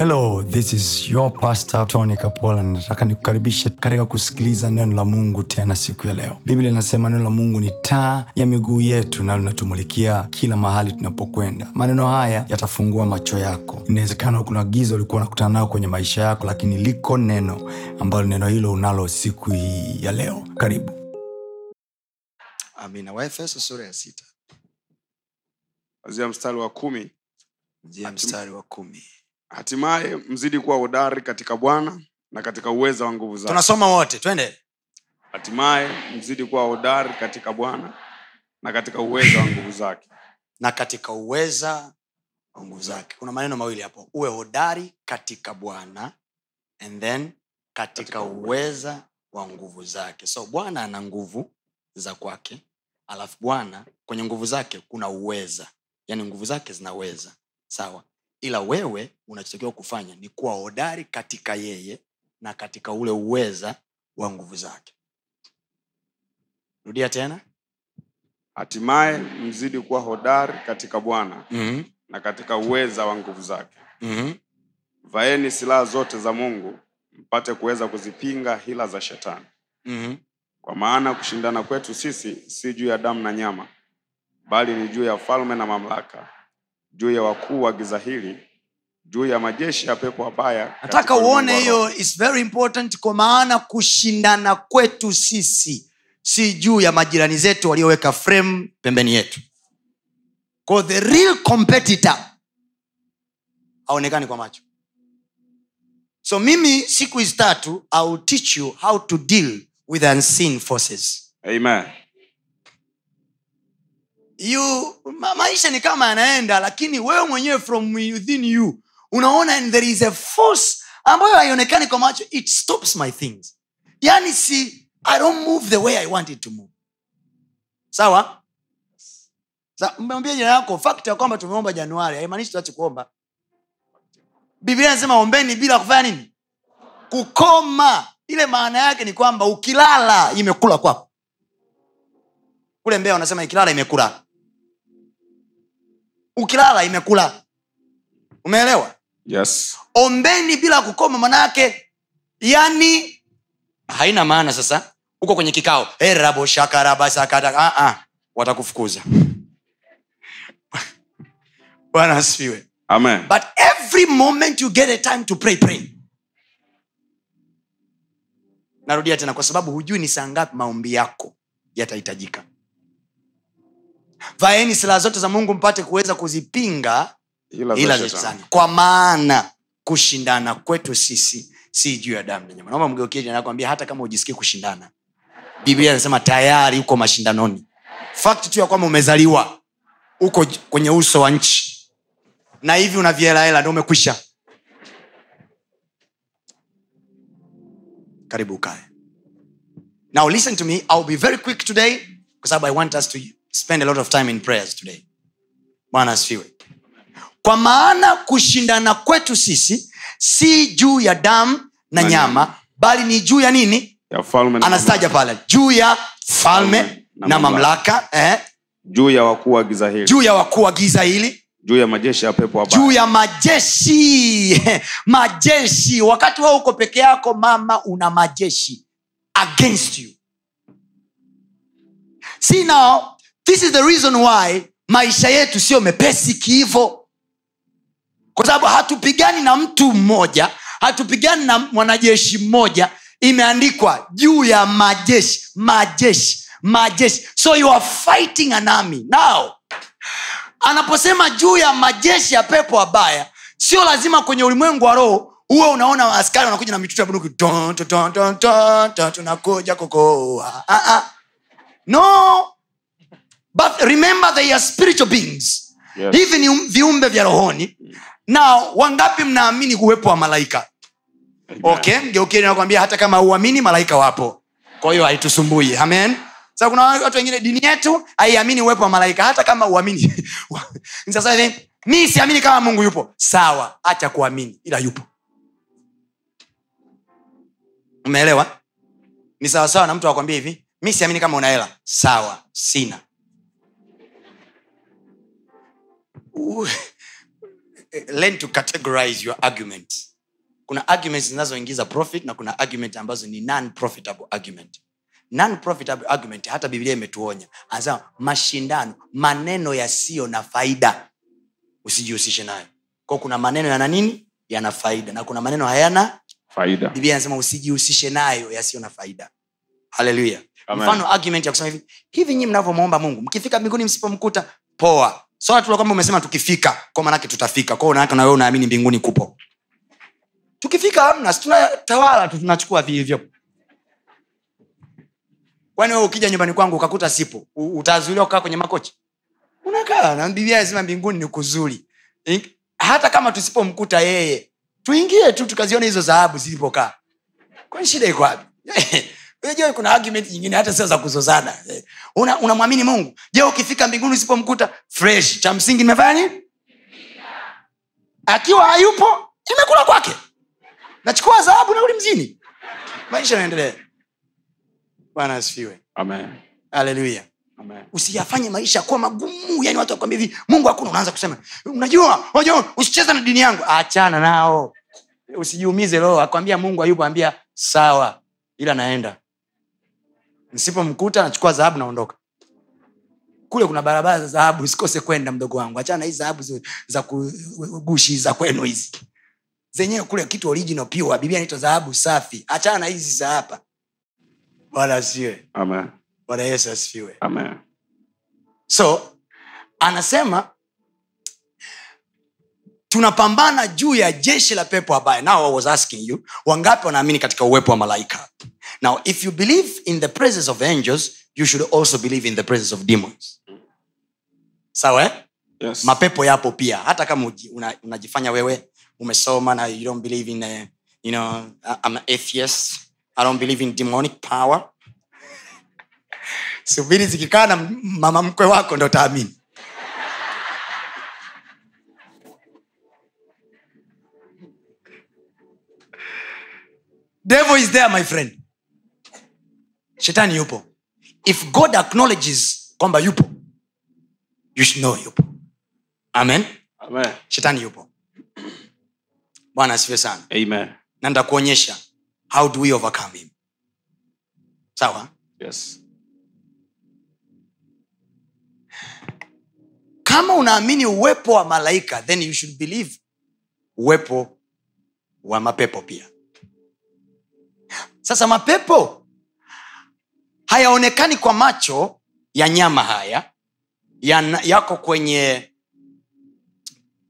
hello this is your pastor tony kapola. Nataka nikukaribishe katika kusikiliza neno la mungu tena siku ya leo. Biblia inasema neno la mungu ni taa ya miguu yetu na linatumulikia kila mahali tunapokwenda. Maneno haya yatafungua macho yako. Inawezekana kuna giza ulikuwa unakutana nao kwenye maisha yako lakini liko neno ambalo neno hilo unalo siku hii ya leo. Karibu. Amina. Waefeso sura ya sita. Kwanzia mstari wa kumi. Mstari wa kumi hatimaye mzidi kuwa hodari katika bwana na katika uweza wa nguvu zake. Tunasoma wote twende. Hatimaye mzidi kuwa hodari katika bwana na katika uweza wa nguvu zake. Na katika uweza wa nguvu zake. Kuna maneno mawili hapo. Uwe hodari katika bwana and then katika uweza. wa nguvu zake. So bwana ana nguvu za kwake alafu bwana kwenye nguvu zake kuna uweza. Yaani nguvu zake zinaweza. Sawa ila wewe unachotakiwa kufanya ni kuwa hodari katika yeye na katika ule uweza wa nguvu zake rudia tena hatimaye mzidi kuwa hodari katika bwana mm-hmm. na katika uweza wa nguvu zake Mm-hmm. vaeni silaha zote za mungu mpate kuweza kuzipinga hila za shetani Mm-hmm. kwa maana kushindana kwetu sisi si juu ya damu na nyama bali ni juu ya falme na mamlaka juu ya wakuu wa giza hili juu ya majeshi ya pepo wabaya nataka uone hiyo is very important kwa maana kushindana kwetu sisi si juu ya majirani zetu walioweka frame pembeni yetu. Kwa the real competitor haonekani kwa macho. So mimi siku hizi tatu I will teach you how to deal with unseen forces. Amen. You ma, maisha ni kama yanaenda lakini wewe mwenyewe from within you unaona and there is a force ambayo haionekani kwa macho it stops my things. Yani si i don't move the way i want it to move. Sawa? Sa- mwambie jina yako fakti ya kwamba tumeomba januari haimaanishi tuache kuomba. Biblia inasema ombeni bila kufanya nini? Kukoma. Ile maana yake ni kwamba ukilala imekula kwako. Kule mbea wanasema ikilala imekula ukilala imekula. Umeelewa? Yes. ombeni bila kukoma manayake yani haina maana sasa. Uko kwenye kikao. Eraboshakarabasakata ah, ah, watakufukuza. Bwana asifiwe. Amen. but every moment you get a time to pray pray. Narudia tena kwa sababu hujui ni saa ngapi maombi yako yatahitajika vaeni silaha zote za mungu mpate kuweza kuzipinga Ila za shetani. kwa maana kushindana kwetu sisi si juu ya damu na nyama. Naomba mgeukie nakwambia hata kama ujisikii kushindana. Biblia inasema tayari uko mashindanoni. Fakti tu ya kwamba umezaliwa uko kwenye uso wa nchi. Na hivi una vihelahela ndo umekwisha. Karibu ukae. Now listen to me ill be very quick today kwa sababu i want us to spend a lot of time in prayers today. Bwana asifiwe. Kwa maana kushindana kwetu sisi si juu ya damu na nyama bali ni juu ya nini? Anastaja pale juu ya falme Na na mamlaka. mamlaka eh, juu ya wakuu wa giza hili. Juu ya wakuu wa giza hili. Juu ya majeshi ya pepo wabaya juu ya majeshi. Majeshi. Wakati wao uko peke yako mama una majeshi against you. See now this is the reason why maisha yetu sio mepesi kihivo kwa sababu hatupigani na mtu mmoja hatupigani na mwanajeshi mmoja. Imeandikwa juu ya majeshi majeshi majeshi. So you are fighting an army. Now anaposema juu ya majeshi ya pepo wabaya sio lazima kwenye ulimwengu wa roho huwe unaona askari wanakuja na mitutu ya bunduki. Tunakuja kukoa. Ah, ah. no but remember they are spiritual beings. Yes. hivi ni um- viumbe vya rohoni. Na wangapi mnaamini uwepo wa malaika? Amen. okay nakwambia hata kama uamini malaika wapo. Kwa hiyo haitusumbui. Amen. Sasa kuna watu wengine dini yetu haiamini uwepo wa malaika hata kama uamini sasa hivi mi siamini kama mungu yupo. Sawa hacha kuamini ila yupo. Umeelewa? Ni sawasawa na mtu akwambia hivi mi siamini kama una hela. Sawa sina learn to categorize your arguments kuna arguments zinazoingiza profit na kuna argument ambazo ni non profitable argument. Non profitable argument hata biblia imetuonya. Anasema mashindano maneno yasiyo na faida usijihusishe nayo. Kwa kuna maneno yana nini? Yana faida. Na kuna maneno hayana faida. Biblia anasema usijihusishe nayo yasiyo na faida. Haleluya mfano argument ya kusema hivi hivi nyi mnavyomwomba mungu mkifika mbinguni msipomkuta poa swala tu kwamba umesema tukifika kwa manake tutafika. Kwao unaake nawe unaamini mbinguni kupo. Tukifika hamna tunatawala tu tunachukua vilivyo kwani we ukija nyumbani kwangu ukakuta sipo? Utazuliwa kukaa kwenye makochi? Unakaa na biblia anasema mbinguni ni kuzuri. Hata kama tusipomkuta yeye tuingie tu tukaziona hizo dhahabu zilipokaa. Kwani shida iko wapi unajua kuna argument nyingine hata sio za kuzozana. Unamwamini una- mungu? Je ukifika mbinguni usipomkuta? Fresh. Cha msingi nimefanya nini? Akiwa hayupo imekula kwake. Nachukua dhahabu narudi mzini maisha yanaendelea. Bwana asifiwe. Amen. haleluya usiyafanye maisha kuwa magumu. Yani watu wakwambia hivi mungu hakuna unaanza kusema. Unajua unajua usicheza na dini yangu. Achana nao. Usijiumize roho akwambia mungu ayupo ambia sawa. Ila naenda nsipomkuta nachukua dhahabu naondoka. Kule kuna barabara za dhahabu usikose kwenda mdogo wangu. Achana na hizi dhahabu za- za kugushi za kwenu hizi. Zenyewe kule kitu original pure. Biblia inaitwa dhahabu safi. Achana hizi za hapa. Bwana asiwe bwana yesu asifiwe. So anasema tunapambana juu ya jeshi la pepo abaya now I was asking you wangapi wanaamini katika uwepo wa malaika? Now if you believe in the presence of angels you should also believe in the presence of demons. Sawa eh? Yes. mapepo yapo pia. Hata kama una- unajifanya wewe umesoma na you don't believe in a, you know I'm an atheist. I don't believe in demonic power. Subiri zikikaa na mama mkwe wako ndo taamini devil is there my friend. Shetani yupo. If god acknowledges kwamba yupo you should know yupo. Amen? Amen. shetani yupo. Bwana asifiwe sana. Amen. na nitakuonyesha how do we overcome him. Sawa? Yes. kama unaamini uwepo wa malaika then you should believe uwepo wa mapepo pia sasa mapepo hayaonekani kwa macho ya nyama haya. Ya, yako kwenye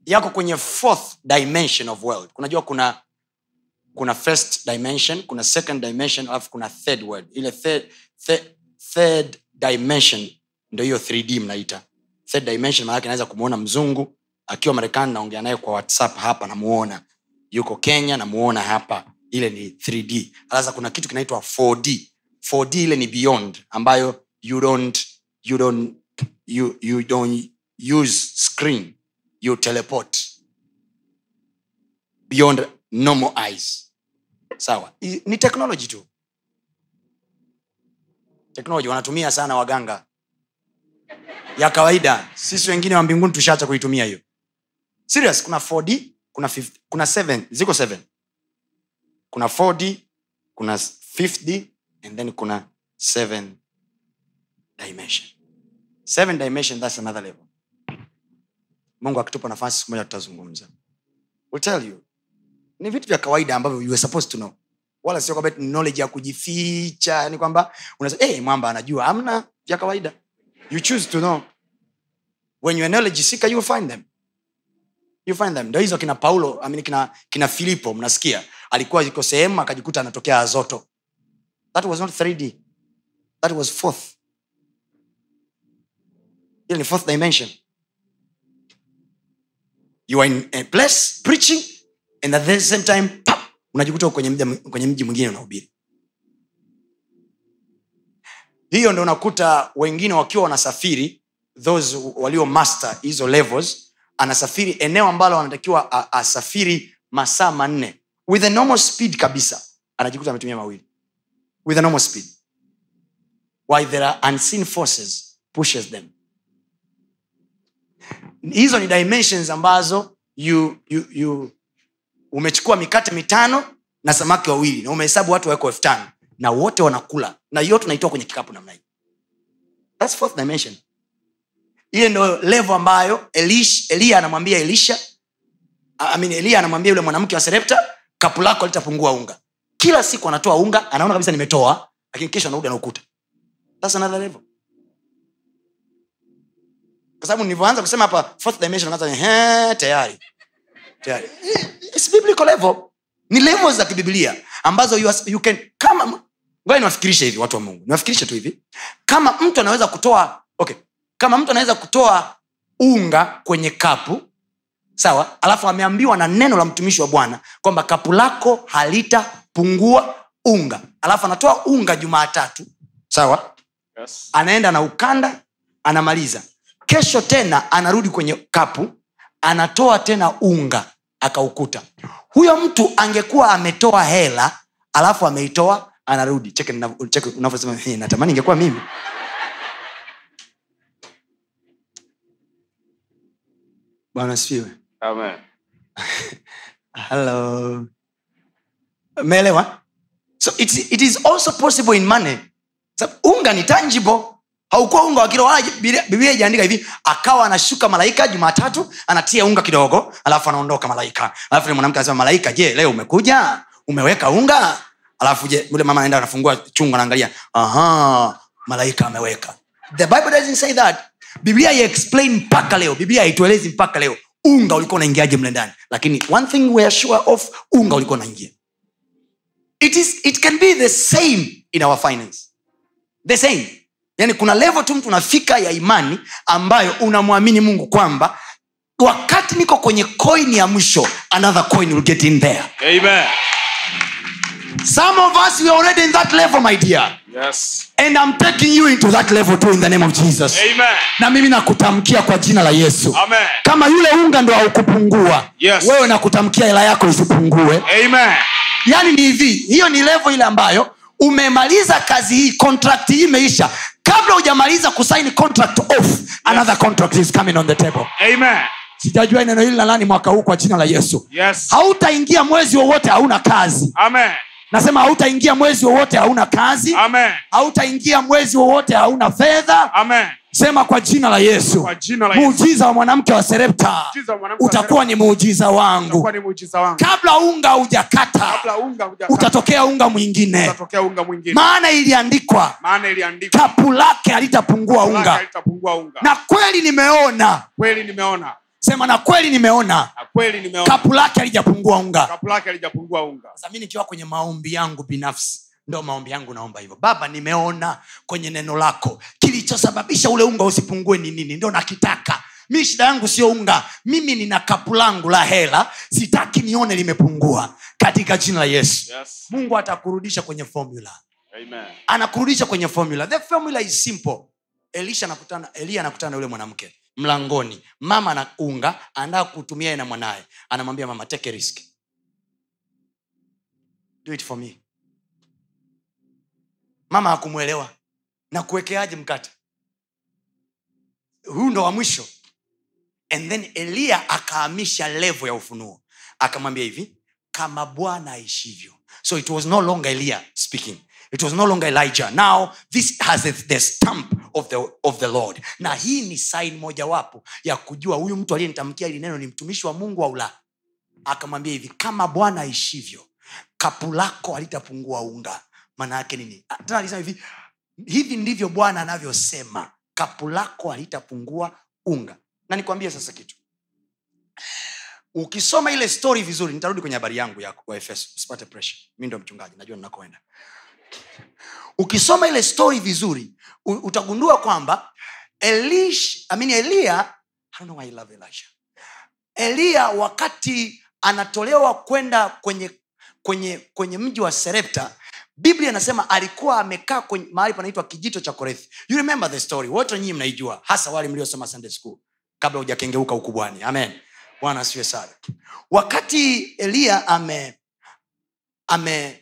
yako kwenye fourth dimension of world. Kunajua kuna kuna first dimension kuna second dimension alafu kuna third world. Ile third, third, third dimension ndo hiyo 3d mnaita. Third dimension maanake naweza kumwona mzungu akiwa marekani naongea naye kwa whatsapp hapa namuona. Yuko kenya namuona hapa ile ni 3d alaza kuna kitu kinaitwa 4d 4d ile ni beyond ambayo you don't, you don't, you, you don't use screen you teleport. Beyond normal eyes. Sawa. Ni technology tu. Technology wanatumia sana waganga. Ya kawaida sisi wengine wa mbinguni tushaacha kuitumia hiyo. Serious kuna 4d kuna 5, kuna 7 ziko 7 kuna 4d kuna 5d and then kuna 7 dimension. 7 dimension that's another level. Mungu akitupa nafasi siku moja tutazungumza. We'll tell you ni vitu vya kawaida ambavyo you were supposed to know. Wala sio kwamba knowledge ya kujificha ni kwamba unasema hey, mwamba anajua. Amna vya kawaida. You choose to know. When you knowledge seeker you find them. You find them. Ndo hizo kina paulo I mean, kina, kina filipo mnasikia alikuwa iko sehemu akajikuta anatokea azoto. That was not 3d that was fourth. Ni fourth dimension. You are in a place preaching and at the same time pap, unajikuta kwenye mji, mwingine unahubiri. Hiyo ndo unakuta wengine wakiwa wanasafiri those walio master hizo levels anasafiri eneo ambalo anatakiwa asafiri masaa manne with a normal speed kabisa anajikuta ametumia mawili. With a normal speed. Why there are unseen forces pushes them. Hizo ni dimensions ambazo you, you, you umechukua mikate mitano na samaki wawili na umehesabu watu waweko elfu tano na wote wanakula na yote unaitoa kwenye kikapu namna hii. That's fourth dimension. Ile ndo levo ambayo Elish, anamwambia elisha I mean, eliya anamwambia yule mwanamke wa serepta kapu lako litapungua unga. Kila siku anatoa unga anaona kabisa nimetoa lakini kesho anarudi anaukuta. Level. Kwa sababu nilivyoanza kusema hapa fourth dimension ehe, tayari tayari. It's biblical level. Ni levels za kibibilia ambazo you, are- you can kama ngoja niwafikirishe hivi watu wa mungu niwafikirishe tu hivi. Kama mtu anaweza kutoa okay kama mtu anaweza kutoa unga kwenye kapu sawa? Alafu ameambiwa na neno la mtumishi wa bwana kwamba kapu lako halitapungua unga. Alafu anatoa unga jumaatatu sawa? Yes. anaenda na ukanda anamaliza. Kesho tena anarudi kwenye kapu anatoa tena unga akaukuta. Huyo mtu angekuwa ametoa hela alafu ameitoa anarudi. Cheke unavyosema natamani ingekuwa mimi. Bwana sifiwe Amen. hello. Umeelewa? So it's, it is also possible in money. So, unga ni tangible. Haukuwa unga wa wala Biblia- ijaandika hivi akawa anashuka malaika jumatatu anatia unga kidogo alafu anaondoka malaika. Alafu yule mwanamke anasema malaika je leo umekuja? Umeweka unga? Alafu je yule mama anaenda anafungua chungu anaangalia aha malaika ameweka. The bible doesn't say that. Biblia iexplain mpaka leo. Biblia haituelezi mpaka leo unga ulikuwa unaingiaje mle ndani? Lakini one thing we are sure of unga ulikuwa unaingia. It, is, it can be the same in our finance. The same. Yani kuna level tu mtu unafika ya imani ambayo unamwamini mungu kwamba wakati niko kwenye coin ya mwisho another coin will get in there. Amen. Some of us we are already in that level my dear Yes. and i'm taking you into that level too in the name of jesus Amen. na mimi nakutamkia kwa jina la yesu Amen. kama yule unga ndo haukupungua Yes. wewe nakutamkia hela yako isipungue Amen. yani ni hivi hiyo ni levo ile ambayo umemaliza kazi hii contract hii imeisha kabla hujamaliza kusaini contract off another contract is coming on the table Amen. sijajua neno hili nalani mwaka huu kwa jina la yesu Yes. hautaingia mwezi wowote hauna kazi Amen. Nasema hautaingia mwezi wowote hauna kazi. Hautaingia mwezi wowote hauna fedha. Sema kwa jina la yesu. Muujiza wa mwanamke wa serepta. Utakuwa ni muujiza wangu. Kabla unga ujakata hujakata, utatokea unga mwingine. Utatokea unga mwingine. maana iliandikwa. Kapu lake halitapungua unga. unga. na kweli nimeona. Kweli nimeona. Sema na kweli nimeona. Kweli nimeona. kapu lake halijapungua unga. Sasa mi nikiwa kwenye maombi yangu binafsi ndo maombi yangu naomba hivyo. Baba nimeona kwenye neno lako. Kilichosababisha ule unga usipungue ni nini? Ndo nakitaka. Mi shida yangu sio unga. Mimi nina kapu langu la hela. Sitaki nione limepungua. Katika jina la yesu. Yes. mungu atakurudisha kwenye formula. Amen. anakurudisha kwenye formula. The formula is simple. Elisha anakutana eliya anakutana na yule mwanamke mlangoni. Mama anaunga anataka kutumia na mwanaye. Anamwambia mama take a risk. Do it for me. Mama hakumwelewa. Na kuwekeaje mkate? Huu ndo wa mwisho. And then eliya akaamisha levo ya ufunuo. Akamwambia hivi kama bwana aishivyo. So it was no longer eliya speaking it was no longer elijah. Now this has the, stamp of the, of the lord. Na hii ni sain mojawapo ya kujua huyu mtu aliyenitamkia hili neno ni mtumishi wa mungu au la? Akamwambia hivi kama bwana aishivyo kapu lako halitapungua unga. Maana yake nini? Ah, tena alisema hivi hivi ndivyo bwana anavyosema kapu lako halitapungua unga. Na nikwambie sasa kitu. Ukisoma ile story vizuri nitarudi kwenye habari yangu ya waefeso usipate pressure. Mi ndo mchungaji najua ninakoenda ukisoma ile story vizuri utagundua kwamba elish I mean, eliya I don't know why I love Elisha. eliya wakati anatolewa kwenda kwenye kwenye kwenye mji wa serepta biblia inasema alikuwa amekaa mahali panaitwa kijito cha korethi. You remember the story wote nyinyi mnaijua hasa wale mliosoma sunday school kabla hujakengeuka ukubwani amen. Bwana asiwe sana. Wakati eliya ame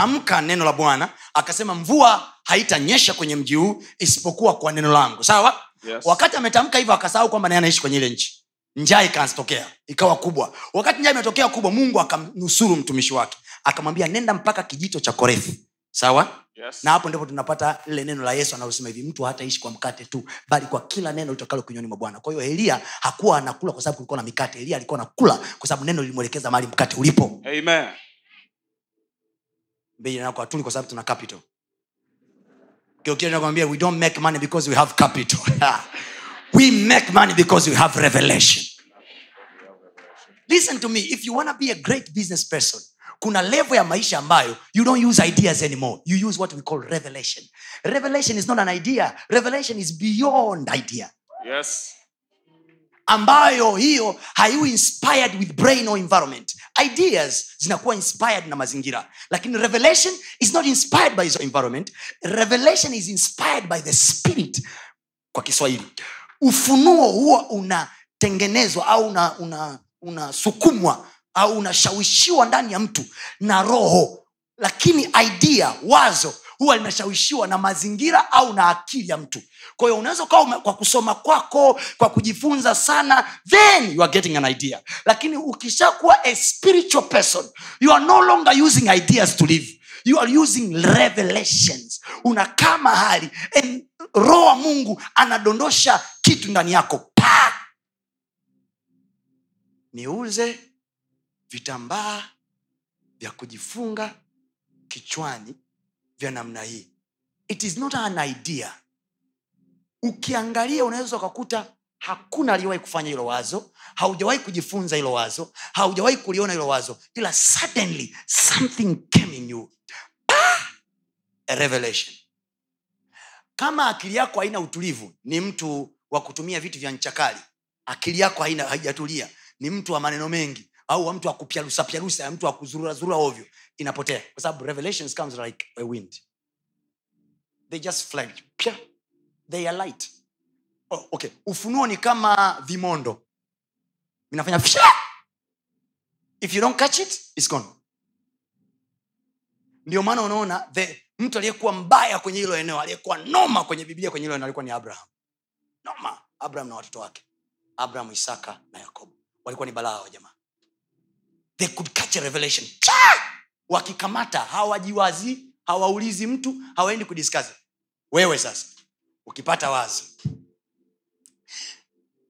ametamka neno la bwana akasema mvua haitanyesha kwenye mji huu isipokuwa kwa neno langu. Sawa? Yes. wakati ametamka hivyo akasahau kwamba naye anaishi kwenye ile nchi. Njaa ikatokea ikawa kubwa. Wakati njaa imetokea kubwa mungu akamnusuru mtumishi wake. Akamwambia nenda mpaka kijito cha korethi. Sawa? Yes. na hapo ndipo tunapata lile neno la yesu analosema hivi mtu hataishi kwa mkate tu bali kwa kila neno litokalo kinywani mwa bwana. Kwa hiyo elia hakuwa anakula kwa sababu kulikuwa na mikate. Elia alikuwa anakula kwa sababu neno lilimwelekeza mahali mkate ulipo. Amen. Bei kwa sababu tuna capital. Nakwambia we don't make money because we have capital. We make money because we have revelation. Listen to me if you want to be a great business person kuna level ya maisha ambayo you don't use ideas anymore. You use what we call revelation. Revelation is not an idea. Revelation is beyond idea. Yes. Ambayo hiyo haiwi inspired with brain or environment. Ideas zinakuwa inspired na mazingira. Lakini revelation is not inspired by the environment. Revelation is inspired by the spirit kwa kiswahili. Ufunuo huwa unatengenezwa au unasukumwa una, unasukumwa au unashawishiwa ndani ya mtu na roho. Lakini idea wazo huwa linashawishiwa na mazingira au na akili ya mtu. Kwa hiyo unaweza ukawa kwa kusoma kwako kwa kujifunza sana then you are getting an idea. Lakini ukishakuwa a spiritual person you are no longer using ideas to live. You are using revelations. Unakaa mahali and roho wa mungu anadondosha kitu ndani yako. Pa! Niuze vitambaa vya kujifunga kichwani vya namna hii. It is not an idea. Ukiangalia unaweza ukakuta hakuna aliyewahi kufanya hilo wazo haujawahi kujifunza hilo wazo haujawahi kuliona hilo wazo ila suddenly something came in you. Ah! a revelation. Kama akili yako haina utulivu ni mtu wa kutumia vitu vya nchakali akili yako haijatulia. Ni mtu wa maneno mengi au mtu wa kupyalusapyalusa mtu akuzururazurura ovyo inapotea. Kwa sababu revelations comes like a wind. They just fly. Pia they are light. Oh, okay. Ufunuo ni kama vimondo. Vinafanya if you don't catch it it's gone. Ndio maana unaona the mtu aliyekuwa mbaya kwenye hilo eneo aliyekuwa noma kwenye biblia kwenye hilo eneo alikuwa ni abraham. Noma. Abraham na watoto wake. Abraham isaka na yakobo. Walikuwa ni balaa wa jamaa they could catch a revelation. Wakikamata hawajiwazi hawaulizi mtu hawaendi kudiskazi wewe sasa ukipata wazo.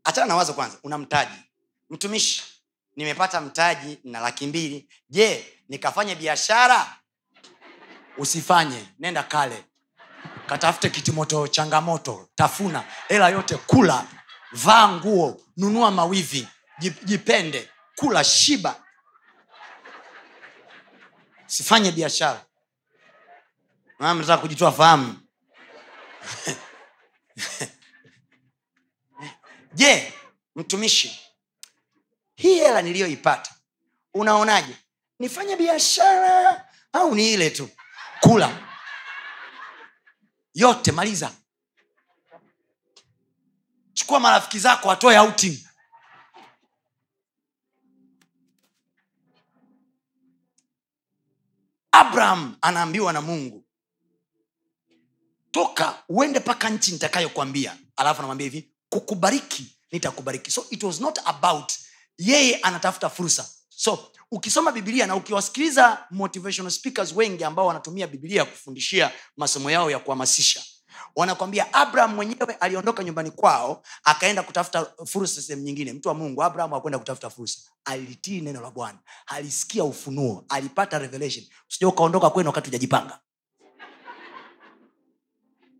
Achana na wazo kwanza una mtaji. Mtumishi nimepata mtaji na laki mbili. Je nikafanye biashara? Usifanye nenda kale. Katafute kitimoto changamoto tafuna. Hela yote kula vaa nguo nunua mawivi jipende kula shiba sifanye biashara. Nataka kujitoa fahamu. Je mtumishi hii hela niliyoipata unaonaje? Nifanye biashara au ni ile tu? Kula. Yote maliza. Chukua marafiki zako watoe outing abraham anaambiwa na mungu toka uende mpaka nchi nitakayokwambia alafu anamwambia hivi kukubariki nitakubariki. So it was not about yeye anatafuta fursa. So ukisoma biblia na ukiwasikiliza motivational speakers wengi ambao wanatumia biblia kufundishia masomo yao ya kuhamasisha wanakwambia abraham mwenyewe aliondoka nyumbani kwao akaenda kutafuta fursa sehemu nyingine. Mtu wa mungu abraham hakwenda kutafuta fursa. Alitii neno la bwana. Alisikia ufunuo. Alipata revelation. Usija ukaondoka kwenu wakati ujajipanga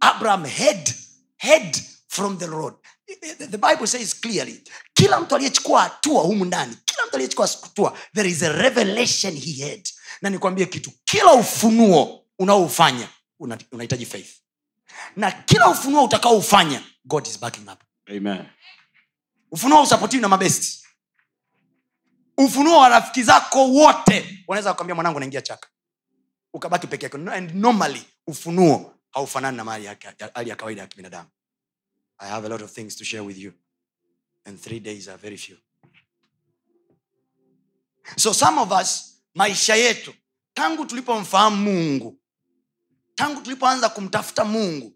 abraham head head from the road the bible says clearly kila mtu aliyechukua hatua humu ndani kila mtu aliyechukua hatua there is a revelation he had na nikwambie kitu kila ufunuo unaoufanya una- faith na kila ufunuo utakaoufanya god is backing up. Amen. ufunuo usapotiwi na mabesti. Ufunuo wa rafiki zako wote wanaweza kukwambia mwanangu naingia chaka. Ukabaki peke yako. And normally ufunuo haufanani na mali hali ya kawaida ya kibinadamu. I have a lot of things to share with you. And three days are very few. So some of us maisha yetu tangu tulipomfahamu mungu tangu tulipoanza kumtafuta mungu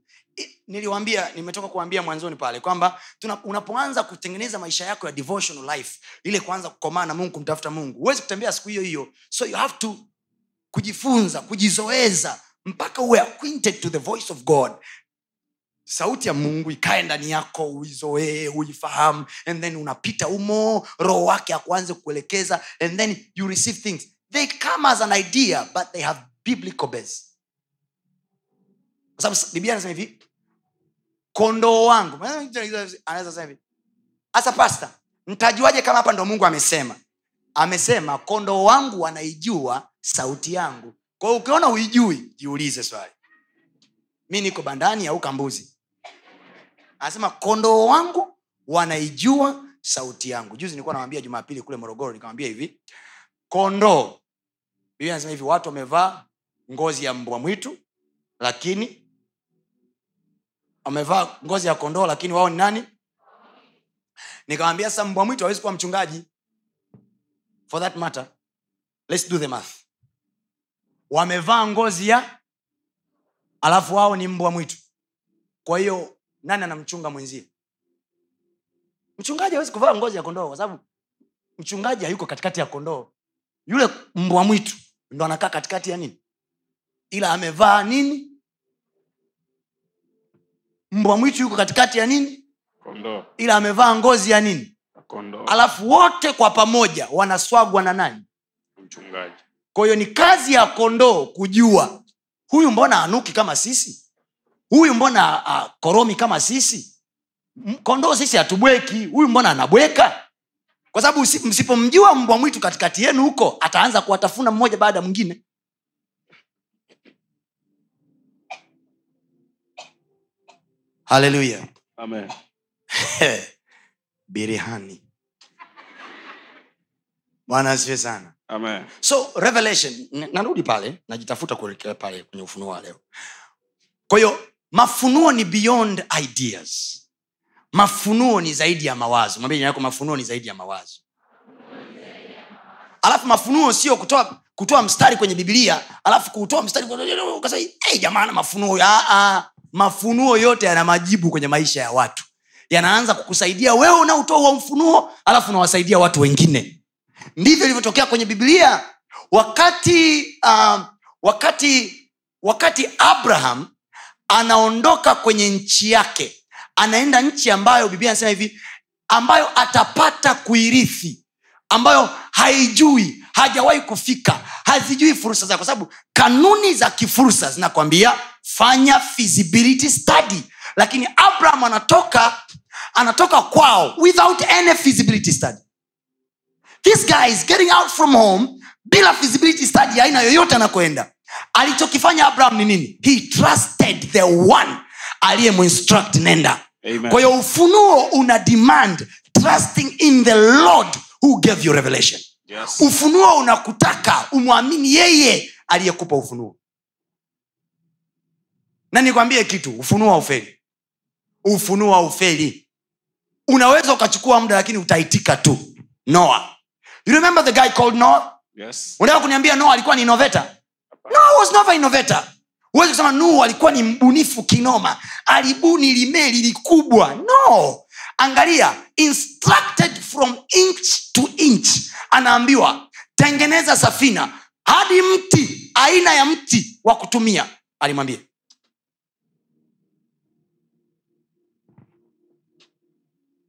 niliwambia nimetoka kuambia mwanzoni pale kwamba unapoanza kutengeneza maisha yako ya devotional life ile kuanza kukomaa na mungu kumtafuta mungu huwezi kutembea siku hiyo hiyo. So you have to kujifunza kujizoeza mpaka uwe acquainted to the voice of god. Sauti ya mungu ikae ndani yako uizoee uifahamu and then unapita umo roho wake akuanze kuelekeza and then you receive things. They come as an idea but they have biblical base kwa sababu biblia anasema hivi kondoo wangu. Anaweza sema hivi. Hasa pasta mtajuaje kama hapa ndo mungu amesema? Amesema kondoo wangu wanaijua sauti yangu. Kwa ukiona uijui jiulize swali. Mi niko bandani au kambuzi? Anasema kondoo wangu wanaijua sauti yangu. Juzi nilikuwa nawambia jumapili kule morogoro nikamwambia hivi kondoo biblia anasema hivi watu wamevaa ngozi ya mbwa mwitu lakini wamevaa ngozi ya kondoo lakini wao ni nani? Nikamwambia sasa mbwa mwitu hawezi kuwa mchungaji. For that matter let's do the math. Wamevaa ngozi ya alafu wao ni mbwa mwitu. Kwa hiyo nani anamchunga mwenzie? Mchungaji hawezi kuvaa ngozi ya kondoo kwa sababu mchungaji hayuko katikati ya kondoo. Yule mbwa mwitu ndo anakaa katikati ya nini? Ila amevaa nini mbwa mwitu yuko katikati ya nini? Kondo. ila amevaa ngozi ya nini? Kondo. alafu wote kwa pamoja wanaswagwa na nani? Mchungaji. Kwa hiyo ni kazi ya kondoo kujua huyu mbona anuki kama sisi? Huyu mbona uh, koromi kama sisi? Kondoo sisi hatubweki huyu mbona anabweka? Kwa sababu msipomjua mbwa mwitu katikati yenu huko ataanza kuwatafuna mmoja baada ya mwingine haleluya birihani. Bwana asiwe sana. Amen. So revelation narudi pale najitafuta kuelekea pale kwenye ufunuo wa leo. Kwa hiyo mafunuo ni beyond ideas. Mafunuo ni zaidi ya mawazo. Mwambie yako mafunuo ni zaidi ya mawazo. Alafu mafunuo sio kutoa kutoa mstari kwenye bibilia alafu kutoa mstari ukasema hey, jamana mafunuo ah, ah. Mafunuo yote yana majibu kwenye maisha ya watu. Yanaanza kukusaidia wewe unaotoa huo mfunuo alafu unawasaidia watu wengine. Ndivyo ilivyotokea kwenye biblia. Wakati uh, wakati wakati abraham anaondoka kwenye nchi yake anaenda nchi ambayo biblia anasema hivi ambayo atapata kuirithi ambayo haijui hajawahi kufika. Hazijui fursa zake kwa sababu kanuni za kifursa zinakwambia fanya feasibility study. Lakini abraham anatoka anatoka kwao without any feasibility study. This guy is getting out from home bila feasibility study aina yoyote anakoenda. Alichokifanya abraham ni nini? He trusted the one aliyemuinstruct nenda. Kwa hiyo ufunuo una demand trusting in the lord who gave you revelation yes. Ufunuo unakutaka umwamini yeye aliyekupa ufunuo. Na nikwambie kitu ufunuo haufeli. Ufunuo haufeli. Unaweza ukachukua muda lakini utaitika tu. Noa. You remember the guy called noah yes. Unataka kuniambia noa alikuwa ni innovator? No was never innovator. Huwezi kusema nuhu alikuwa ni mbunifu kinoma. Alibuni limeli likubwa. No. Angalia instructed from inch to inch anaambiwa tengeneza safina hadi mti aina ya mti wa kutumia alimwambia.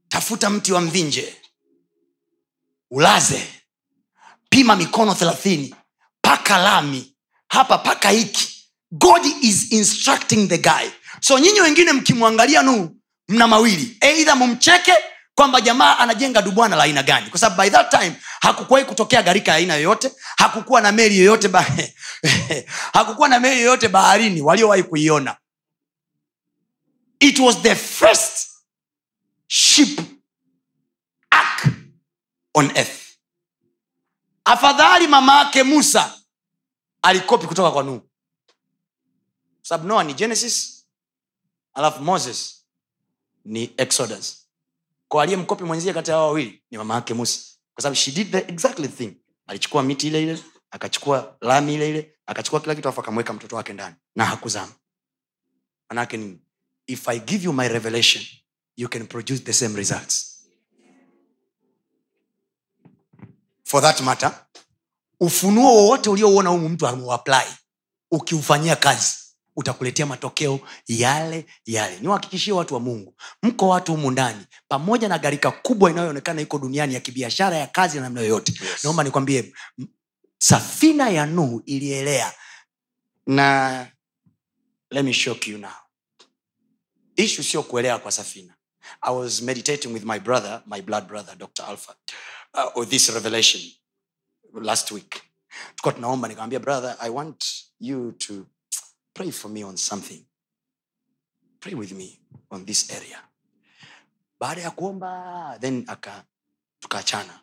Tafuta mti wa mvinje ulaze pima mikono thelathini paka lami hapa paka hiki. God is instructing the guy. So nyinyi wengine mkimwangalia nuhu mna mawili. Eidha mumcheke kwamba jamaa anajenga dubwana la aina gani. Kwa sababu by that time hakukuwahi kutokea gharika ya aina yoyote hakukuwa na meli yoyote ba... hakukuwa na meli yoyote baharini waliowahi kuiona. It was the first ship ark on earth. Afadhali mama yake musa alikopi kutoka kwa nuhu. Sababu noa ni genesis alafu moses ni exodus kwa aliyemkopi mwenzie kati ya hao wawili ni mama yake musa. Kwa sababu she did the exactly thing. Alichukua miti ile ile akachukua lami ile ile akachukua kila kitu afu akamweka mtoto wake ndani. Na hakuzama. Manake nini? If i give you my revelation you can produce the same results. For that matter ufunuo wowote uliouona humu mtu ameuapply ukiufanyia kazi utakuletea matokeo yale yale. Niwahakikishie watu wa mungu mko watu humu ndani pamoja na gharika kubwa inayoonekana iko duniani ya kibiashara ya kazi na namna yoyote. Yes. naomba nikwambie safina ya nuhu ilielea na let me shock you now. Ishu sio kuelea kwa safina. I was meditating with my brother my blood brother dr alpha uh, or this revelation last week. Tukuwa tunaomba nikamwambia brother i want you to pray for me on something. Pray with me on this area. Baada ya kuomba then aka tukaachana.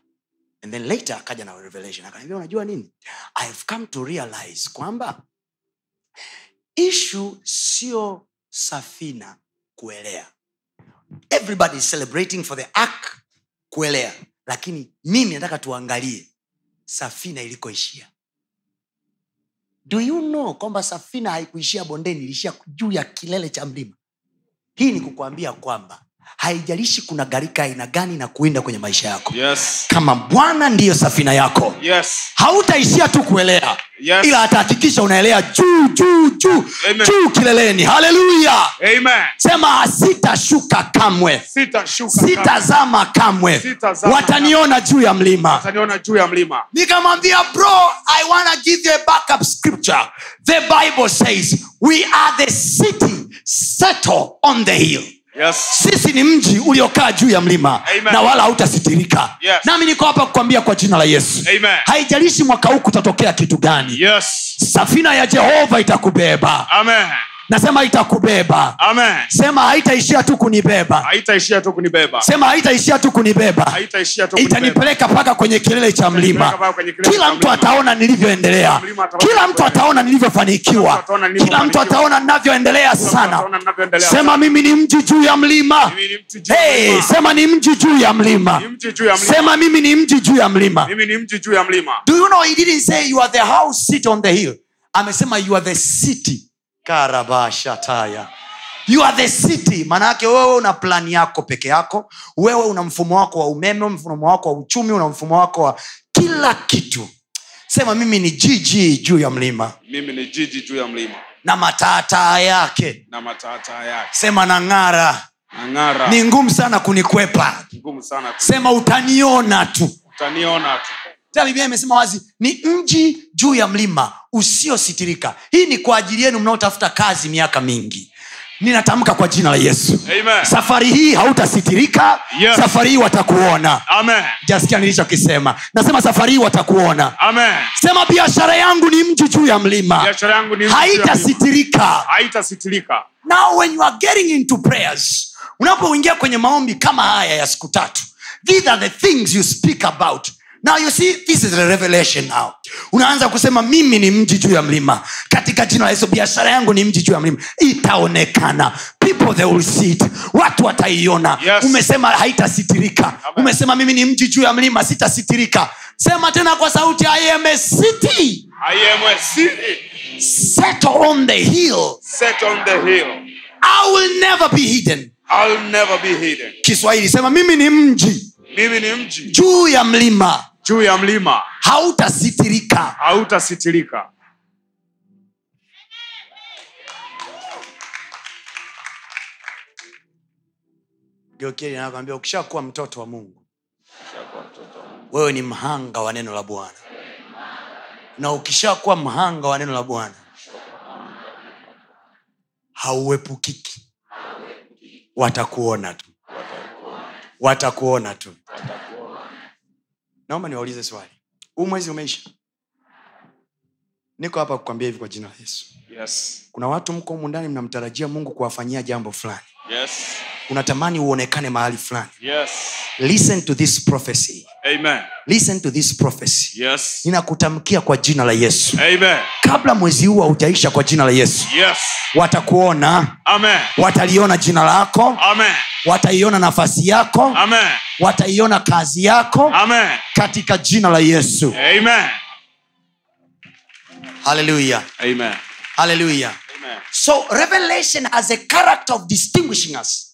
And then later akaja na revelation. Akaniambia unajua nini? I come to realize kwamba ishu sio safina kuelea. Everybody is celebrating for the ark kuelea. Lakini mimi nataka tuangalie safina ilikoishia do you know kwamba safina haikuishia bondeni iliishia juu ya kilele cha mlima? Hii ni kukuambia kwamba haijalishi kuna gharika aina gani na kuinda kwenye maisha yako Yes. kama bwana ndiyo safina yako Yes. hautaishia tu kuelea Yes. ila atahakikisha unaelea juu juu juu juu kileleni haleluya sema sitashuka kamwe Sitashuka. kamwe. sitazama kamwe Sitazama wataniona juu ya mlima juu ya mlima. nikamwambia bro i wanna give you a backup scripture the bible says we are the city settle on the hill Yes. sisi ni mji uliokaa juu ya mlima Amen. na wala hautasitirika Yes. nami niko hapa kukwambia kwa jina la yesu Amen. haijalishi mwaka huu kutatokea kitu gani Yes. safina ya jehova itakubeba Amen. Nasema itakubeba. Amen. sema haitaishia tu kunibeba. Haitaishia tu kunibeba. sema haitaishia tu kunibeba. Itanipeleka mpaka kwenye kilele cha mlima. kila mtu ataona nilivyoendelea. Kila mtu ataona nilivyofanikiwa. Kila mtu ataona ninavyoendelea sana. sema mimi ni mji juu ya mlima. Hey, sema ni mji juu ya mlima. Sema mimi ni mji juu ya mlima. Mimi ni mji juu ya mlima. do you know he didn't say you are the house sit on the hill. Amesema you are the city karabashataya. You are the city. Maanayake wewe una plani yako peke yako. Wewe una mfumo wako wa umeme mfumo wako wa uchumi una mfumo wako wa kila kitu. Sema mimi ni jiji juu ya mlima. Mimi ni jiji juu ya mlima. Na mataataa yake. Na matata yake. sema na ng'ara ni ngumu sana kunikwepa. Sana. ku- sema utaniona tu. Utaniona tu. Tena biblia imesema wazi ni mji juu ya mlima usiositirika. Hii ni kwa ajili yenu mnaotafuta kazi miaka mingi. Ninatamka kwa jina la yesu. Amen. safari hii hautasitirika Yes. safari hii watakuona. Jasikia nilichokisema. Nasema safari hii watakuona. Amen. sema biashara yangu ni mji juu ya mlima. Biashara yangu ni mji juu ya mlima. haitasitirika. Haita now when you are getting into prayers unapoingia kwenye maombi kama haya ya siku tatu these are the things you speak about now you see this is a revelation now. Unaanza kusema mimi ni mji juu ya mlima. Katika jina la yesu biashara yangu ni mji juu ya mlima. Itaonekana. People they will see it. Watu wataiona. Yes. umesema haitasitirika. Umesema mimi ni mji juu ya mlima sitasitirika. Sema tena kwa sauti i am a city. I am a city. Settle on the hill. Settle on the hill. i will never be hidden. I'll never be hidden. kiswahili sema mimi ni mji Mimi ni mji. Juu ya mlima. Juu ya mlima. hautasitirika. Hautasitirika. geokeli anakwambia ukishakuwa mtoto wa mungu wewe ni mhanga wa neno la bwana. Na ukishakuwa mhanga wa neno la bwana hauepukiki. Watakuona tu watakuona tu. Naomba niwaulize swali. Huu mwezi umeisha? Niko hapa kukwambia hivi kwa jina la yesu. Yes. kuna watu mko humu ndani mnamtarajia mungu kuwafanyia jambo fulani Yes. unatamani uonekane mahali fulani Yes. listen to this prophecy Amen. listen to this prophecy Yes. ninakutamkia kwa jina la yesu Amen. kabla mwezi huu haujaisha kwa jina la yesu Yes. watakuona Amen. wataliona jina lako Amen. wataiona nafasi yako Amen. wataiona kazi yako Amen. katika jina la yesu Amen. haleluya Amen. haleluya Amen. so revelation has a character of distinguishing us.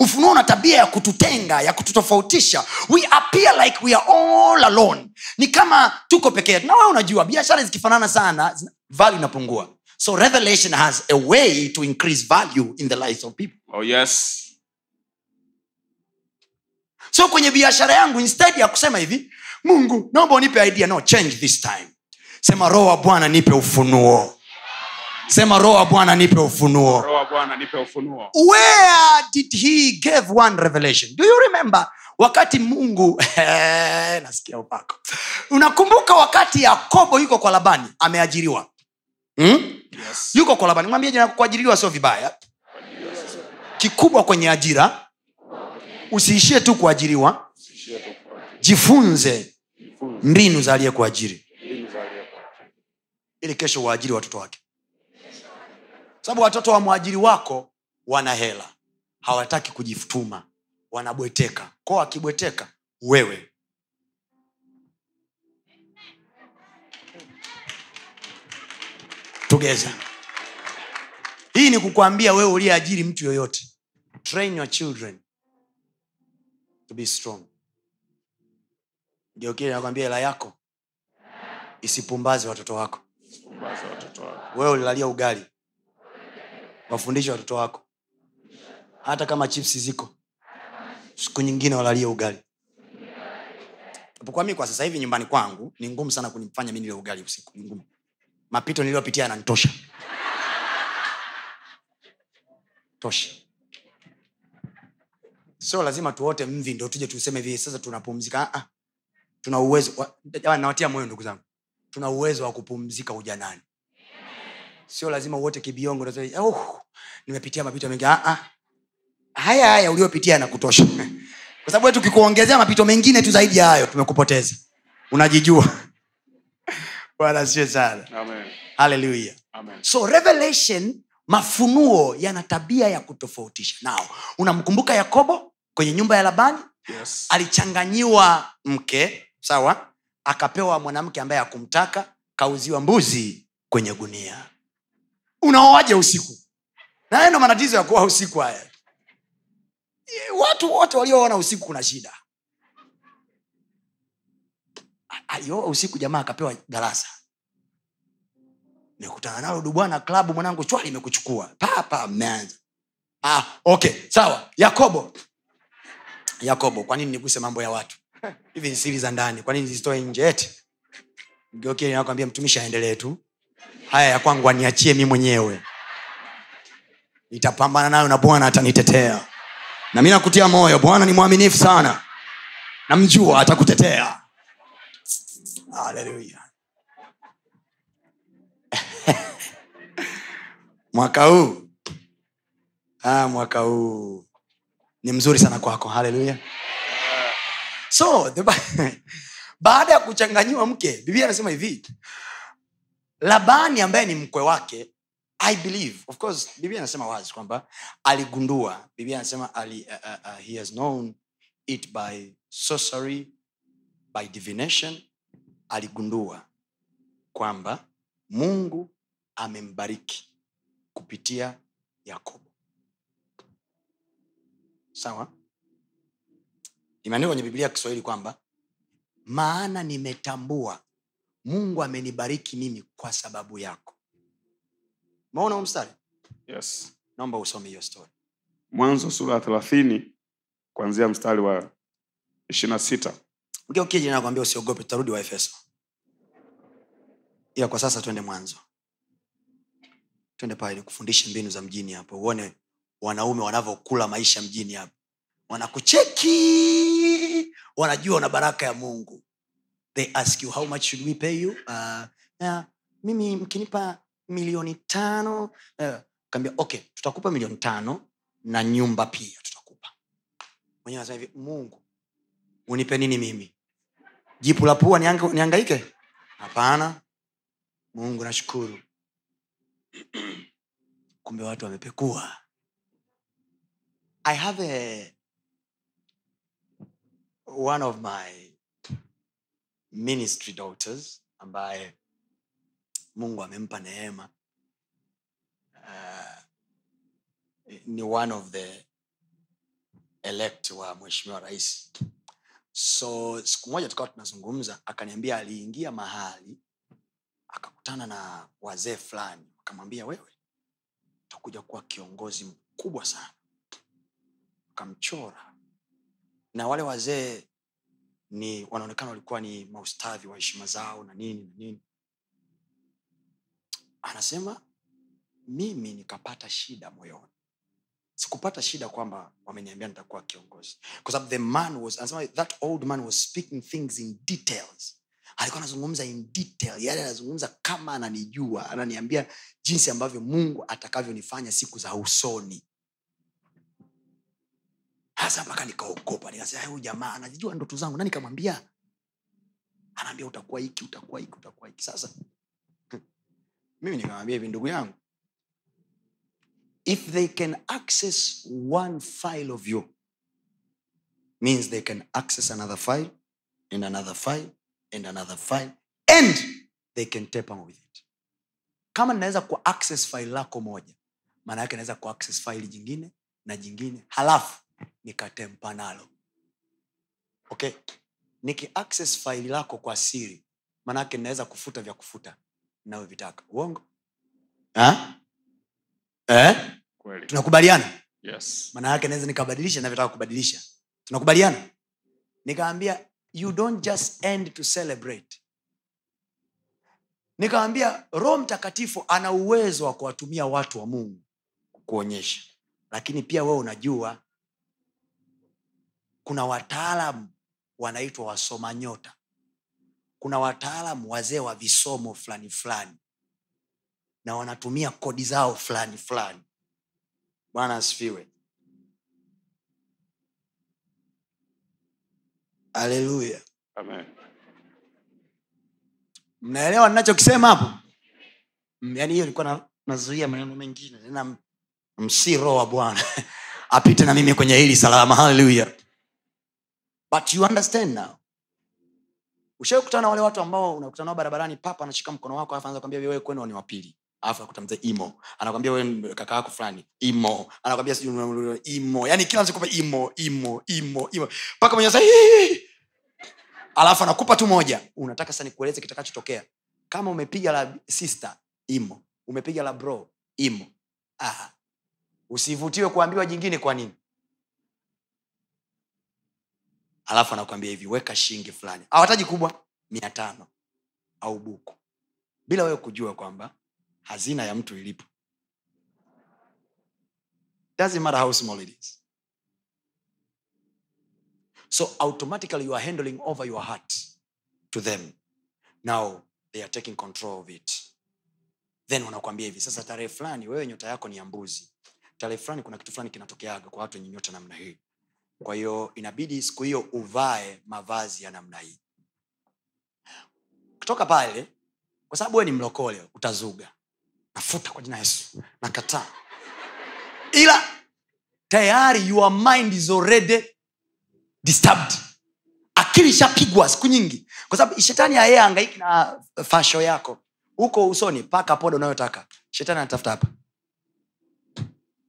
Ufunuo una tabia ya kututenga ya kututofautisha. We appear like we are all alone. Ni kama tuko peke yetu. Na wewe unajua biashara zikifanana sana value inapungua. So revelation has a way to increase value in the lives of people. Oh, yes. so kwenye biashara yangu instead ya kusema hivi mungu naomba unipe idea no change this time. Sema roho wa bwana nipe ufunuo sema roho wa bwana nipe ufunuo. Roho wa bwana nipe ufunuo. Where did he give one revelation? Do you remember? Wakati mungu nasikia upako. Unakumbuka wakati yakobo yuko kwa labani ameajiriwa? Hmm? yes. yuko kwa labani. Mwambie jina kuajiriwa sio vibaya. Kikubwa kwenye ajira usiishie tu kuajiriwa. Jifunze mbinu za aliyekuajiri. Ili kesho waajiri watoto wake sababu watoto wa mwajiri wako wana hela hawataki kujituma wanabweteka. Ko akibweteka wewe. Tugeza hii ni kukwambia wewe uliyeajiri mtu yoyote. Train your children to be strong. Ndio nakwambia hela yako isipumbaze watoto wako. Watoto wako. wewe ulilalia ugali wafundishe watoto wako. Hata kama chipsi ziko siku nyingine walalie ugali. Pokuwa mi kwa sasa hivi nyumbani kwangu ni ngumu sana kunifanya mi ugali usiku ni ngumu. Mapito niliyopitia yananitosha. Tosha. Sio lazima tuote mvi ndo tuje tuseme hivi sasa tunapumzika. Ah, ah. tuna uwezo wa- nawatia moyo ndugu zangu. Tuna uwezo wa kupumzika ujanani sio lazima uote kibiongo oh, nimepitia mapito mengi. Ah, ah. haya haya uliopitia yanakutosha. Kwa sababu tukikuongezea mapito mengine tu zaidi ya hayo tumekupoteza. Unajijua. Bwana sio sana. Haleluya so revelation mafunuo yana tabia ya kutofautisha. Nao unamkumbuka yakobo kwenye nyumba ya labani? Yes. alichanganyiwa mke sawa akapewa mwanamke ambaye akumtaka kauziwa mbuzi kwenye gunia unaoaje usiku? Na ndo matatizo ya kuwa usiku haya. Eh, watu wote walioona usiku kuna shida. Alioa usiku jamaa akapewa darasa. Nikutana nalo dubwana klabu mwanangu chwali imekuchukua. Papa mmeanza. Ah, okay sawa. Yakobo. Yakobo kwa nini niguse mambo ya watu? Hivi ni siri za ndani. Kwa nini zisitoe nje? Eti. Mgeukie nakwambia mtumishi aendelee tu haya ya kwangu aniachie mi mwenyewe. Nitapambana nayo na bwana atanitetea. Na mi nakutia moyo bwana ni mwaminifu sana. Namjua atakutetea. Mwaka huu. Ah, mwaka huu. Ni mzuri sana kwako. Haleluya so the, baada ya kuchanganyiwa mke biblia anasema hivi labani ambaye ni mkwe wake i believe of course biblia anasema wazi kwamba aligundua biblia anasema ali, uh, uh, he has known it by sorcery by divination. Aligundua kwamba mungu amembariki kupitia yakobo. Sawa? Imeandikwa kwenye biblia ya kiswahili kwamba maana nimetambua mungu amenibariki mimi kwa sababu yako. Maona huu mstari? Yes. naomba usome hiyo story. Mwanzo sura ya thelathini kuanzia mstari wa ishirina sita. Ukiokija nakwambia usiogope tutarudi wa efeso. Ila kwa sasa twende mwanzo. Twende pale nikufundishe mbinu za mjini hapo uone wanaume wanavyokula maisha mjini hapo. Wanakucheki! Wanajua una baraka ya mungu they ask you how much should we pay you? Uh, yeah, mimi mkinipa milioni tano uh, kaambia okay tutakupa milioni tano na nyumba pia tutakupa. Mwenyewe anasema hivi mungu unipe nini mimi? Jipu la niangaike? Hapana mungu nashukuru. Kumbe watu wamepekua. I have a one of my ministry daughters ambaye mungu amempa neema. Uh, ni one of the elect wa mheshimiwa rais. So siku moja tukawa tunazungumza akaniambia aliingia mahali akakutana na wazee fulani akamwambia wewe utakuja kuwa kiongozi mkubwa sana. Akamchora. Na wale wazee ni wanaonekana walikuwa ni maustadhi wa heshima zao na nini na nini. Anasema mimi nikapata shida moyoni. Sikupata shida kwamba wameniambia nitakuwa kiongozi. Kwa sababu the man was anasema that old man was speaking things in details. Alikuwa anazungumza in detail. Yale anazungumza kama ananijua ananiambia jinsi ambavyo mungu atakavyonifanya siku za usoni hasa mpaka nikaogopa. Nikasema huyu jamaa anajijua ndoto zangu. Na nikamwambia anaambia utakuwa hiki utakuwa hiki utakuwa hiki. Sasa mimi nikamwambia hivi ndugu yangu if they can access one file of you means they can access another file and another file and another file and they can taper with it. Kama ninaweza ku access file lako moja maana yake naweza ku access file jingine na jingine halafu nikatempa nalo. Okay? Niki access faili lako kwa siri maanake ninaweza kufuta vya kufuta navyovitaka uongo? Ha? eh? kweli. Tunakubaliana? Yes. Maana yake naweza nikabadilisha navyotaka kubadilisha. Tunakubaliana? Nikaambia you don't just end to celebrate. Nikawambia roho mtakatifu ana uwezo wa kuwatumia watu wa mungu kuonyesha lakini pia wewe unajua kuna wataalam wanaitwa wasoma nyota. Kuna wataalam wazee wa visomo fulani fulani. Na wanatumia kodi zao fulani fulani. Bwana asifiwe. Haleluya. Mnaelewa ninachokisema hapo? Mm, yaani hiyo ilikuwa nazuia maneno mengine. Na msi roho wa bwana. Apite na mimi kwenye hili salama. Haleluya but you understand now. Ushaikutana wale watu ambao unakutana nao barabarani papa anashika mkono wako alafu anaanza kwambia wewe kwenu ni wapili anakwambia anakwambia imo. Umepiga la bro imo. Ah. usivutiwe kuambiwa jingine kwa nini alafu anakwambia hivi weka shilingi fulani. Awataji kubwa mia tano au buku. Bila wewe kujua kwamba hazina ya mtu ilipo. So automatically you are handling over your heart to them. Now they are taking control of it. Then wanakwambia hivi sasa tarehe fulani wewe nyota yako ni ya mbuzi. Tarehe fulani kuna kitu fulani kinatokeaga kwa watu wenye nyota namna hii kwa hiyo inabidi siku hiyo uvae mavazi ya namna hii. Kutoka pale kwa sababu wewe ni mlokole utazuga. Nafuta kwa jina yesu. Nakataa. Ila tayari your mind is already disturbed. Akili ishapigwa siku nyingi. Kwa sababu shetani aye angaiki na fasho yako. Huko usoni paka poda unayotaka. Shetani anatafuta hapa.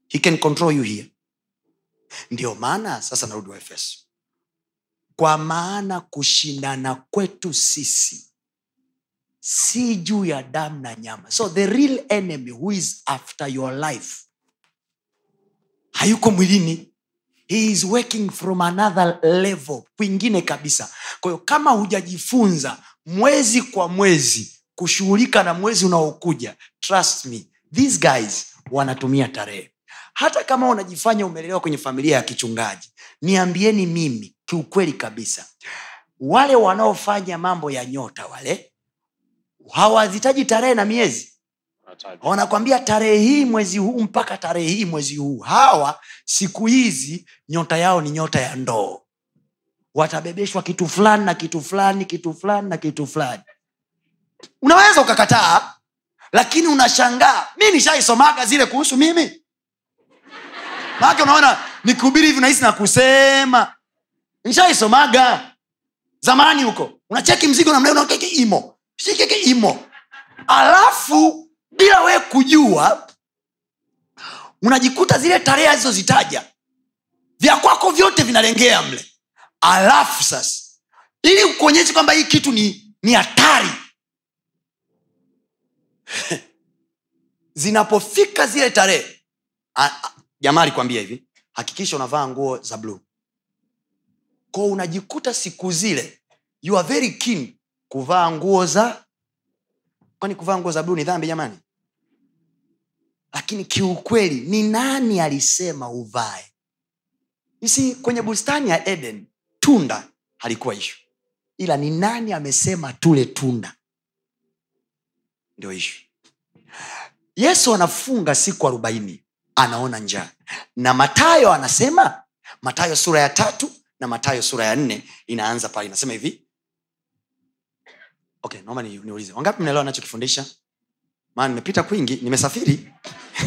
He can control you here ndio maana sasa narudi wa efeso kwa maana kushindana kwetu sisi si juu ya damu na nyama. So the real enemy who is after your life hayuko mwilini. He is working from another level kwingine kabisa. Kwahiyo kama hujajifunza mwezi kwa mwezi kushughulika na mwezi unaokuja trust me these guys wanatumia tarehe hata kama unajifanya umelelewa kwenye familia ya kichungaji niambieni mimi kiukweli kabisa wale wanaofanya mambo ya nyota wale hawazitaji tarehe na miezi. Wanakwambia tarehe hii mwezi huu mpaka tarehe hii mwezi huu. Hawa siku hizi nyota yao ni nyota ya ndoo. Watabebeshwa kitu fulani na kitu fulani kitu fulani na kitu fulani. Unaweza ukakataa lakini unashangaa. Mi nishaisomaga zile kuhusu mimi maake unaona nikihubiri hivi nahisi na kusema nishaisomaga zamani huko. Unacheki mzigo namna hiyo, keke imo. Shikeke imo. Alafu bila wee kujua unajikuta zile tarehe alizozitaja vya kwako vyote vinalengea mle. Alafu sasa ili ukuonyeshe kwamba hii kitu ni ni hatari zinapofika zile tarehe jamaa alikwambia hivi hakikisha unavaa nguo za bluu ko unajikuta siku zile you are very keen kuvaa nguo za kwani kuvaa nguo za bluu ni dhambi jamani? Lakini kiukweli ni nani alisema uvae? Isi kwenye bustani ya eden tunda halikuwa ishu ila ni nani amesema tule tunda? Ndio ishu yesu anafunga siku arobaini anaona njaa. Na matayo anasema matayo sura ya tatu na matayo sura ya nne inaanza pale inasema hivi. Okay naomba ni- wangapi mnaelewa anachokifundisha? Maana nimepita kwingi nimesafiri.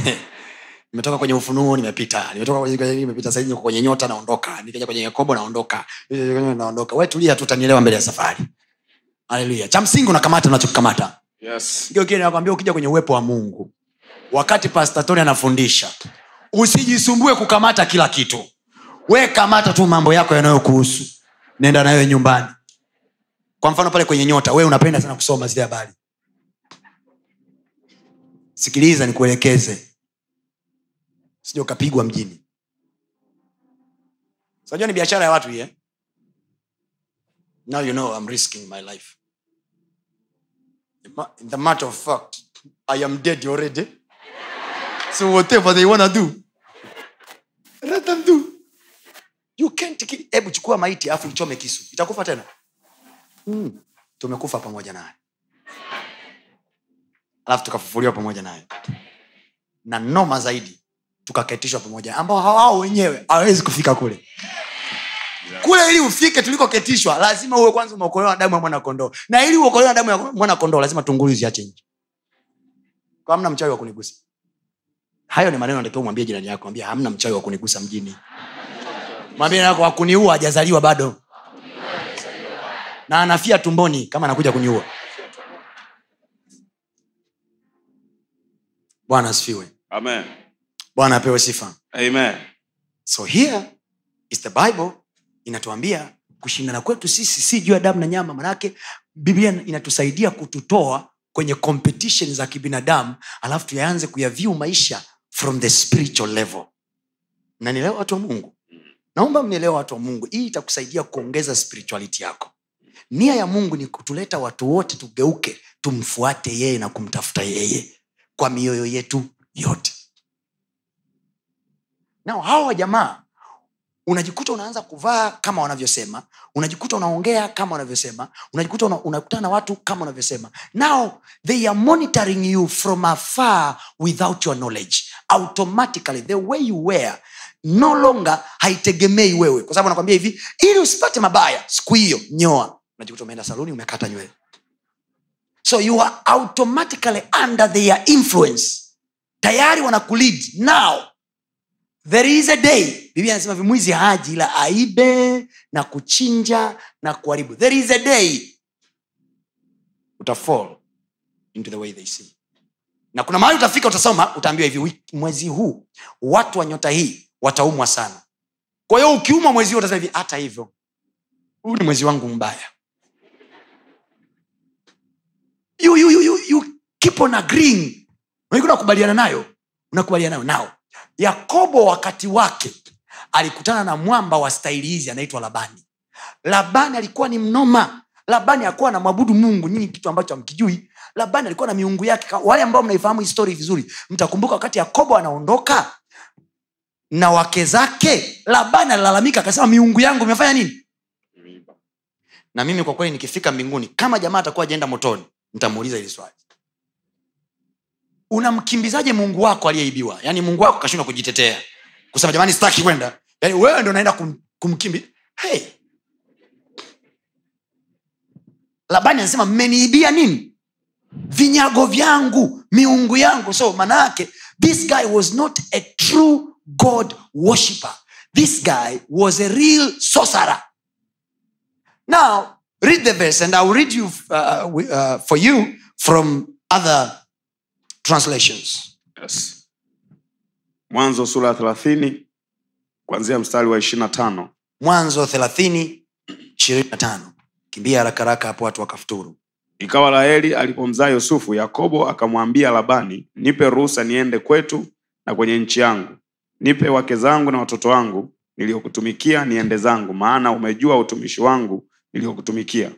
Nimetoka kwenye ufunuo nimepita. Nimetoka kwenye, nimepita saizi niko kwenye nyota naondoka. Nikaja kwenye yakobo naondoka. Naondoka. We tulia tu utanielewa mbele ya safari. Haleluya. Cha msingi unakamata unachokikamata. Yes. Nakwambia ukija kwenye uwepo wa mungu wakati pastatoni anafundisha usijisumbue kukamata kila kitu. We kamata tu mambo yako yanayokuhusu. Nenda nayo nyumbani. Kwa mfano pale kwenye nyota we unapenda sana kusoma zile habari. Sikiliza nikuelekeze. Sija ukapigwa mjini. Sajua ni biashara ya watu eh? now you know I'm risking my life. In the matter of fact i am dead already so whatever they wanna do. Let them do. You can't kill. Hebu chukua maiti afu ichome kisu. Itakufa tena? Mm. tumekufa pamoja naye. Alafu tukafufuliwa pamoja naye. Na noma zaidi tukaketishwa pamoja. Ambao hawao wenyewe hawezi kufika kule. Kule ili ufike tulikoketishwa lazima uwe kwanza umeokolewa damu ya mwana kondoo. Na ili uokolewa damu ya mwana kondoo lazima tunguli ziache nje. Kwa mna mchawi wa kunigusa hayo ni maneno natakiwa mwambie jirani yako ambia hamna mchawi wa kunigusa mjini. Mwambie yako wakuniua hajazaliwa bado. Na anafia tumboni kama anakuja kuniua. Bwana asifiwe. Amen. bwana apewe sifa. Amen. so here is the bible inatuambia kushindana kwetu sisi si juu ya damu na nyama manake biblia inatusaidia kututoa kwenye competition za kibinadamu alafu tuyaanze kuyaviu maisha from the spiritual level. Nanielewa watu wa mungu? Naomba mnielewa watu wa mungu. Hii itakusaidia kuongeza spirituality yako. Nia ya mungu ni kutuleta watu wote tugeuke tumfuate yeye na kumtafuta yeye kwa mioyo yetu yote. Nao hawa jamaa unajikuta unaanza kuvaa kama wanavyosema unajikuta unaongea kama wanavyosema unajikuta una- unakutana na watu kama wanavyosema. Now they are monitoring you from afar without your knowledge automatically the way you wear no longer haitegemei wewe. Kwa sababu anakwambia hivi ili usipate mabaya siku hiyo nyoa. Unajikuta umeenda saluni umekata nywele. So you are automatically under their influence. Tayari wanakulid now there is a day biblia anasema vimwizi haji ila aibe na kuchinja na kuharibu. There is a day utafall into the way they see na kuna mahali utafika utasoma utaambiwa hivi mwezi huu watu wa nyota hii wataumwa sana. Kwa hiyo ukiumwa mwezi huu utasema hivi hata hivyo huu ni mwezi wangu mbaya. You, you, you, unakubaliana nayo unakubaliana nao. Yakobo wakati wake alikutana na mwamba wa staili hizi anaitwa labani. Labani alikuwa ni mnoma. Labani akuwa na mwabudu mungu nyinyi kitu ambacho amkijui labani alikuwa na miungu yake. Wale ambao mnaifahamu histori vizuri mtakumbuka wakati yakobo anaondoka na wake zake labani alilalamika akasema miungu yangu imefanya nini? Na mimi kwa kweli nikifika mbinguni kama jamaa atakuwa ajaenda motoni nitamuuliza hili swali. Unamkimbizaje mungu wako aliyeibiwa? Yaani mungu wako kashindwa kujitetea. Kusema jamani sitaki kwenda. Yaani wewe ndo unaenda kum, kumkimbi hey. labani anasema mmeniibia nini vinyago vyangu miungu yangu. So manaake this guy was not a true god worshipper. This guy was a real sorcerer. Now read the verse and iwill read you uh, uh, for you from other translations. Yes. mwanzo sura ya thelathini kuanzia mstari wa ishiri na tano. Mwanzo thelathini ishirini na tano. Kimbia haraka haraka hapo watu wakafuturu ikawa raheli alipomzaa yusufu yakobo akamwambia labani nipe ruhusa niende kwetu na kwenye nchi yangu. Nipe wake zangu na watoto wangu niliyokutumikia niende zangu maana umejua utumishi wangu niliyokutumikia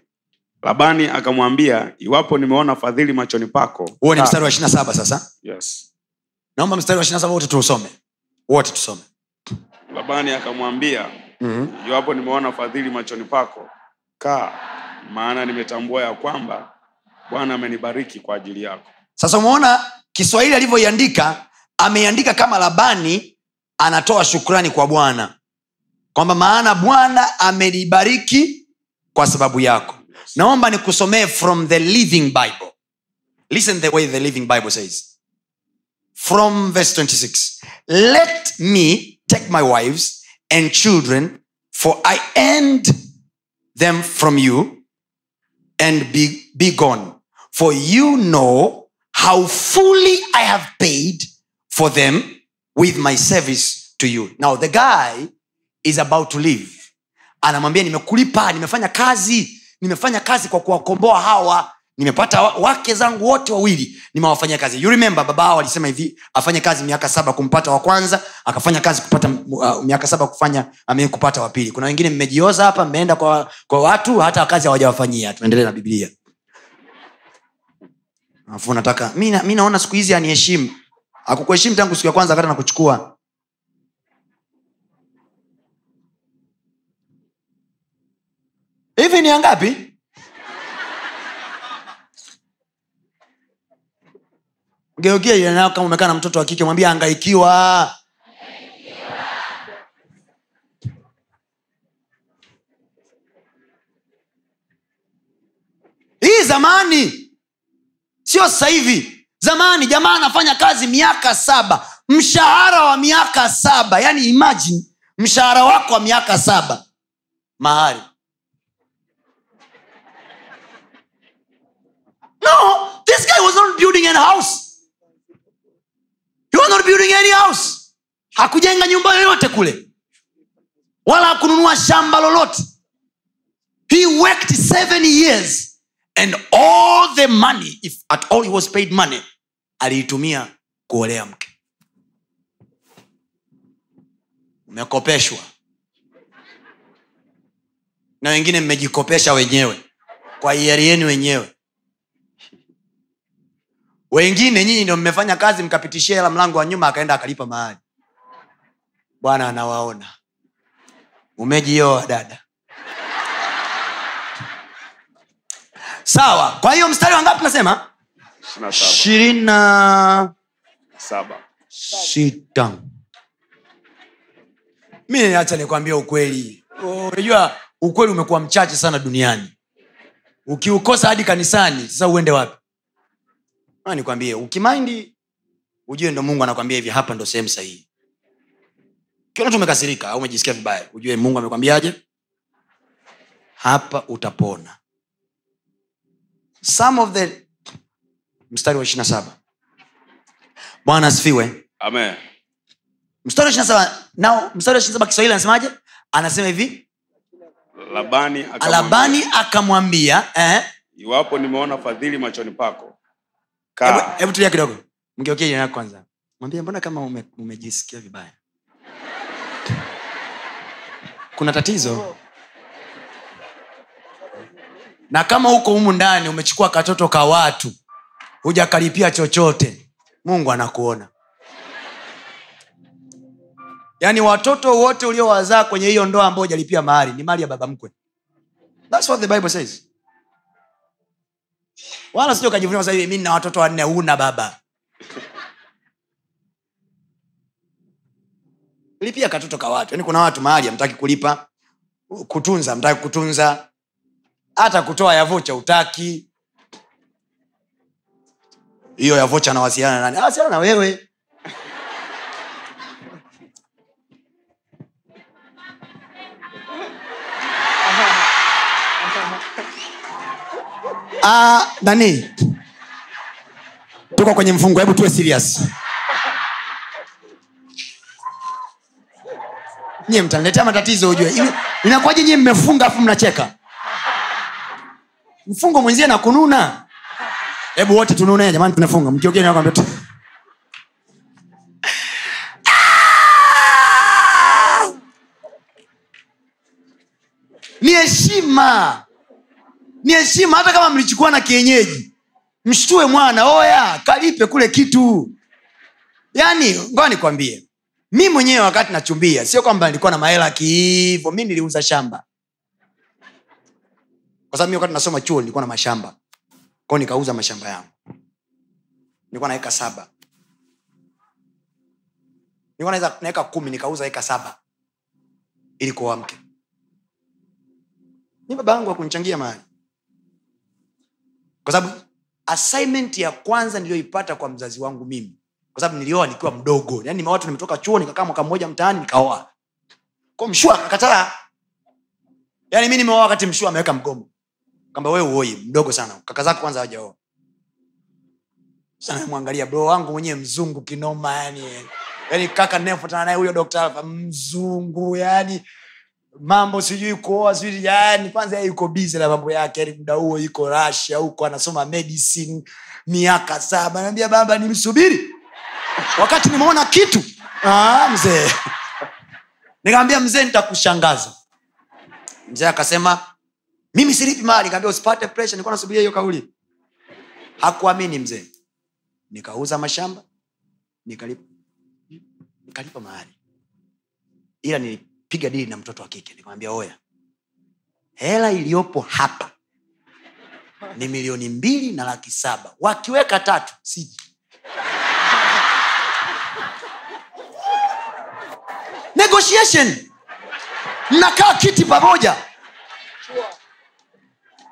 labani akamwambia iwapo nimeona fadhili machoni pako huo ni mstari wa ishirina saba sasa. Yes. naomba mstari wa ishirina saba wote tuusome. Wote tusome. Labani akamwambia mm-hmm. iwapo nimeona fadhili machoni pako kaa maana nimetambua ya kwamba bwana amenibariki kwa ajili yako. Sasa umeona kiswahili alivyoiandika ameiandika kama labani anatoa shukrani kwa bwana. Kwamba maana bwana amenibariki kwa sababu yako. Naomba nikusomee from the living bible. Listen the way the living bible says. From verse 26 let me take my wives and children for i end them from you and be, be gone. For you know how fully I have paid for them with my service to you. Now, the guy is about to leave. Anamwambia nimekulipa, nimefanya kazi, nimefanya kazi kwa kuwakomboa hawa, nimepata wake zangu wote wawili, nimewafanyia kazi. You remember baba hao alisema hivi, afanye kazi miaka saba kumpata wa kwanza, akafanya kazi kupata uh, miaka saba kufanya ame kupata wa pili. Kuna wengine mmejioza hapa, mmeenda kwa, kwa watu hata kazi hawajawafanyia. Tuendelee na Biblia. afu nataka mi na- mi naona siku hizi aniheshimu akukuheshimu tangu siku ya kwanza wakati nakuchukua hivi ni angapi geukia jirani yako kama umekaa na mtoto wa kike mwambie angaikiwa. Hii zamani sio sasa hivi. Zamani jamaa anafanya kazi miaka saba mshahara wa miaka saba. Yani imagine mshahara wako wa miaka saba. Mahari. No this guy was not building any house was not building any house. Hakujenga nyumba yoyote kule. Wala hakununua shamba lolote. He worked seven years and all the money if at all he was paid money aliitumia kuolea mke. Umekopeshwa. Na wengine mmejikopesha wenyewe. Kwa hiari yenu wenyewe wengine nyinyi ndio mmefanya kazi mkapitishia hela mlango wa nyuma akaenda akalipa mahali. Bwana anawaona. Umejioa dada. Sawa. Kwa hiyo mstari wa ngapi nasema Ishirini na sita. Mi acha nikwambia ukweli. Oh, unajua ukweli umekuwa mchache sana duniani. Ukiukosa hadi kanisani sasa uende wapi nikwambie ukimaindi ujue ndo mungu anakwambia hivi hapa ndo sehemu sahihi. Kiona tu umekasirika au umejisikia vibaya ujue mungu amekwambiaje hapa utapona. Some of the mstari wa ishirina saba. Bwana asifiwe. Amen. mstari wa ishirina saba nao mstari wa ishirina saba kiswahili anasemaje? Anasema hivi. Labani akamwambia, labani akamwambia eh, iwapo nimeona fadhili machoni pako hebu tulia kidogo. Mgeukie jirani kwanza. Mwambie mbona kama ume, umejisikia vibaya? Kuna tatizo. Na kama huko humu ndani umechukua katoto ka watu hujakalipia chochote mungu anakuona. Yaani watoto wote uliowazaa kwenye hiyo ndoa ambao hujalipia mahari ni mali ya baba mkwe. That's what the bible says wala sio kajivunia sasa hivi mi na watoto wanne huna baba. Lipia katoto ka watu yaani kuna watu mahali amtaki kulipa kutunza mtaki kutunza hata kutoa yavocha utaki hiyo yavocha nawasiliana nani? Awasiliana na wewe Ah, nani? Tuko kwenye mfungo hebu tuwe serious. Nyie mtaniletea matatizo ujue. Inakuwaje nyie mmefunga afu mnacheka? Mfungo mwenzie na kununa. Hebu wote tunune jamani tunafunga. Ah! ni heshima ni heshima hata kama mlichukua na kienyeji. Mshtue mwana oya kalipe kule kitu. Yaani ngoa nikwambie. Mi mwenyewe wakati nachumbia sio kwamba nilikuwa na mahela kiivo mi niliuza shamba. Kwa sababu wakati nasoma chuo nilikuwa na mashamba. Kwao nikauza mashamba yangu. Nilikuwa naeka saba. Nilikuwa naweza naeka kumi nikauza eka saba. Ili kuoa mke. Ni baba yangu akunichangia mahali kwa sababu assignment ya kwanza niliyoipata kwa mzazi wangu mimi. Kwa sababu nilioa nikiwa mdogo. Yani watu nimetoka chuo nikakaa mwaka mmoja mtaani nikaoa. Kwa mshua akakataa yani mi nimeoa wakati mshua ameweka mgomo. Kwamba wewe uoi mdogo sana. Kaka zako kwanza hawajaoa. Sanamwangalia bro wangu mwenyewe mzungu kinoma yani yani kaka nayefuatana naye huyo dokta alfa mzungu yani mambo sijui kuoa sijui yani kwanza yeye yuko bizi na mambo yake yani muda huo yuko rasia huko anasoma medicine miaka saba. Naambia baba nimsubiri. Wakati nimeona kitu. Ah, mzee. Nikamwambia mzee nitakushangaza. Mzee akasema mimi silipi mali. Nikamwambia usipate presha nilikuwa nasubiria hiyo kauli. Hakuamini mzee. Nikauza mashamba nikalipa nikalipa mahali ila nilipiga dili na mtoto wa kike. Nikamwambia oya hela iliyopo hapa ni milioni mbili na laki saba. Wakiweka tatu siji. Negotiation. Mnakaa kiti pamoja.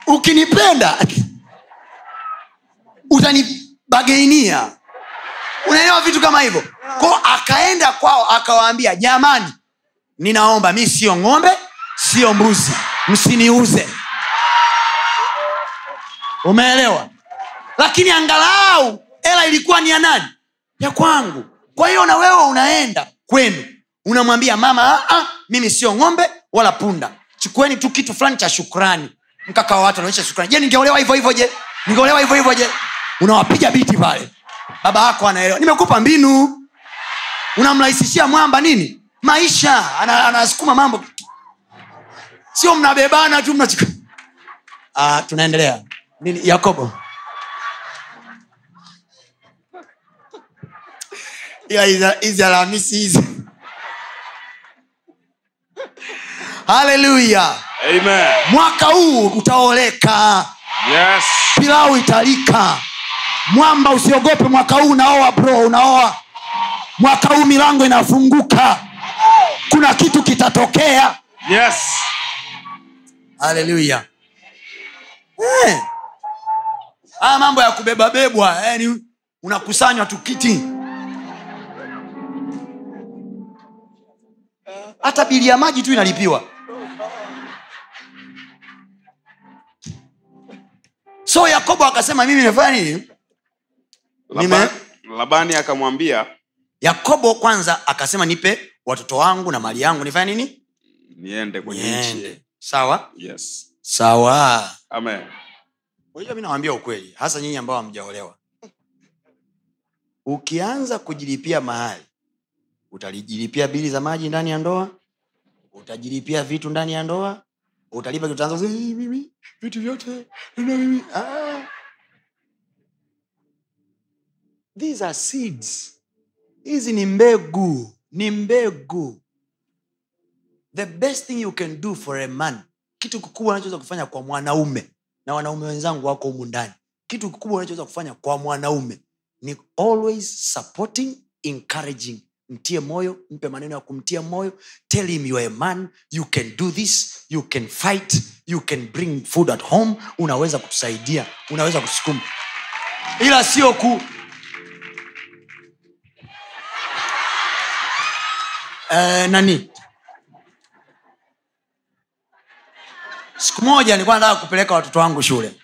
Ukinipenda utanibageinia unaelewa vitu kama hivyo? Ko akaenda kwao akawaambia jamani ninaomba mi sio ng'ombe sio mbuzi. Msiniuze. Umeelewa? Lakini angalau hela ilikuwa ni ya nani? Ya kwangu. Kwa hiyo na wewe unaenda kwenu. Unamwambia mama "Ah, ah, mimi sio ng'ombe wala punda. Chukueni tu kitu fulani cha shukrani. Mkaka wa watu anaonyesha shukrani. Je ningeolewa hivyo hivyo je? Ningeolewa hivyo hivyo je? Unawapiga biti pale. Baba yako anaelewa. Nimekupa mbinu. Unamrahisishia mwamba nini maisha Ana- anasukuma mambo. Sio mnabebana tu mna ah, tunaendelea. Nini? Yakobo. Ila hizi alhamisi hizi. Haleluya. Mwaka huu utaoleka. Yes. pilau italika. Mwamba usiogope mwaka huu unaoa bro unaoa. Mwaka huu milango inafunguka kuna kitu kitatokea. Yes. haleluya hey. haya mambo ya kubebabebwa yani unakusanywa tu kiti. Hata bili ya maji tu inalipiwa. So yakobo akasema mimi nimefanya nini? Laba, labani akamwambia yakobo kwanza akasema nipe watoto wangu na mali yangu nifanye nini? Niende kwenye sawa? Yes. Sawa. Amen. Unajua mi nawambia ukweli hasa nyinyi ambao hamjaolewa. Ukianza kujilipia mahali utajilipia bili za maji ndani ya ndoa utajilipia vitu ndani ya ndoa utalipa utaanza mimi vitu vyote mimi ah. these are seeds. Hizi ni mbegu ni mbegu. The best thing you can do for a man kitu kikubwa unachoweza kufanya kwa mwanaume na wanaume wenzangu wako humu ndani kitu kikubwa unachoweza kufanya kwa mwanaume ni always supporting encouraging. Mtie moyo mpe maneno ya kumtia moyo tell him you are a man you can do this you can fight you can bring food at home unaweza kutusaidia unaweza kusukuma. Ila sio ku eh, nani? Siku moja nilikuwa nataka kupeleka watoto wangu shule.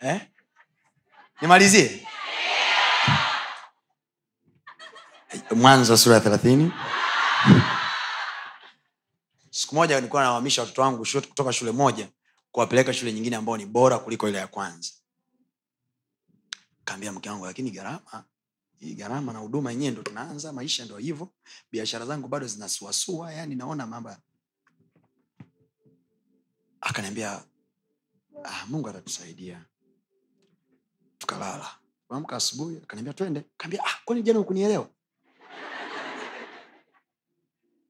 Eh? nimalizie? Mwanzo sura ya thelathini. Siku moja nilikuwa nawahamisha watoto wangu shule- kutoka shule moja kuwapeleka shule nyingine ambao ni bora kuliko ile ya kwanza. Kaambia mke wangu lakini gharama gharama na huduma yenyewe ndo tunaanza maisha ndo hivyo. Biashara zangu bado zinasuasua yani naona mambo akaniambia ah, mungu atatusaidia. Tukalala. Amka asubuhi akaniambia twende. Kaambia ah, kwani jana ukunielewa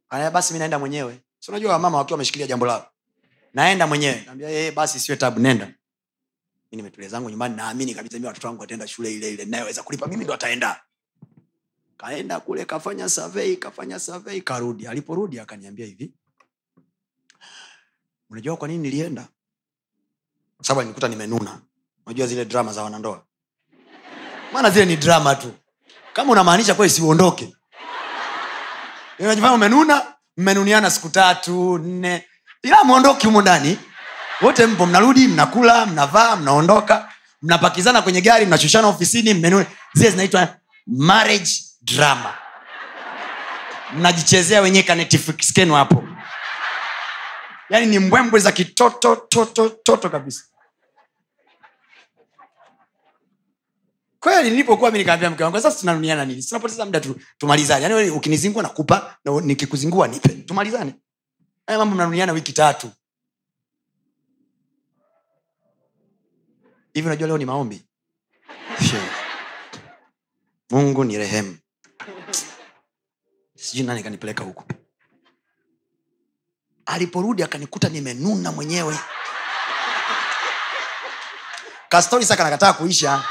Anaambia, basi mi naenda mwenyewe. Si unajua wamama wakiwa wameshikilia jambo lao. Naenda mwenyewe. Kaambia hey, basi siwe tabu nenda mi nimetulia zangu nyumbani naamini kabisa mi watoto wangu wataenda shule ile ile. Nayoweza kulipa mimi ndo ataenda kaenda kule kafanya survey kafanya survey karudi. Aliporudi akaniambia hivi unajua kwa nini nilienda? Sababu nikuta nimenuna. Unajua zile drama za wanandoa? Maana zile ni drama tu. Kama unamaanisha kweli siuondoke. Unajifanya umenuna mmenuniana siku tatu nne. Ila mwondoki humo ndani wote mpo mnarudi mnakula mnavaa mnaondoka mnapakizana kwenye gari mnashushana ofisini mmenuna zile zinaitwa marriage drama. Mnajichezea wenyewe ka hapo. Yaani ni mbwembwe za kitoto toto toto kabisa. Kweli nilipokuwa mi nikaambia mke wangu sasa tunanuniana nini? Tunapoteza muda tu, tumalizane. Yaani ukinizingua nakupa na nikikuzingua nipe. Tumalizane. Haya mambo mnanuniana wiki tatu hivi unajua leo ni maombi? Mungu ni rehemu. Sijui nani kanipeleka huku aliporudi akanikuta nimenuna mwenyewe. Kastori saka nakataa kuisha.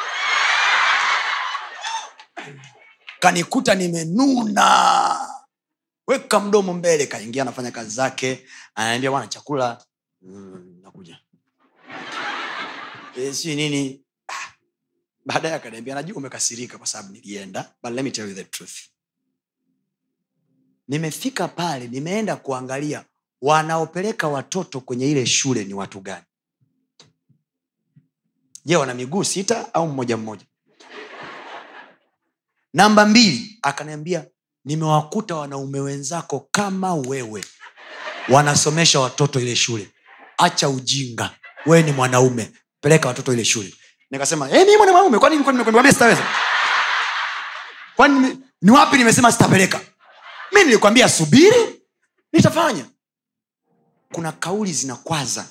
Kanikuta nimenuna. Weka mdomo mbele. Kaingia anafanya kazi zake. Anaambia bwana chakula mm, nakuja e, si nini? Ah, baadaye akaniambia najua umekasirika kwa sababu nilienda but let me tell you the truth. Nimefika pale nimeenda kuangalia wanaopeleka watoto kwenye ile shule ni watu gani. Je wana miguu sita au mmoja mmoja? Namba mbili akaniambia nimewakuta wanaume wenzako kama wewe. Wanasomesha watoto ile shule. Acha ujinga. Wewe ni mwanaume peleka watoto ile shule. Nikasema hey, mimi mwanaume kwani nimekwambia sitaweza. Kwani ni wapi nimesema sitapeleka? Mi nilikwambia subiri nitafanya. Kuna kauli zinakwaza.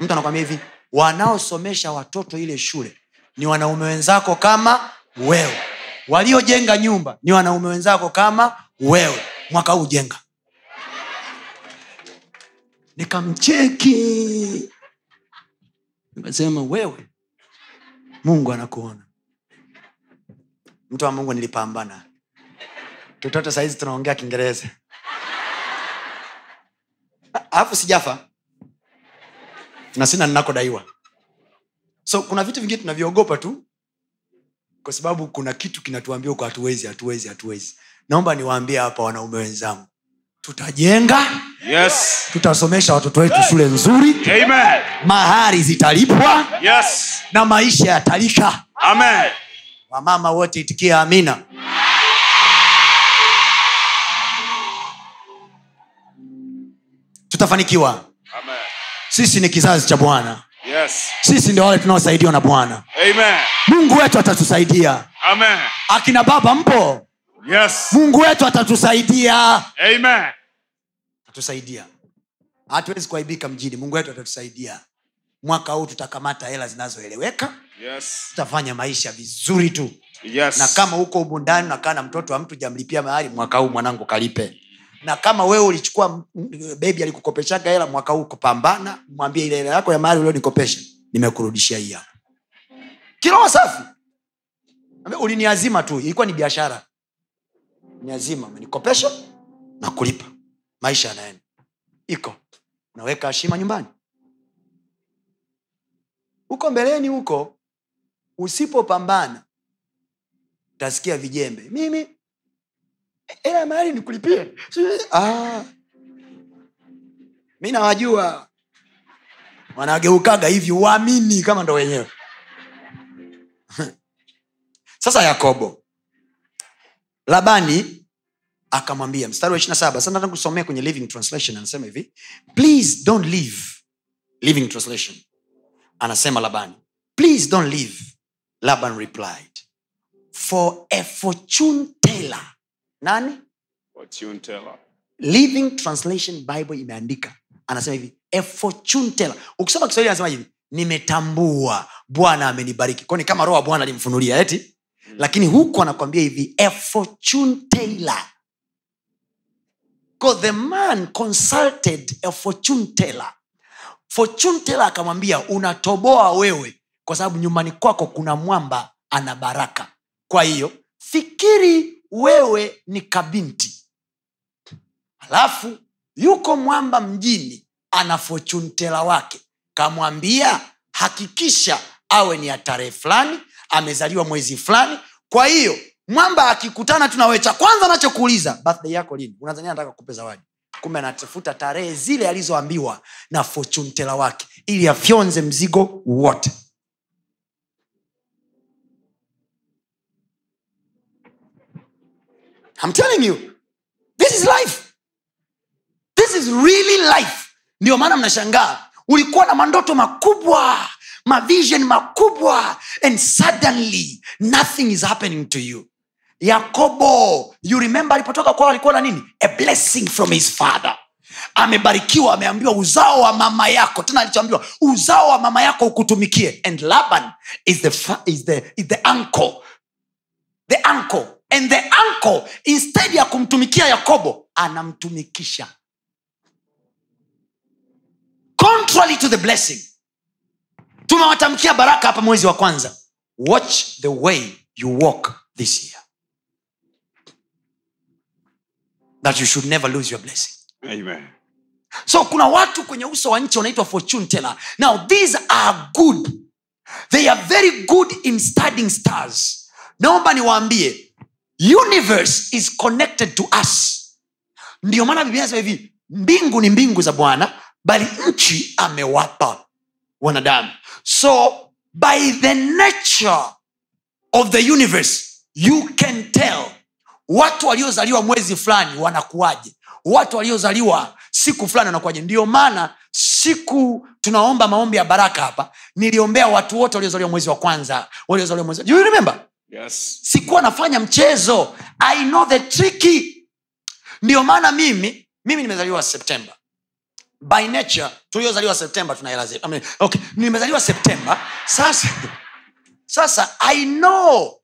Mtu anakwambia hivi wanaosomesha watoto ile shule ni wanaume wenzako kama wewe. Waliojenga nyumba ni wanaume wenzako kama wewe. Mwaka huu jenga. Nikamcheki nikasema wewe mungu anakuona. Mtu wa mungu nilipambana. Tutoto sahizi tunaongea kiingereza. Alafu sijafa. Na sina ninakodaiwa. So kuna vitu vingine tunavyogopa tu kwa sababu kuna kitu kinatuambia huko hatuwezi hatuwezi hatuwezi. Naomba niwaambie hapa wanaume wenzangu tutajenga Yes. tutasomesha watoto wetu shule nzuri Amen. mahari zitalipwa Yes. na maisha yatalika Amen. wamama wote itikia amina tutafanikiwa Amen. sisi ni kizazi cha bwana Yes. sisi ndio wale tunaosaidiwa na bwana mungu wetu atatusaidia Amen. akina baba mpo Yes. mungu wetu atatusaidia Amen. Atatusaidia. Hatuwezi kuaibika mjini. Mungu wetu atatusaidia. Mwaka huu tutakamata hela zinazoeleweka. Yes. tutafanya maisha vizuri tu. Yes. na kama huko humu ndani unakaa na mtoto wa mtu jamlipia mahali mwaka huu mwanangu kalipe. Na kama wewe ulichukua bebi alikukopeshaga hela mwaka huu kupambana mwambie ile hela yako ya mahali ulionikopesha nimekurudishia hii hapa. Kiroho safi. Uliniazima tu. Ilikuwa ni biashara. Niazima umenikopesha na kulipa maisha yanaenda. Iko. Unaweka heshima nyumbani. Huko mbeleni huko usipopambana utasikia vijembe. Mimi ela mahali nikulipie. Ah. mi nawajua. Wanageukaga hivi uamini kama ndo wenyewe. Sasa yakobo labani akamwambia mstari wa 27 sasa nataka kusomea kwenye living translation anasema hivi please don't leave living translation anasema labani. Please don't leave laban replied. For a fortune teller nani? Fortune teller. living translation bible imeandika anasema hivi a fortune teller. Ukisoma kiswahili anasema hivi nimetambua bwana amenibariki. Kwani kama roho wa bwana alimfunulia eti? Lakini huku anakwambia hivi a fortune teller 'Cause the man consulted a fortune teller. Fortune teller akamwambia unatoboa wewe kwa sababu nyumbani kwako kuna mwamba ana baraka. Kwa hiyo fikiri wewe ni kabinti. Alafu yuko mwamba mjini ana fochuntela wake. Kamwambia hakikisha awe ni ya tarehe fulani amezaliwa mwezi fulani. Kwa hiyo mwamba akikutana tu nawe cha kwanza anachokuuliza birthday yako lini? Unazania nataka kupe zawadi? Kumbe anatafuta tarehe zile alizoambiwa na fochuntela wake ili afyonze mzigo wote. I'm telling you this is life. This is really life. Ndio maana mnashangaa ulikuwa na mandoto makubwa mavision makubwa and suddenly nothing is happening to you yakobo you remember alipotoka kwao alikuwa na nini? A blessing from his father. Amebarikiwa ameambiwa uzao wa mama yako. Tena alichoambiwa uzao wa mama yako ukutumikie. And laban is the, is the, is the uncle. The uncle. And the uncle instead ya kumtumikia yakobo anamtumikisha. Contrary to the blessing tumewatamkia baraka hapa mwezi wa kwanza. Watch the way you walk this year that you should never lose your blessing. Amen. so kuna watu kwenye uso wa nchi wanaitwa fortune teller. Now these are good. They are very good in studying stars. Naomba niwaambie universe is connected to us. Ndio maana biblia inasema hivi mbingu ni mbingu za bwana bali nchi amewapa wanadamu. So by the nature of the universe you can tell watu waliozaliwa mwezi fulani wanakuwaje? Watu waliozaliwa siku fulani wanakuwaje? Ndio maana siku tunaomba maombi ya baraka hapa niliombea watu wote waliozaliwa mwezi wa kwanza waliozaliwa mwezi Do you remember? Yes. sikuwa nafanya mchezo. I know the tricky ndio maana mimi mimi nimezaliwa septemba by nature tuliozaliwa septemba tunahela I mean, okay, nimezaliwa septemba sasa sasa i know.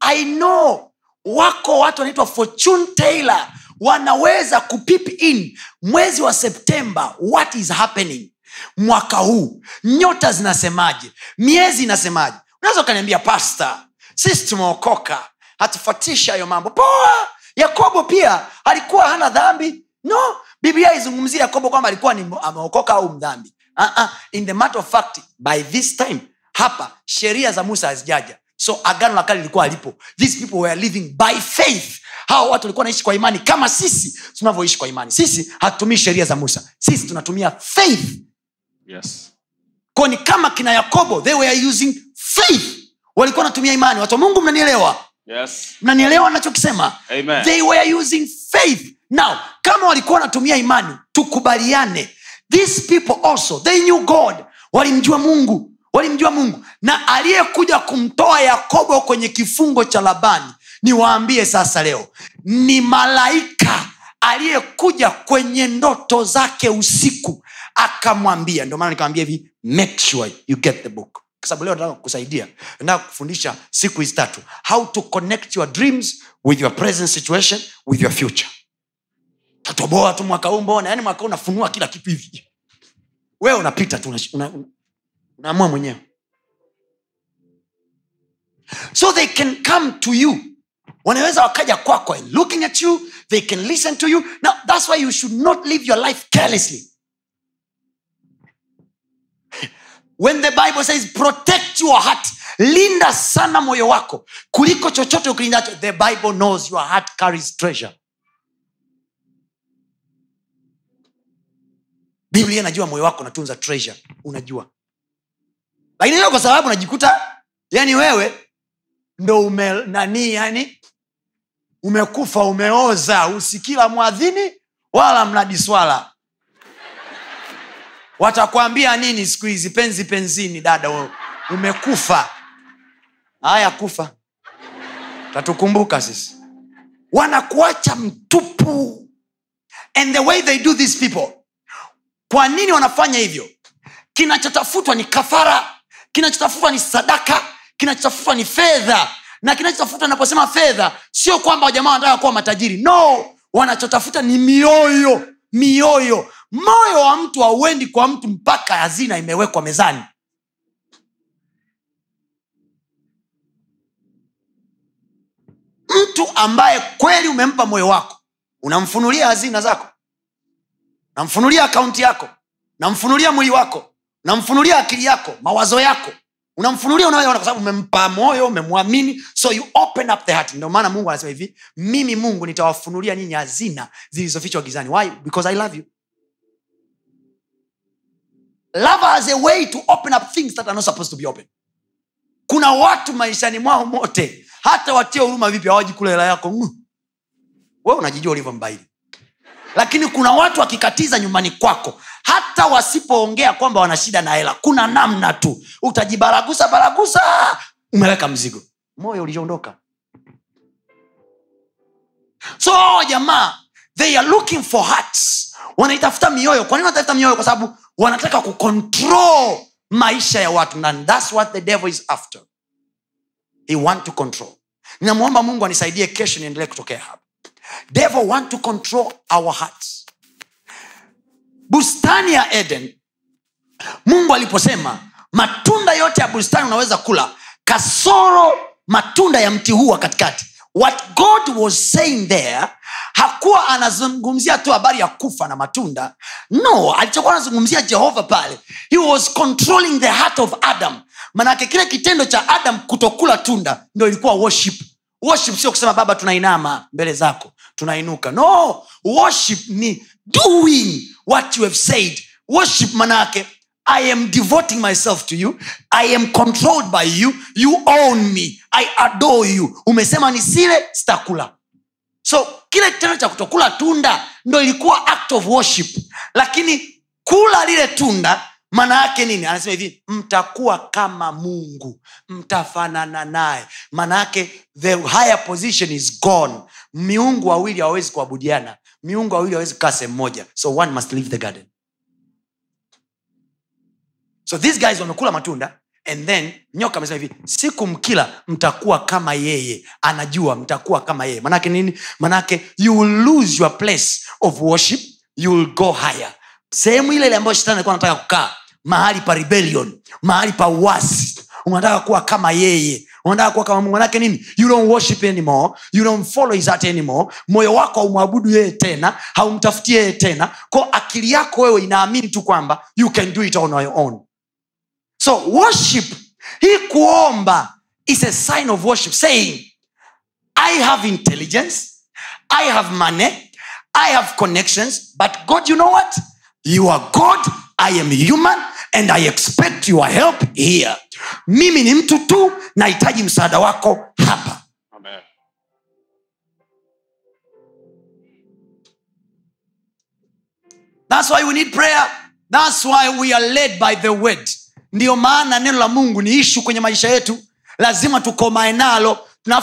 I know wako watu wanaitwa fortune taylor wanaweza kupip in. Mwezi wa septemba what is happening? Mwaka huu. Nyota zinasemaje? Miezi inasemaje? Unaweza ukaniambia pasta sisi tumeokoka. Hatufatisha hayo mambo. Poa! Yakobo pia alikuwa hana dhambi. No. Biblia izungumzia yakobo kwamba alikuwa ni ameokoka au mdhambi. Uh-uh. in the matter of fact by this time hapa sheria za musa hazijaja so agano la kale lilikuwa alipo these people were living by faith. Hawa watu walikuwa wanaishi kwa imani kama sisi tunavyoishi kwa imani. Sisi hatutumii sheria za musa. Sisi tunatumia faith. Yes. ko ni kama kina yakobo they were using faith. Walikuwa wanatumia imani. Watu wa mungu mnanielewa? Yes. mnanielewa nachokisema they were using faith. Now kama walikuwa wanatumia imani tukubaliane. These people also they knew god. Walimjua mungu walimjua mungu. Na aliyekuja kumtoa yakobo kwenye kifungo cha labani niwaambie sasa leo ni malaika aliyekuja kwenye ndoto zake usiku akamwambia. Ndio maana nikamwambia hivi make sure you get the book. Sababu leo nataka kukusaidia. Nataka kufundisha siku hizi tatu. How to connect your dreams with your present situation with your future. Tatoboa tu mwaka huu mbona? Yani mwaka huu unafunua kila kitu hivi. Wewe unapita tu una- una- unaamua mwenyewe. So they can come to you. Wanaweza wakaja kwako and looking at you they can listen to you. Now that's why you should not live your life carelessly. When the bible says protect your heart linda sana moyo wako kuliko chochote ukilindacho the bible knows your heart carries treasure. Biblia inajua moyo wako unatunza treasure. Unajua lakini kwa sababu najikuta yani wewe ndo ume nani yani umekufa umeoza usikila mwadhini wala mnadi swala watakwambia nini siku hizi? Penzi penzini dada wewe. umekufa. Haya kufa. Tatukumbuka sisi. Wanakuacha mtupu. And the way they do these people kwa nini wanafanya hivyo? Kinachotafutwa ni kafara kinachotafutwa ni sadaka kinachotafutwa ni fedha. Na kinachotafutwa naposema fedha sio kwamba wajamaa wanataka kuwa matajiri. No wanachotafuta ni mioyo mioyo. Moyo wa mtu hauendi kwa mtu mpaka hazina imewekwa mezani. Mtu ambaye kweli umempa moyo wako unamfunulia hazina zako namfunulia akaunti yako namfunulia mwili wako namfunulia akili yako mawazo yako. Unamfunulia unayoona kwa sababu umempa moyo umemwamini. So you open up the heart. Ndio maana mungu anasema hivi mimi mungu nitawafunulia nyinyi hazina zilizofichwa gizani. Why? Because i love you. Love has a way to open up things that are not supposed to be open. Kuna watu maishani mwao mote hata watie huruma vipi hawaji kula hela yako. Mm. we unajijua ulivyo mbaili lakini kuna watu wakikatiza nyumbani kwako hata wasipoongea kwamba wana shida na hela kuna namna tu. Utajibaragusa baragusa umeweka mzigo. Moyo uliondoka. So jamaa they are looking for hearts. Wanaitafuta mioyo. Kwa nini wanatafuta mioyo? Kwa sababu wanataka kucontrol maisha ya watu. And thats what the devil is after. He want to control. Ninamwomba mungu anisaidie kesho niendelee kutokea hapa. Devil want to control our hearts bustani ya eden. Mungu aliposema matunda yote ya bustani unaweza kula kasoro matunda ya mti huu wa katikati. What god was saying there hakuwa anazungumzia tu habari ya kufa na matunda. No alichokuwa anazungumzia jehova pale he was controlling the heart of adam. Manake kile kitendo cha adam kutokula tunda ndo ilikuwa worship. Worship sio kusema baba tunainama mbele zako tunainuka. No worship ni doing what you have said. Worship manake i am devoting myself to you. I am controlled by you. You own me. I adore you. Umesema nisile sitakula. So kile kitendo cha kutokula tunda ndo ilikuwa act of worship. Lakini kula lile tunda maana yake nini? Anasema hivi mtakuwa kama mungu. Mtafanana naye. Maana yake the higher position is gone. Miungu wawili hawawezi kuabudiana miungu wawili hawawezi kukaa sehemu moja. So one must leave the garden. So these guys wamekula matunda and then nyoka amesema hivi siku mkila mtakuwa kama yeye. Anajua mtakuwa kama yeye. Manake nini? Manake you will lose your place of worship you will go higher. Sehemu ile ile ambayo shetani alikuwa anataka kukaa mahali pa rebellion mahali pa uasi unataka kuwa kama yeye unataka kuwa kama mungu manake nini? You don't worship anymore. You don't follow his anymore. Moyo wako haumwabudu yeye tena haumtafuti yeye tena. Ko akili yako wewe inaamini tu kwamba you can do it on your own. So worship hii kuomba is a sign of worship. Saying i have intelligence i have money i have connections but god you know what? You are god i am human and i expect your help here mimi ni mtu tu nahitaji msaada wako hapa. Amen. thats why we need prayer. Thats why we are led by the word. Ndiyo maana neno la mungu ni ishu kwenye maisha yetu. Lazima tukomae nalo.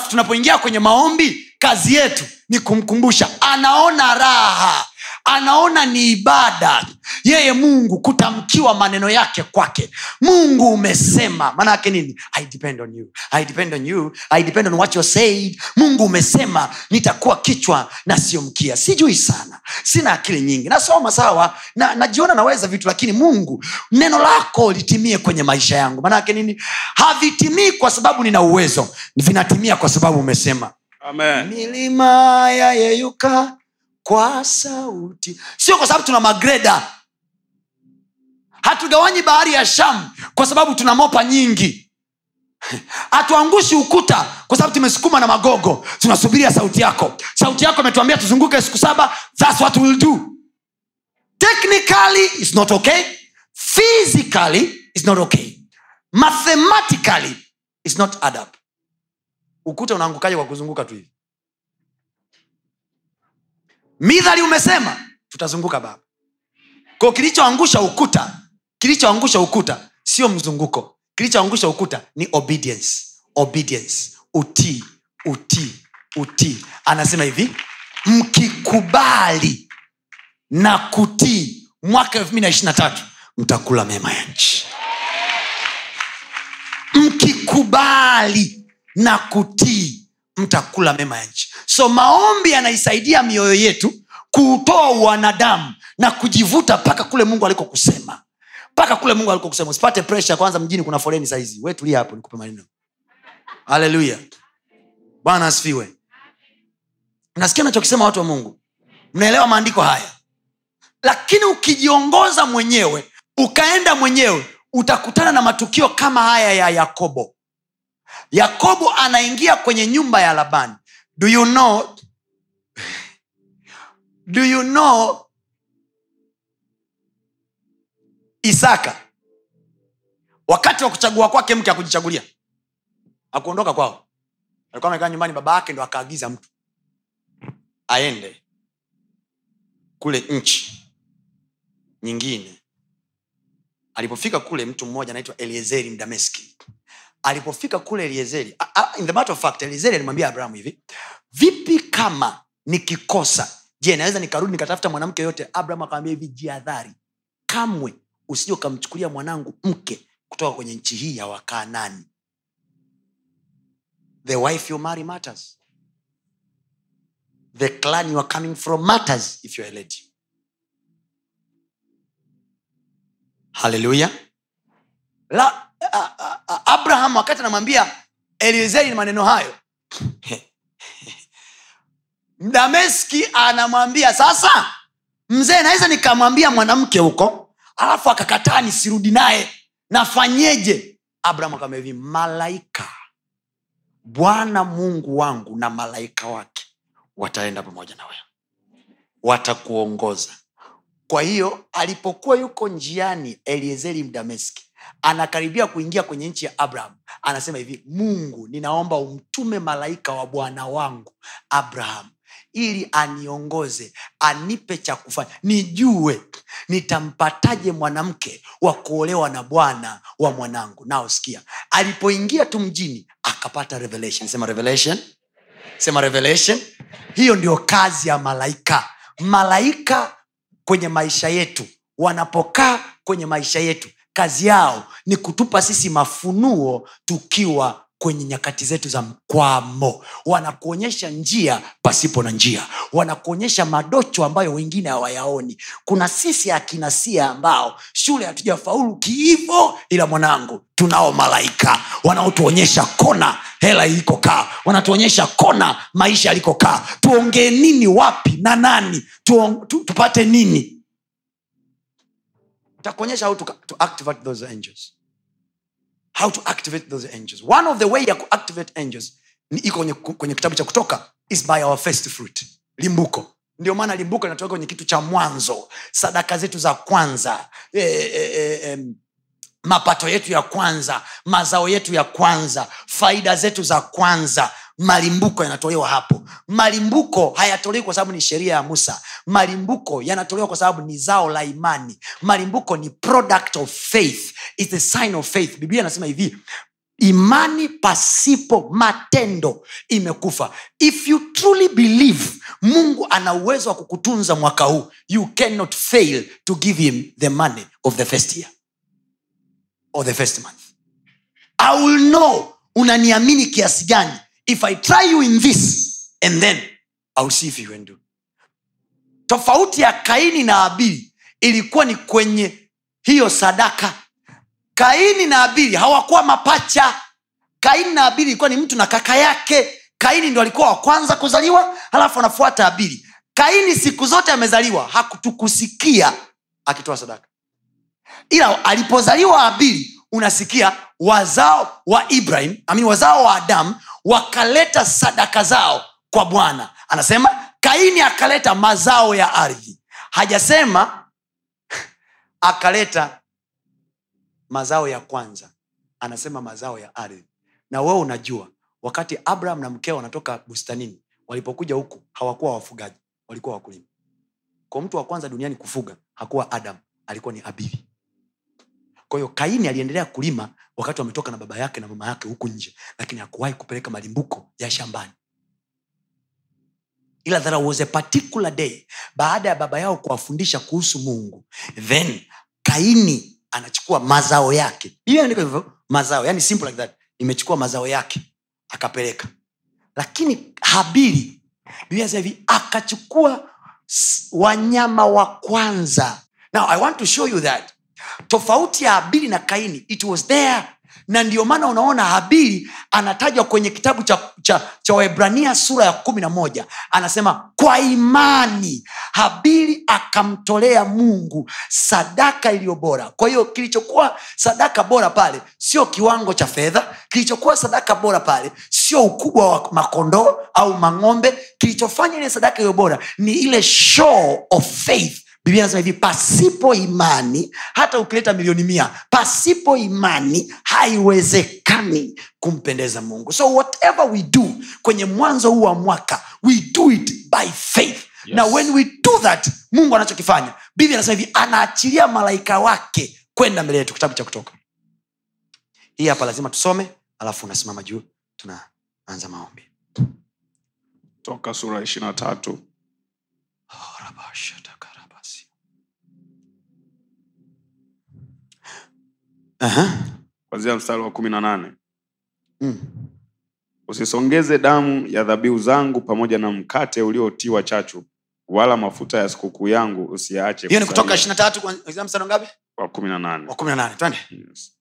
Tunapoingia kwenye maombi kazi yetu ni kumkumbusha. Anaona raha anaona ni ibada. Yeye mungu kutamkiwa maneno yake kwake. Mungu umesema maana yake nini? I depend on you. I depend on you. I depend on what you said. Mungu umesema nitakuwa kichwa na sio mkia. Sijui sana. Sina akili nyingi. Nasoma sawa. Na najiona naweza vitu lakini mungu neno lako litimie kwenye maisha yangu. Maana yake nini? Havitimii kwa sababu nina uwezo. Vinatimia kwa sababu umesema. Amen. milima yayeyuka kwa sauti. Sio kwa sababu tuna magreda. Hatugawanyi bahari ya sham kwa sababu tuna mopa nyingi. Hatuangushi ukuta kwa sababu tumesukuma na magogo. Tunasubiria sauti yako. Sauti yako imetuambia tuzunguke siku saba. Thats what we'll do. Technically it's not okay. Physically it's not okay. Mathematically it's not add ukuta unaangukaje kwa kuzunguka tu hivi midhali umesema tutazunguka baba. Ko kilichoangusha ukuta kilichoangusha ukuta sio mzunguko. Kilichoangusha ukuta ni obedience. Obedience. Utii utii utii. Anasema hivi mkikubali na kutii mwaka elfu mbili na ishirina tatu mtakula mema ya nchi. Mkikubali na kutii mtakula mema ya nchi so maombi yanaisaidia mioyo yetu kuutoa wanadamu na kujivuta mpaka kule mungu alikokusema mpaka kule mungu alikokusema usipate presha kwanza mjini kuna foleni saizi we tulia hapo nikupe maneno. Haleluya bwana asifiwe. Nasikia nachokisema watu wa mungu. Mnaelewa maandiko haya? Lakini ukijiongoza mwenyewe ukaenda mwenyewe utakutana na matukio kama haya ya yakobo. Yakobo anaingia kwenye nyumba ya labani do you know do you know isaka? Wakati wa kuchagua kwake mke akujichagulia akuondoka kwao. Alikuwa amekaa nyumbani baba yake ndo akaagiza mtu aende kule nchi nyingine. Alipofika kule mtu mmoja anaitwa eliezeri mdameski alipofika kule eliezeri in the matter of fact eliezeri alimwambia abrahamu hivi vipi kama nikikosa je naweza nikarudi nikatafuta mwanamke yote abraham akamwambia hivi jiadhari kamwe usije ukamchukulia mwanangu mke kutoka kwenye nchi hii ya wakaanani the wife you marry matters. The clan you are coming from matters if you're a lady. Haleluya abraham wakati anamwambia eliezeri ni maneno hayo. Dameski anamwambia sasa mzee naweza nikamwambia mwanamke huko alafu akakataa nisirudi naye. Nafanyeje? Abraham akamwambia malaika bwana mungu wangu na malaika wake wataenda pamoja na wewe. Watakuongoza. Kwa hiyo alipokuwa yuko njiani eliezeri mdameski anakaribia kuingia kwenye nchi ya abraham. Anasema hivi mungu ninaomba umtume malaika wa bwana wangu abraham ili aniongoze anipe cha kufanya. Nijue nitampataje mwanamke wa kuolewa na bwana wa mwanangu. Nao sikia alipoingia tu mjini akapata revelation. Sema revelation. Sema revelation. Hiyo ndio kazi ya malaika. Malaika kwenye maisha yetu wanapokaa kwenye maisha yetu kazi yao ni kutupa sisi mafunuo tukiwa kwenye nyakati zetu za mkwamo. Wanakuonyesha njia pasipo na njia. Wanakuonyesha madocho ambayo wengine hawayaoni. Kuna sisi akina sia ambao shule hatujafaulu kiivo ila mwanangu tunao malaika. Wanaotuonyesha kona hela ilikokaa wanatuonyesha kona maisha yalikokaa tuongee nini wapi na nani? Tu, tu, tupate nini takuonyesha how to, to activate those angels. How to activate those angels. One of the way ya kuactivate angels ni iko kwenye, kwenye kitabu cha kutoka is by our first fruit limbuko. Ndio maana limbuko linatoka kwenye kitu cha mwanzo sadaka zetu za kwanza. E, e, e, mapato yetu ya kwanza mazao yetu ya kwanza faida zetu za kwanza malimbuko yanatolewa hapo. Malimbuko hayatolewi kwa sababu ni sheria ya musa. Malimbuko yanatolewa kwa sababu ni zao la imani. Malimbuko ni product of faith. It's a sign of faith. Biblia anasema hivi imani pasipo matendo imekufa. If you truly believe mungu ana uwezo wa kukutunza mwaka huu. You cannot fail to give him the money of the first year or the first month. I will know unaniamini kiasi gani. If i try you in this and then I'll see if you can do. Tofauti ya kaini na abili ilikuwa ni kwenye hiyo sadaka. Kaini na abili hawakuwa mapacha. Kaini na abili ilikuwa ni mtu na kaka yake. Kaini ndo alikuwa wa kwanza kuzaliwa halafu anafuata abili. Kaini siku zote amezaliwa hakutukusikia akitoa sadaka ila alipozaliwa abili unasikia wazao wa ibrahim amini wazao wa adamu wakaleta sadaka zao kwa bwana. Anasema kaini akaleta mazao ya ardhi. Hajasema akaleta mazao ya kwanza. Anasema mazao ya ardhi. Na wewe unajua wakati abraham na mkeo wanatoka bustanini walipokuja huku hawakuwa wafugaji walikuwa wakulima. Kwa mtu wa kwanza duniani kufuga hakuwa adam alikuwa ni abili kwa hiyo kaini aliendelea kulima wakati wametoka na baba yake na mama yake huku nje lakini hakuwahi kupeleka malimbuko ya shambani. Ila there was a particular day baada ya baba yao kuwafundisha kuhusu mungu then kaini anachukua mazao yake. Biblia hivyo mazao yani simple like that. Imechukua mazao yake akapeleka. Lakini habili hivi akachukua wanyama wa kwanza. Now i want to show you that tofauti ya habili na kaini it was there. Na ndio maana unaona habili anatajwa kwenye kitabu cha, cha, cha waebrania sura ya kumi na moja. Anasema kwa imani habili akamtolea mungu sadaka iliyo bora. Kwa hiyo kilichokuwa sadaka bora pale sio kiwango cha fedha kilichokuwa sadaka bora pale sio ukubwa wa makondoo au mang'ombe. Kilichofanya ile sadaka iliyo bora ni ile show of faith biblia nasema hivi pasipo imani hata ukileta milioni mia pasipo imani haiwezekani kumpendeza mungu. So whatever we do kwenye mwanzo huu wa mwaka we do it by faith. Yes. na when we do that mungu anachokifanya. Biblia anasema hivi anaachilia malaika wake kwenda mbele yetu kitabu cha kutoka. Hii hapa lazima tusome alafu unasimama juu tunaanza maombi. Toka sura ya ishiri na tatu Kwanzia mstari wa kumi na nane Mm. usisongeze damu ya dhabihu zangu pamoja na mkate uliotiwa chachu wala mafuta ya sikukuu yangu usiyaache hiyo ni kutoka kusalia. tatu mstari ngapi wa kumi na nane wa kumi na nane twende Yes.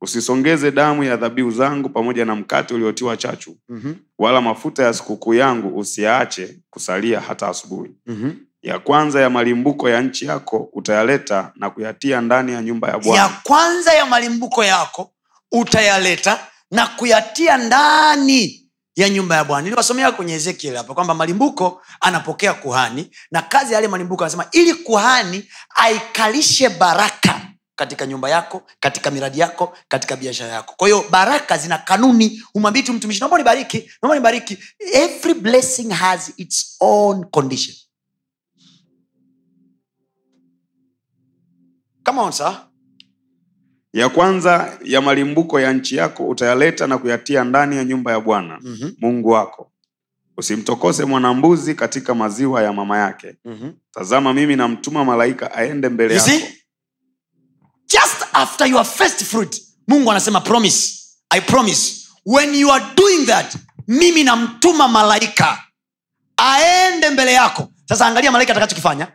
usisongeze damu ya dhabihu zangu pamoja na mkate uliotiwa chachu Mhm, wala mafuta ya sikukuu yangu usiyaache kusalia hata asubuhi mhm. Ya kwanza ya malimbuko ya nchi yako utayaleta na kuyatia ndani ya nyumba ya ya kwanza ya malimbuko yako utayaleta na kuyatia ndani ya nyumba ya bwana. Niliwasomea kwenye ezekiel hapa kwamba malimbuko anapokea kuhani na kazi ya yale malimbuko anasema ili kuhani aikalishe baraka katika nyumba yako katika miradi yako katika biashara yako. Kwa hiyo baraka zina kanuni. Umwambii tu mtumishi naomba nibariki naomba nibariki every blessing has its own condition come on sir ya kwanza ya malimbuko ya nchi yako utayaleta na kuyatia ndani ya nyumba ya bwana mm-hmm. mungu wako usimtokose mwanambuzi katika maziwa ya mama yake Mm-hmm. tazama mimi namtuma malaika aende mbele You yako see? just after your first fruit mungu anasema promise i promise when you are doing that mimi namtuma malaika aende mbele yako sasa angalia malaika atakachokifanya.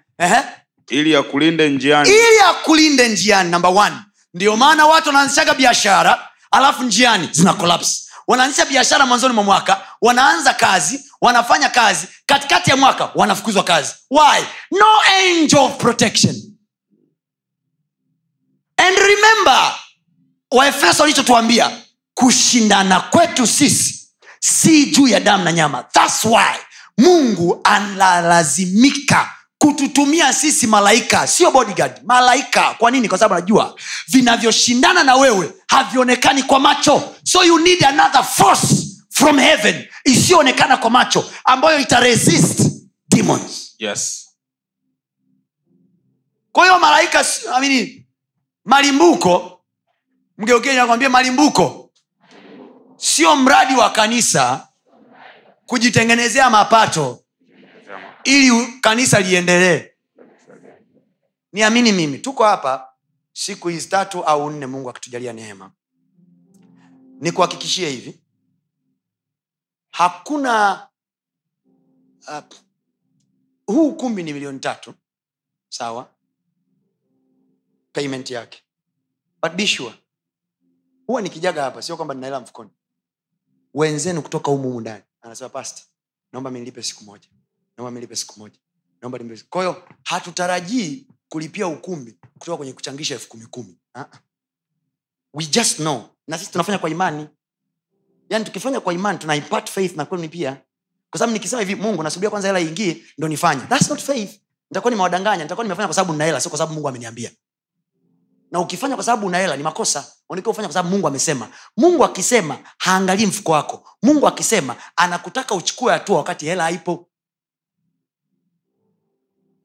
Ili akulinde njiani. Ili akulinde njiani namba ndio maana watu wanaanzishaga biashara alafu njiani zina collapse. Wanaanzisha biashara mwanzoni mwa mwaka wanaanza kazi wanafanya kazi. Katikati ya mwaka wanafukuzwa kazi. Why? No angel of protection. And remember waefeso walichotuambia kushindana kwetu sisi si juu ya damu na nyama. Thats why mungu analazimika kututumia sisi malaika. Sio bodyguard. Malaika. Kwa nini? Kwa sababu anajua vinavyoshindana na wewe havionekani kwa macho. So you need another force from heaven isiyoonekana kwa macho ambayo itaresist demons. Yes. kwa hiyo malaika I mean, malimbuko mgeukeni nakwambia malimbuko sio mradi wa kanisa kujitengenezea mapato ili kanisa liendelee. Niamini mimi tuko hapa siku hizi tatu au nne mungu akitujalia neema. Nikuhakikishie hivi. Hakuna uh, huu ukumbi ni milioni tatu sawa? Payment yake. But be sure huwa nikijaga hapa sio kwamba ninaela mfukoni. Wenzenu kutoka humu humu ndani. Anasema past naomba minilipe siku moja naomba mlipe siku moja. Naomba nilipe kwa hiyo hatutarajii kulipia ukumbi kutoka kwenye kuchangisha elfu kumi kumi. Ah-ah. we just know. Na sisi tunafanya kwa imani. Yaani tukifanya kwa imani tuna faith na kwenu pia. Kwa sababu nikisema hivi mungu nasubiria kwanza hela iingie ndo nifanye. Thats not faith. Nitakuwa nimewadanganya nitakuwa nimefanya kwa sababu nina hela sio kwa sababu mungu ameniambia. Na ukifanya kwa sababu una hela ni makosa. Unatakiwa ufanya kwa sababu mungu amesema. Mungu akisema haangalii mfuko wako. Mungu akisema anakutaka uchukue hatua wakati hela haipo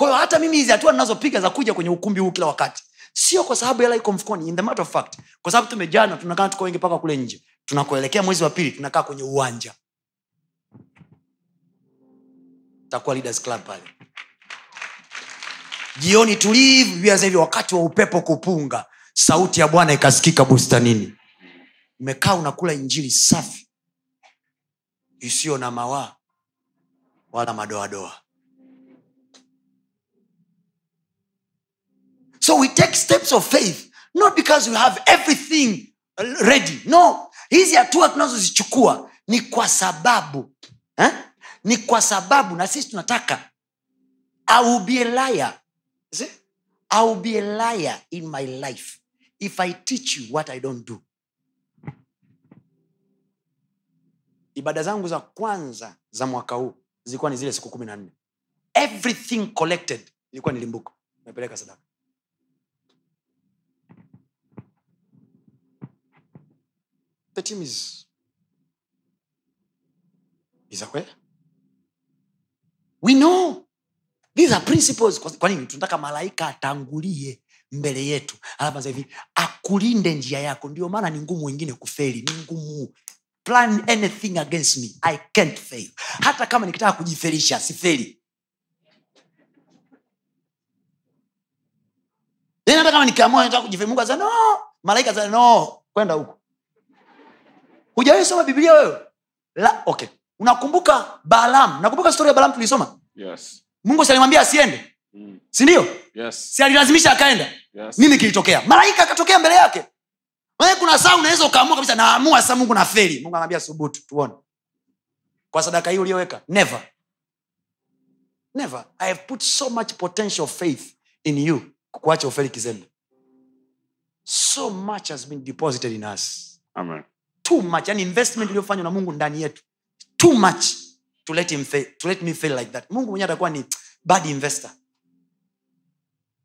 kwa hata mimi hizi hatua ninazopiga za kuja kwenye ukumbi huu kila wakati sio kwa sababu hela iko mfukoni in the matter of fact kwa sababu tumejana tunakaa tuko wengi mpaka kule nje tunakoelekea mwezi wa pili tunakaa kwenye uwanja. Takuwa leaders club pale. Jioni tulivu biblia hivi wakati wa upepo kupunga sauti ya bwana ikasikika bustanini. Umekaa unakula injili safi isiyo na mawaa wala madoadoa so we take steps of faith not because we have everything ready. No hizi hatua tunazozichukua ni kwa sababu eh? ni kwa sababu na sisi tunataka. I will be a liar. See? I will be a liar in my life if i teach you what i don't do. Ibada zangu za kwanza za mwaka huu zilikuwa ni zile siku kumi na nne. Everything collected ilikuwa nilimbuko nimepeleka sadaka the team is is aware we know. These are principles. Kwa nini? Tunataka malaika atangulie mbele yetu. Alafu hivi akulinde njia yako. Ndio maana ni ngumu wengine kufeli. Ni ngumu. Plan anything against me. I can't fail. Hata kama nikitaka kujifelisha sifeli. Yaani hata kama nikiamua nataka kujifeli mungu asema no. Malaika asema no. Kwenda huko hujawahi soma biblia wewe? La, okay. Unakumbuka balaam? Nakumbuka stori ya balaam tulisoma yes. Mungu si asiende? Mm. sindio yes. Si alilazimisha akaenda yes. Nini kilitokea malaika akatokea mbele yake. Maana kuna saa unaweza ukaamua kabisa naamua sasa mungu na feli mungu anaambia subutu tuone. Kwa sadaka hii uliyoweka never. Never. I have put so much potential faith in you kukuacha ufeli kizembe. So much has been deposited in us. Amen too much yani investment iliyofanywa na mungu ndani yetu. Too much to let, him fail, to let me fail like that. Mungu mwenyewe atakuwa ni bad investor.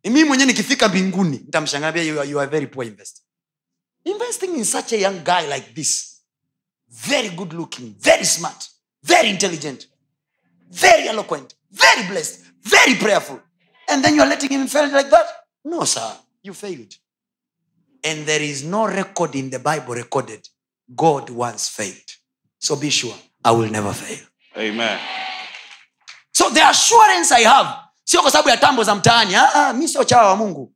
Mi mwenyewe nikifika mbinguni nitamshangaa you, you are very poor investor. Investing in such a young guy like this very good looking very smart very intelligent very eloquent very blessed very prayerful. And then you letting him fail like that? No sir you failed. And there is no record in the bible recorded god once failed. So be sure i will never fail. Amen. So the assurance i have sio kwa sababu ya tambo za mtaani. Ah, ah, mi sio chawa wa mungu.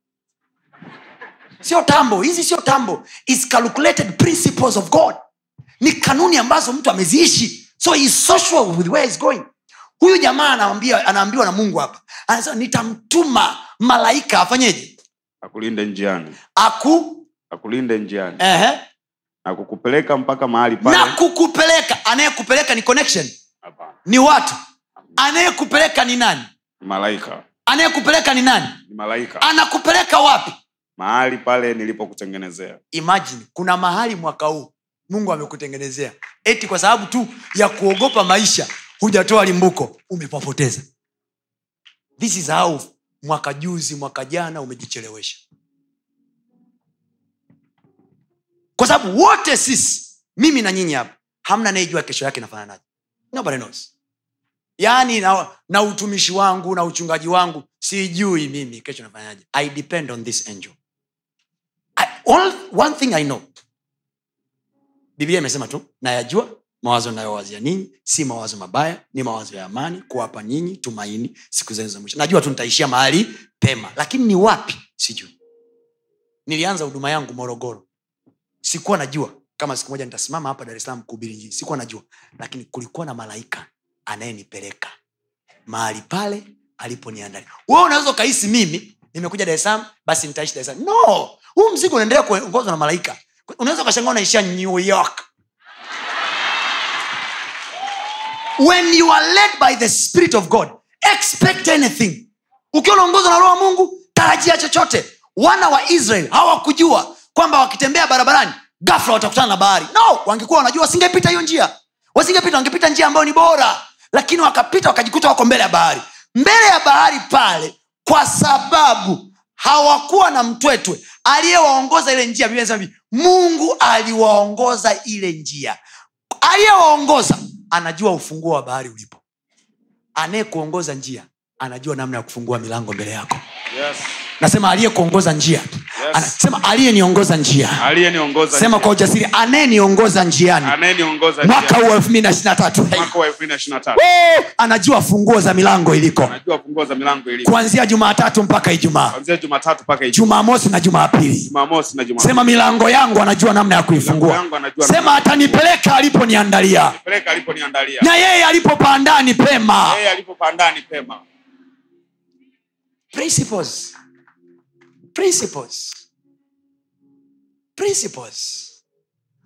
Sio tambo hizi sio tambo. Is calculated principles of god. Ni kanuni ambazo mtu ameziishi. So he is so with where he's going. Huyu jamaa anaambia anaambiwa na mungu hapa. Anasema nitamtuma malaika afanyeje? Akulinde njiani. Aku akulinde njiani. Ehe, na kukupeleka mpaka mahali na kukupeleka. Anayekupeleka ni connection. Hapana. ni watu. Anayekupeleka ni nani? Malaika. Anayekupeleka ni nani? Ni malaika. Anakupeleka wapi? Mahali pale nilipokutengenezea. Imagine kuna mahali mwaka huu mungu amekutengenezea. Eti kwa sababu tu ya kuogopa maisha hujatoa limbuko umepapoteza this is how mwaka juzi mwaka jana umejichelewesha kwa sababu wote sisi mimi na nyinyi hapa hamna anayejua kesho yake nafananaje nobody yaani na, na utumishi wangu na uchungaji wangu sijui mimi kesho nafanyaje i depend on this angel. I, all, one thing i know. Biblia imesema tu nayajua mawazo nayowazia ninyi si mawazo mabaya ni mawazo ya amani kuwapa nyinyi tumaini siku zenu za mwisho. Najua tu nitaishia mahali pema lakini ni wapi? Sijui. Nilianza huduma yangu morogoro sikuwa najua. Kama siku moja nitasimama hapa dar es kuhubiri injili sikuwa najua. Lakini kulikuwa na malaika anayenipeleka mahali pale aliponiandalia. Wewe unaweza ukahisi mimi nimekuja dar es basi nitaishi dar es huu mzigo unaendelea kuongozwa na malaika. Unaweza ukashangaa unaishia new york. When you are led by the spirit of god expect anything. Ukiwa unaongozwa na roho wa mungu tarajia chochote. Wana wa israel hawakujua kwamba wakitembea barabarani gafla watakutana na bahari. No wangekuwa wanajua wasingepita hiyo njia. Wasingepita wangepita njia ambayo ni bora. Lakini wakapita wakajikuta wako mbele ya bahari. Mbele ya bahari pale kwa sababu hawakuwa na mtwetwe aliyewaongoza ile njia. Biblia mungu aliwaongoza ile njia. Aliyewaongoza anajua ufunguo wa bahari ulipo. Anayekuongoza njia anajua namna ya kufungua milango mbele yako. Yes. nasema aliyekuongoza njia anasema aliyeniongoza njia aliyeniongoza sema kwa ujasiri anayeniongoza njiani. Anayeniongoza mwaka huu elfu mbili na ishiri na tatu anajua funguo za milango iliko. Najua funguo za milango ilipo kuanzia jumatatu mpaka ijumaa. Jumamosi na jumapili. Jumamosi sema milango yangu anajua namna ya kuifungua. Sema atanipeleka aliponiandalia. Na yeye alipopandaa ni pema. Principles principles. Principles.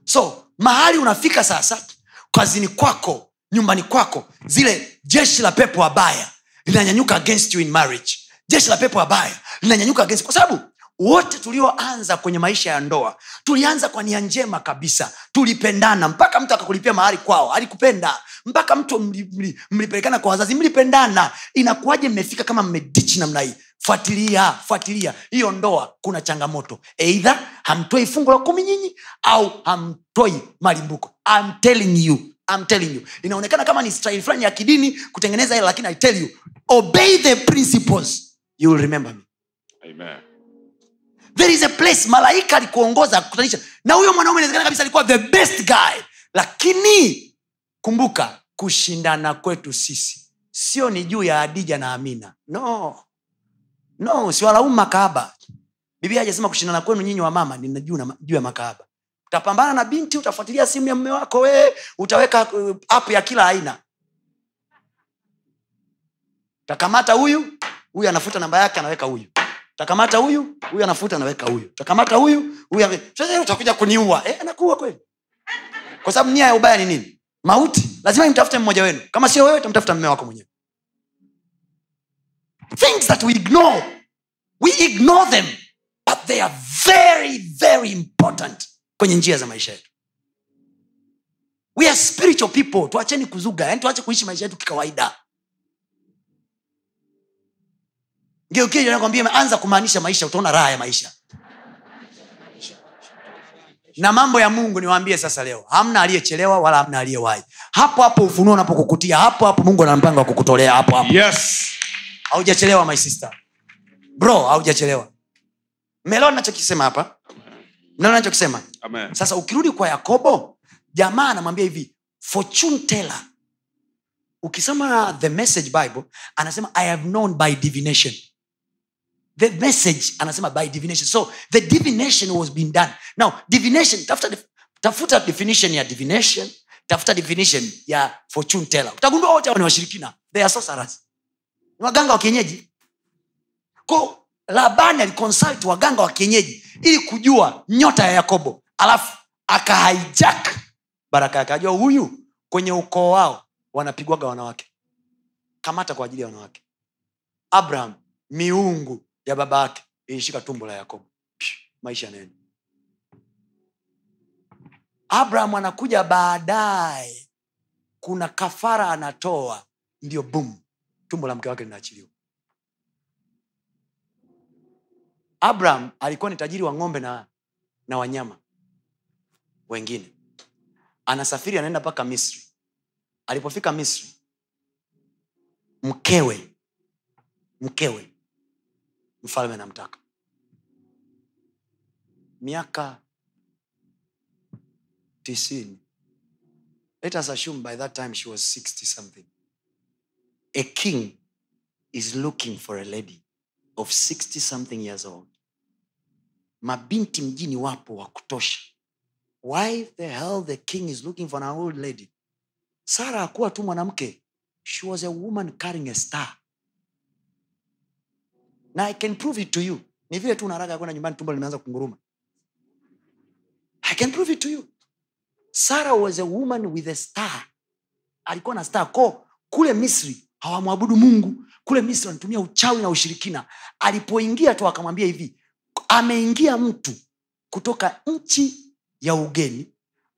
So mahali unafika sasa kazini kwako nyumbani kwako zile jeshi la pepo wabaya linanyanyuka against you in marriage. Jeshi la pepo wabaya linanyanyuka against kwa sababu wote tulioanza kwenye maisha ya ndoa tulianza kwa nia njema kabisa. Tulipendana. Mpaka mtu akakulipia mahali kwao alikupenda. Mpaka mtu mli- mli- mlipelekana kwa wazazi mlipendana. Inakuwaje mmefika kama mmedichi namna hii fuatilia fuatilia. Hiyo ndoa kuna changamoto. Eidha hamtoi fungu la kumi nyinyi au hamtoi malimbuko. I'm telling you I'm telling you. Inaonekana kama ni style fulani ya kidini kutengeneza hilo lakini i tell you obey the principles you will remember me. Amen. there is a place malaika alikuongoza kukutanisha na huyo mwanaume inawezekana kabisa alikuwa the best guy. Lakini kumbuka kushindana kwetu sisi sio ni juu ya adija na amina. No no siwalaumu makahaba. Biblia hajasema kushindana kwenu nyinyi wa mama ni juu ya makahaba. Utapambana na binti utafuatilia simu ya mme wako wee utaweka uh, app ya kila aina. Takamata huyu huyu anafuta namba yake anaweka huyu. Takamata huyu huyu anafuta anaweka huyu. Takamata huyu utakuja kuniua. Eh, anakuwa kweli. Kwa sababu nia ya ubaya ni nini? Mauti. Lazima imtafute mmoja wenu. Kama sio wewe tamtafuta mme wako mwenyewe things that we ignore. We ignore them but they are very very important kwenye njia za maisha yetu. We are spiritual people. Tuacheni kuzuga yani tuache kuishi maisha yetu kikawaida. Ngeukiakwambia anza kumaanisha maisha utaona raha ya maisha. Na mambo ya mungu niwaambie sasa leo. Hamna aliyechelewa wala hamna aliyewahi. Hapo hapo ufunuo unapokukutia hapo hapo mungu ana mpango wa kukutolea hapo hapo. Yes haujachelewa my sister. Bro haujachelewa. Melewa nachokisema hapa? Mnaona nachokisema sasa ukirudi kwa yakobo jamaa anamwambia hivi fortune teller. Ukisoma the message bible anasema i have known by divination. The message anasema by divination. So the divination was being done. Now divination tafuta, tafuta definition ya divination tafuta definition ya fortune teller. Utagundua wote ni washirikina. They are sorcerers ni waganga wa kienyeji. Ko labani aliconsult waganga wa kienyeji ili kujua nyota ya yakobo. Alafu akahaijak baraka yake. Ajua huyu kwenye ukoo wao wanapigwaga wanawake. Kamata kwa ajili ya wanawake. Abraham miungu ya baba yake ilishika tumbo la yakobo. Maisha nene abraham anakuja baadaye. Kuna kafara anatoa. Ndio bum tumbo la mke wake linaachiliwa. Abraham alikuwa ni tajiri wa ng'ombe na, na wanyama wengine. Anasafiri anaenda mpaka misri. Alipofika misri mkewe mkewe mfalme anamtaka. Miaka tisini. Let us assume by that time she was 60 something a king is looking for a lady of 60 something years old. Mabinti mjini wapo wa kutosha. Why the hell the king is looking for an old lady? Sara hakuwa tu mwanamke. She was a woman carrying a star. Na i can prove it to you. Ni vile tu unaraga kwenda nyumbani tumbo limeanza kunguruma. I can prove it to you. Sara was a woman with a star. Alikuwa na star ko kule misri hawamwabudu mungu. Kule misri wanatumia uchawi na ushirikina. Alipoingia tu akamwambia hivi ameingia mtu kutoka nchi ya ugeni.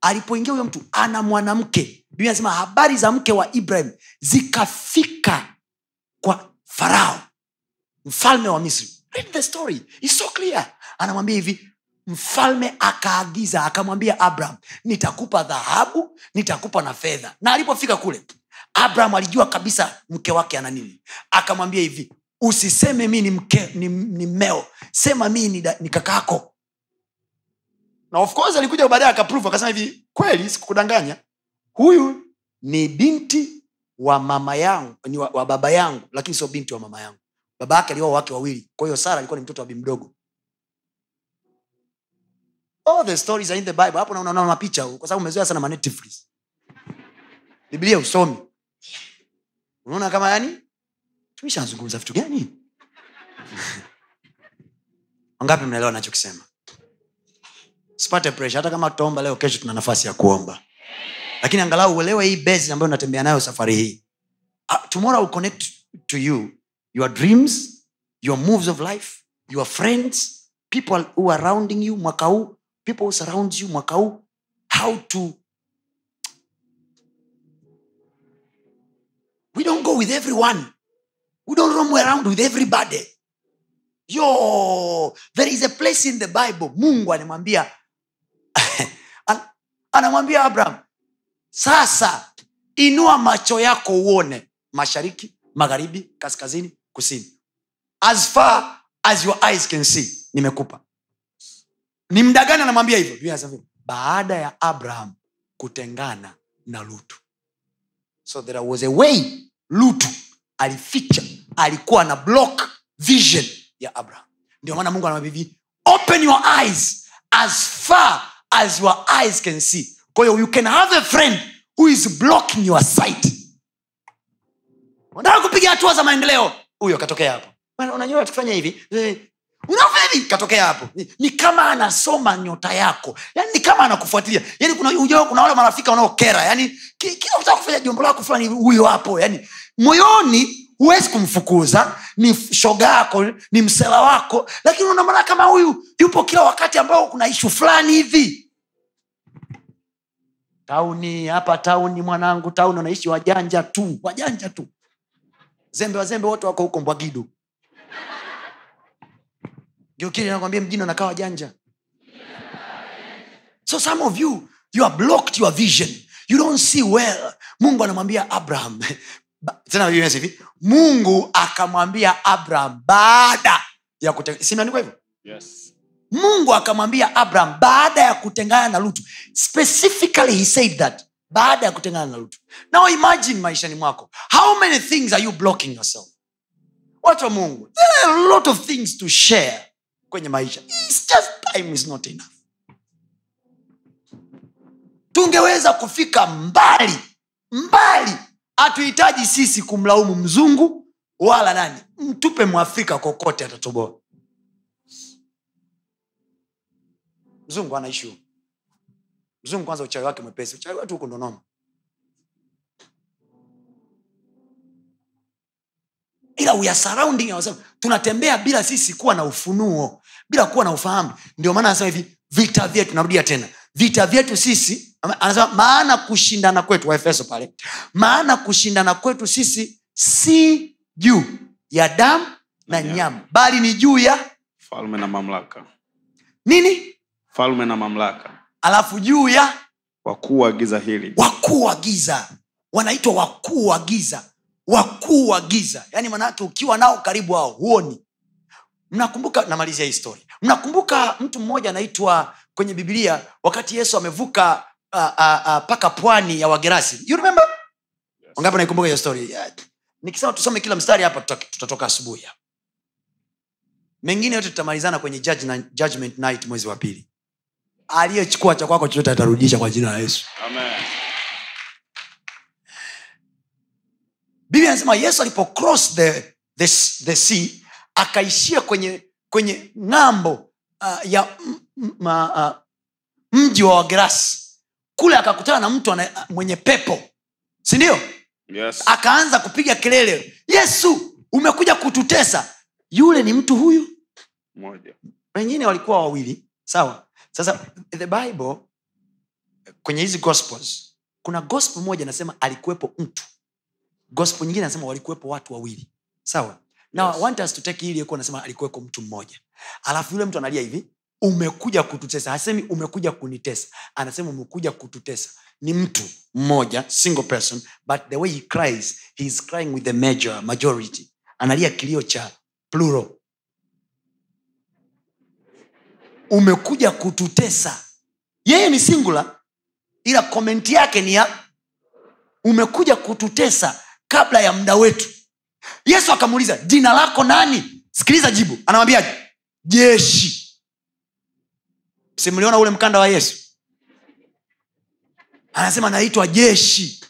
Alipoingia huyo mtu ana mwanamke. Biblia anasema habari za mke wa ibrahim zikafika kwa farao mfalme wa misri. Read the story. It's so clear. Anamwambia hivi mfalme akaagiza akamwambia abraham nitakupa dhahabu nitakupa na fedha. Na alipofika kule abraham alijua kabisa mke wake ana nini. Akamwambia hivi usiseme mi ni, mke, ni, ni mmeo. Sema mi ni, da- ni kakako na of course alikuja baadaye akaprove akasema hivi kweli sikukudanganya. Huyu ni binti wa mama yangu ni wa, wa baba yangu lakini sio binti wa mama yangu. Baba yake aliwao wake wawili. Kwa hiyo sara alikuwa ni mtoto wa bimdogo all the stories are in the bible. Hapo naona mapicha kwa sababu umezoea sana manetflix biblia usomi unaona kama yani? Tumeshazungumza vitu gani? Wangapi mnaelewa nachokisema sipate presha hata kama tutaomba leo kesho tuna nafasi ya kuomba. Lakini angalau uelewe hii besi ambayo natembea nayo safari hii. Uh, tomorrow will connect to you your dreams your moves of life your friends people who are surrounding you mwaka huu people who surround you mwaka huu. How to we don't go with everyone. We don't roam around with everybody. Yo there is a place in the bible mungu anamwambia anamwambia abraham sasa inua macho yako uone mashariki magharibi kaskazini kusini. As far as your eyes can see nimekupa. Ni mda gani anamwambia hivyo? Baada ya abraham kutengana na lutu so there was a way lutu alificha alikuwa na block vision ya abraham. Ndio maana mungu anamwambia open your eyes as far as your eyes can see. Kwa you can have a friend who is blocking your sight. Unataka kupiga hatua za maendeleo? Huyo katokea hapo. Unajua tukifanya hivi hivi? Katokea hapo. Ni, ni kama anasoma nyota yako. Yani ni kama anakufuatilia. Yani kuna, ujao kuna wale marafiki wanaokera. Yani kila utaka kufanya jambo lako fulani huyo hapo. Yani moyoni huwezi kumfukuza. Ni shoga yako ni msela wako. Lakini unamana kama huyu yupo kila wakati ambao kuna ishu fulani hivi. Tauni hapa tauni mwanangu tauni. Wanaishi wajanja tu. Wajanja tu. Zembe wazembe wote wako huko mbwagidu geukili nakwambia mjini anakawa janja so some of you you are blocked your vision. You don't see well. Mungu anamwambia abraham. Tena hivi mungu akamwambia abraham baada ya kute- hivyo? Yes. mungu akamwambia abraham baada ya kutengana na lutu. Specifically he said that baada ya kutengana na lutu. Now imagine maishani mwako. How many things are you blocking yourself? Watu wa mungu. There are a lot of things to share kwenye maisha. It's just time is not enough. Tungeweza kufika mbali mbali. Hatuhitaji sisi kumlaumu mzungu wala nani. Mtupe mwafrika kokote atatoboa. Mzungu anaishi mzungu kwanza uchawi wake mwepesi. Uchawi wetu huku ndo ila we are surrounding ourselves. Tunatembea bila sisi kuwa na ufunuo bila kuwa na ufahamu. Ndio maana anasema hivi vita vyetu narudia tena. Vita vyetu sisi anasema maana kushindana kwetu waefeso pale maana kushindana kwetu sisi si juu ya damu na Nyama. nyama bali ni juu ya falme na mamlaka. nini? Falme na mamlaka. Alafu juu ya wakuu wa giza hili. wakuu wa giza. Wanaitwa wakuu wa giza wakuu wa giza. Yaani manaake ukiwa nao karibu hao huoni. Mnakumbuka namalizia hii story. Mnakumbuka mtu mmoja anaitwa kwenye bibilia wakati yesu amevuka uh, uh, uh, paka pwani ya wagerasi. You remember? Wangapi naikumbuka hiyo story? Yeah. nikisema tusome kila mstari hapa tutatoka asubuhi mengine yote tutamalizana kwenye judge na, judgment night mwezi wa pili. Aliyechukua cha kwako chochote atarudisha kwa jina la yesu. Amen. Biblia anasema yesu alipo cross the, the, the sea akaishia kwenye kwenye ng'ambo uh, ya m- m- uh, mji wa wagerasi. Kule akakutana na mtu ane, mwenye pepo. Sindio Yes. akaanza kupiga kelele yesu umekuja kututesa. Yule ni mtu huyu. Moja. wengine walikuwa wawili. Sawa. Sasa the bible kwenye hizi gospels kuna gospel moja nasema alikuwepo mtu gospel nyingine anasema walikuwepo watu wawili. Sawa? Now Yes. I want us to take ili ikuwa nasema alikuweko mtu mmoja. Alafu yule mtu analia hivi umekuja kututesa. Hasemi umekuja kunitesa. Anasema umekuja kututesa. Ni mtu mmoja single person but the way he cries he is crying with the major majority. Analia kilio cha plural. Umekuja kututesa. Yeye ni singular ila komenti yake ni ya umekuja kututesa kabla ya muda wetu. Yesu akamuuliza jina lako nani? Sikiliza jibu. Anamwambiaje? Jeshi. Simliona ule mkanda wa yesu? Anasema naitwa jeshi.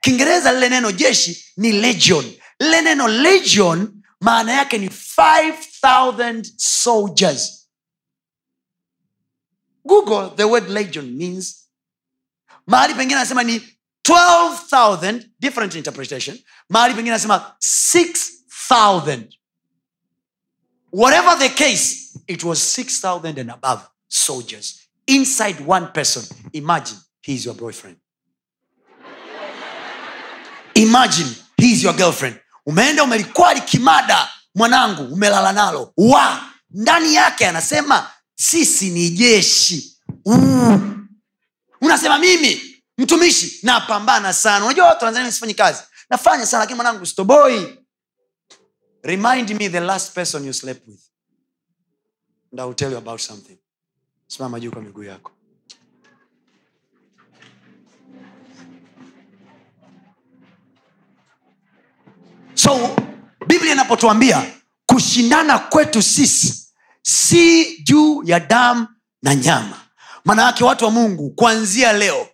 Kiingereza lile neno jeshi ni legion. Lile neno legion maana yake ni 5000 soldiers. Google the word legion means mahali pengine anasema ni 12000 different interpretation. Mahali pengine anasema 6000 whatever the case it was 6000 and above soldiers. Inside one person. Imagine he's your boyfriend. Imagine he's your girlfriend. Umeenda umelikwali kimada mwanangu umelala nalo. Wa. Ndani yake anasema sisi ni jeshi. Uu. unasema mimi mtumishi napambana sana. Unajua watu wanazania sifanyi kazi. Nafanya sana lakini mwanangu stoboi remind me the last person you slept with. And I will tell you about something. Simama juu kwa miguu yako. So biblia inapotuambia kushindana kwetu sisi si juu ya damu na nyama. Maana yake watu wa mungu kuanzia leo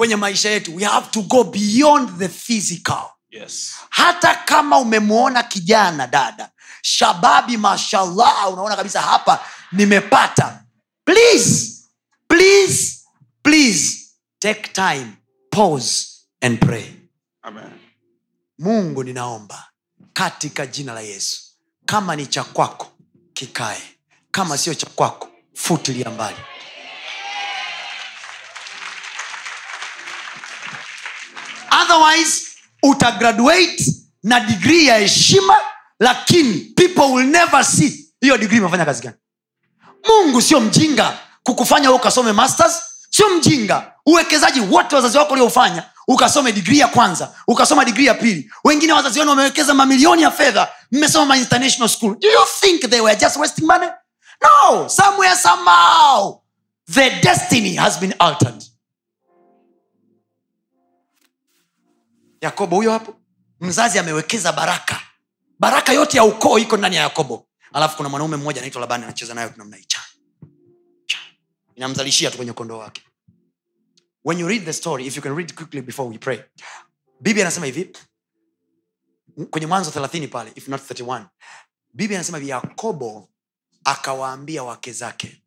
kwenye maisha yetu. We have to go beyond the physical. Yes. hata kama umemwona kijana dada shababi mashallah unaona kabisa hapa nimepata. Please please please take time pause and pray. Amen. mungu ninaomba katika jina la yesu kama ni cha kwako kikae. Kama sio cha kwako futilia mbali otherwise utagraduate na digrii ya heshima lakini people will never see hiyo digrii imefanya kazi gani. Mungu sio mjinga kukufanya ukasome masters sio mjinga. Uwekezaji wote wazazi wako ulioufanya ukasome digrii ya kwanza ukasoma digrii ya pili. Wengine wazazi wenu wamewekeza mamilioni ya fedha mmesoma ma international school. Do you think they were just wasting money? No somewhere somehow the destiny has been altered yakobo huyo hapo. Mzazi amewekeza baraka. Baraka yote ya ukoo iko ndani ya yakobo. Alafu kuna mwanaume mmoja anaitwa labani anacheza nayo namna hii. Cha. Cha. inamzalishia tu kwenye kondoo wake. When you read the story if you can read quickly before we pray. Bibi anasema hivi. Kwenye mwanzo 30 pale if not 31 bibi anasema hivi yakobo akawaambia wake zake.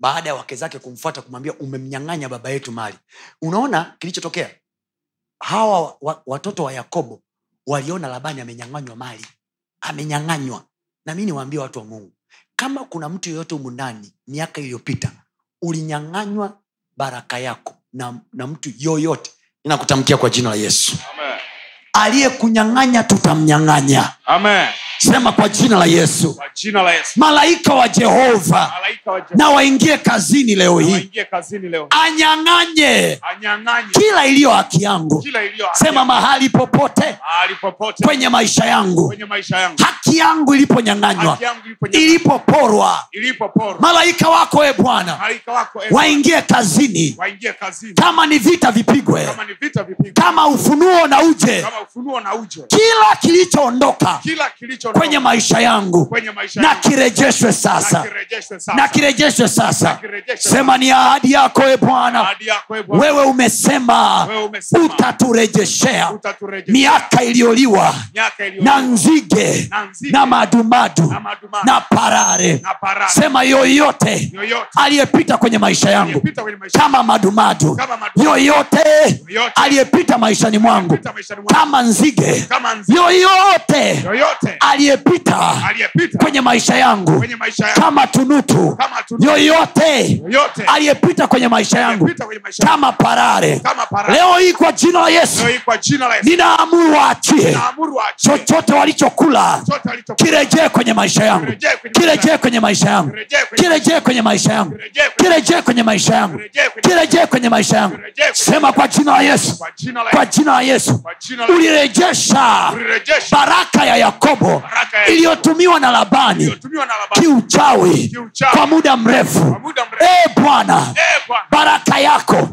Baada ya wake zake kumfuata kumwambia umemnyang'anya baba yetu mali. Unaona kilichotokea hawa wa, wa, watoto wa yakobo waliona labani amenyang'anywa mali amenyang'anywa na mi niwaambie watu wa mungu kama kuna mtu yoyote humu ndani miaka iliyopita ulinyang'anywa baraka yako na, na mtu yoyote ninakutamkia kwa jina la yesu Amen. Aliyekunyang'anya tutamnyang'anya. Amen. sema kwa jina la yesu. Jina la Yesu. malaika wa jehova. Malaika wa na waingie kazini leo hii. Waingie kazini leo. anyang'anye. Anyang'anye. Kila iliyo haki yangu. Sema mahali popote. Mahali popote. Kwenye maisha yangu. Kwenye maisha yangu. haki yangu iliponyang'anywa ilipoporwa. Ilipo malaika wako e bwana. Waingie kazini. Kazini. kama ni vita vipigwe. Kama ni vita vipigwe. kama ufunuo na uje. Kama ufunuo na uje. kila kilichoondoka kilicho kwenye maisha yangu kwenye maisha na kirejeshwe sasa. na kirejeshwe sasa. Na sema ni ahadi yako e bwana. Ahadi yako eh, Bwana. wewe umesema Wewe umesema. utaturejeshea. Miaka iliyoliwa na nzige Na madumadu na parare. Na parare. Sema yoyote yoyote. aliyepita kwenye maisha yangu kama madumadu. Yoyote Yoyote. aliyepita maishani mwangu Aliyepita maishani mwangu. Kama nzige kama nzige yoyote yoyote aliyepita kwenye maisha yangu kwenye maisha yangu kama tunutu kama yoyote yote aliyepita kwenye maisha yangu kwenye maisha kama parare kama parare leo hii kwa jina la yesu ninaamuru waachie chochote walichokula kirejee kwenye maisha yangu Kirejee kwenye maisha yangu Kirejee kwenye- maisha yangu Kirejee kwenye- maisha yangu Kirejee kwenye- maisha yangu sema kwa jina la yesu kwa jina la Yesu jina la yesu kwa jina la ulirejesha ulirejesha baraka ya yakobo iliyotumiwa na labani kiuchawi kwa muda mrefu. e bwana eh baraka yako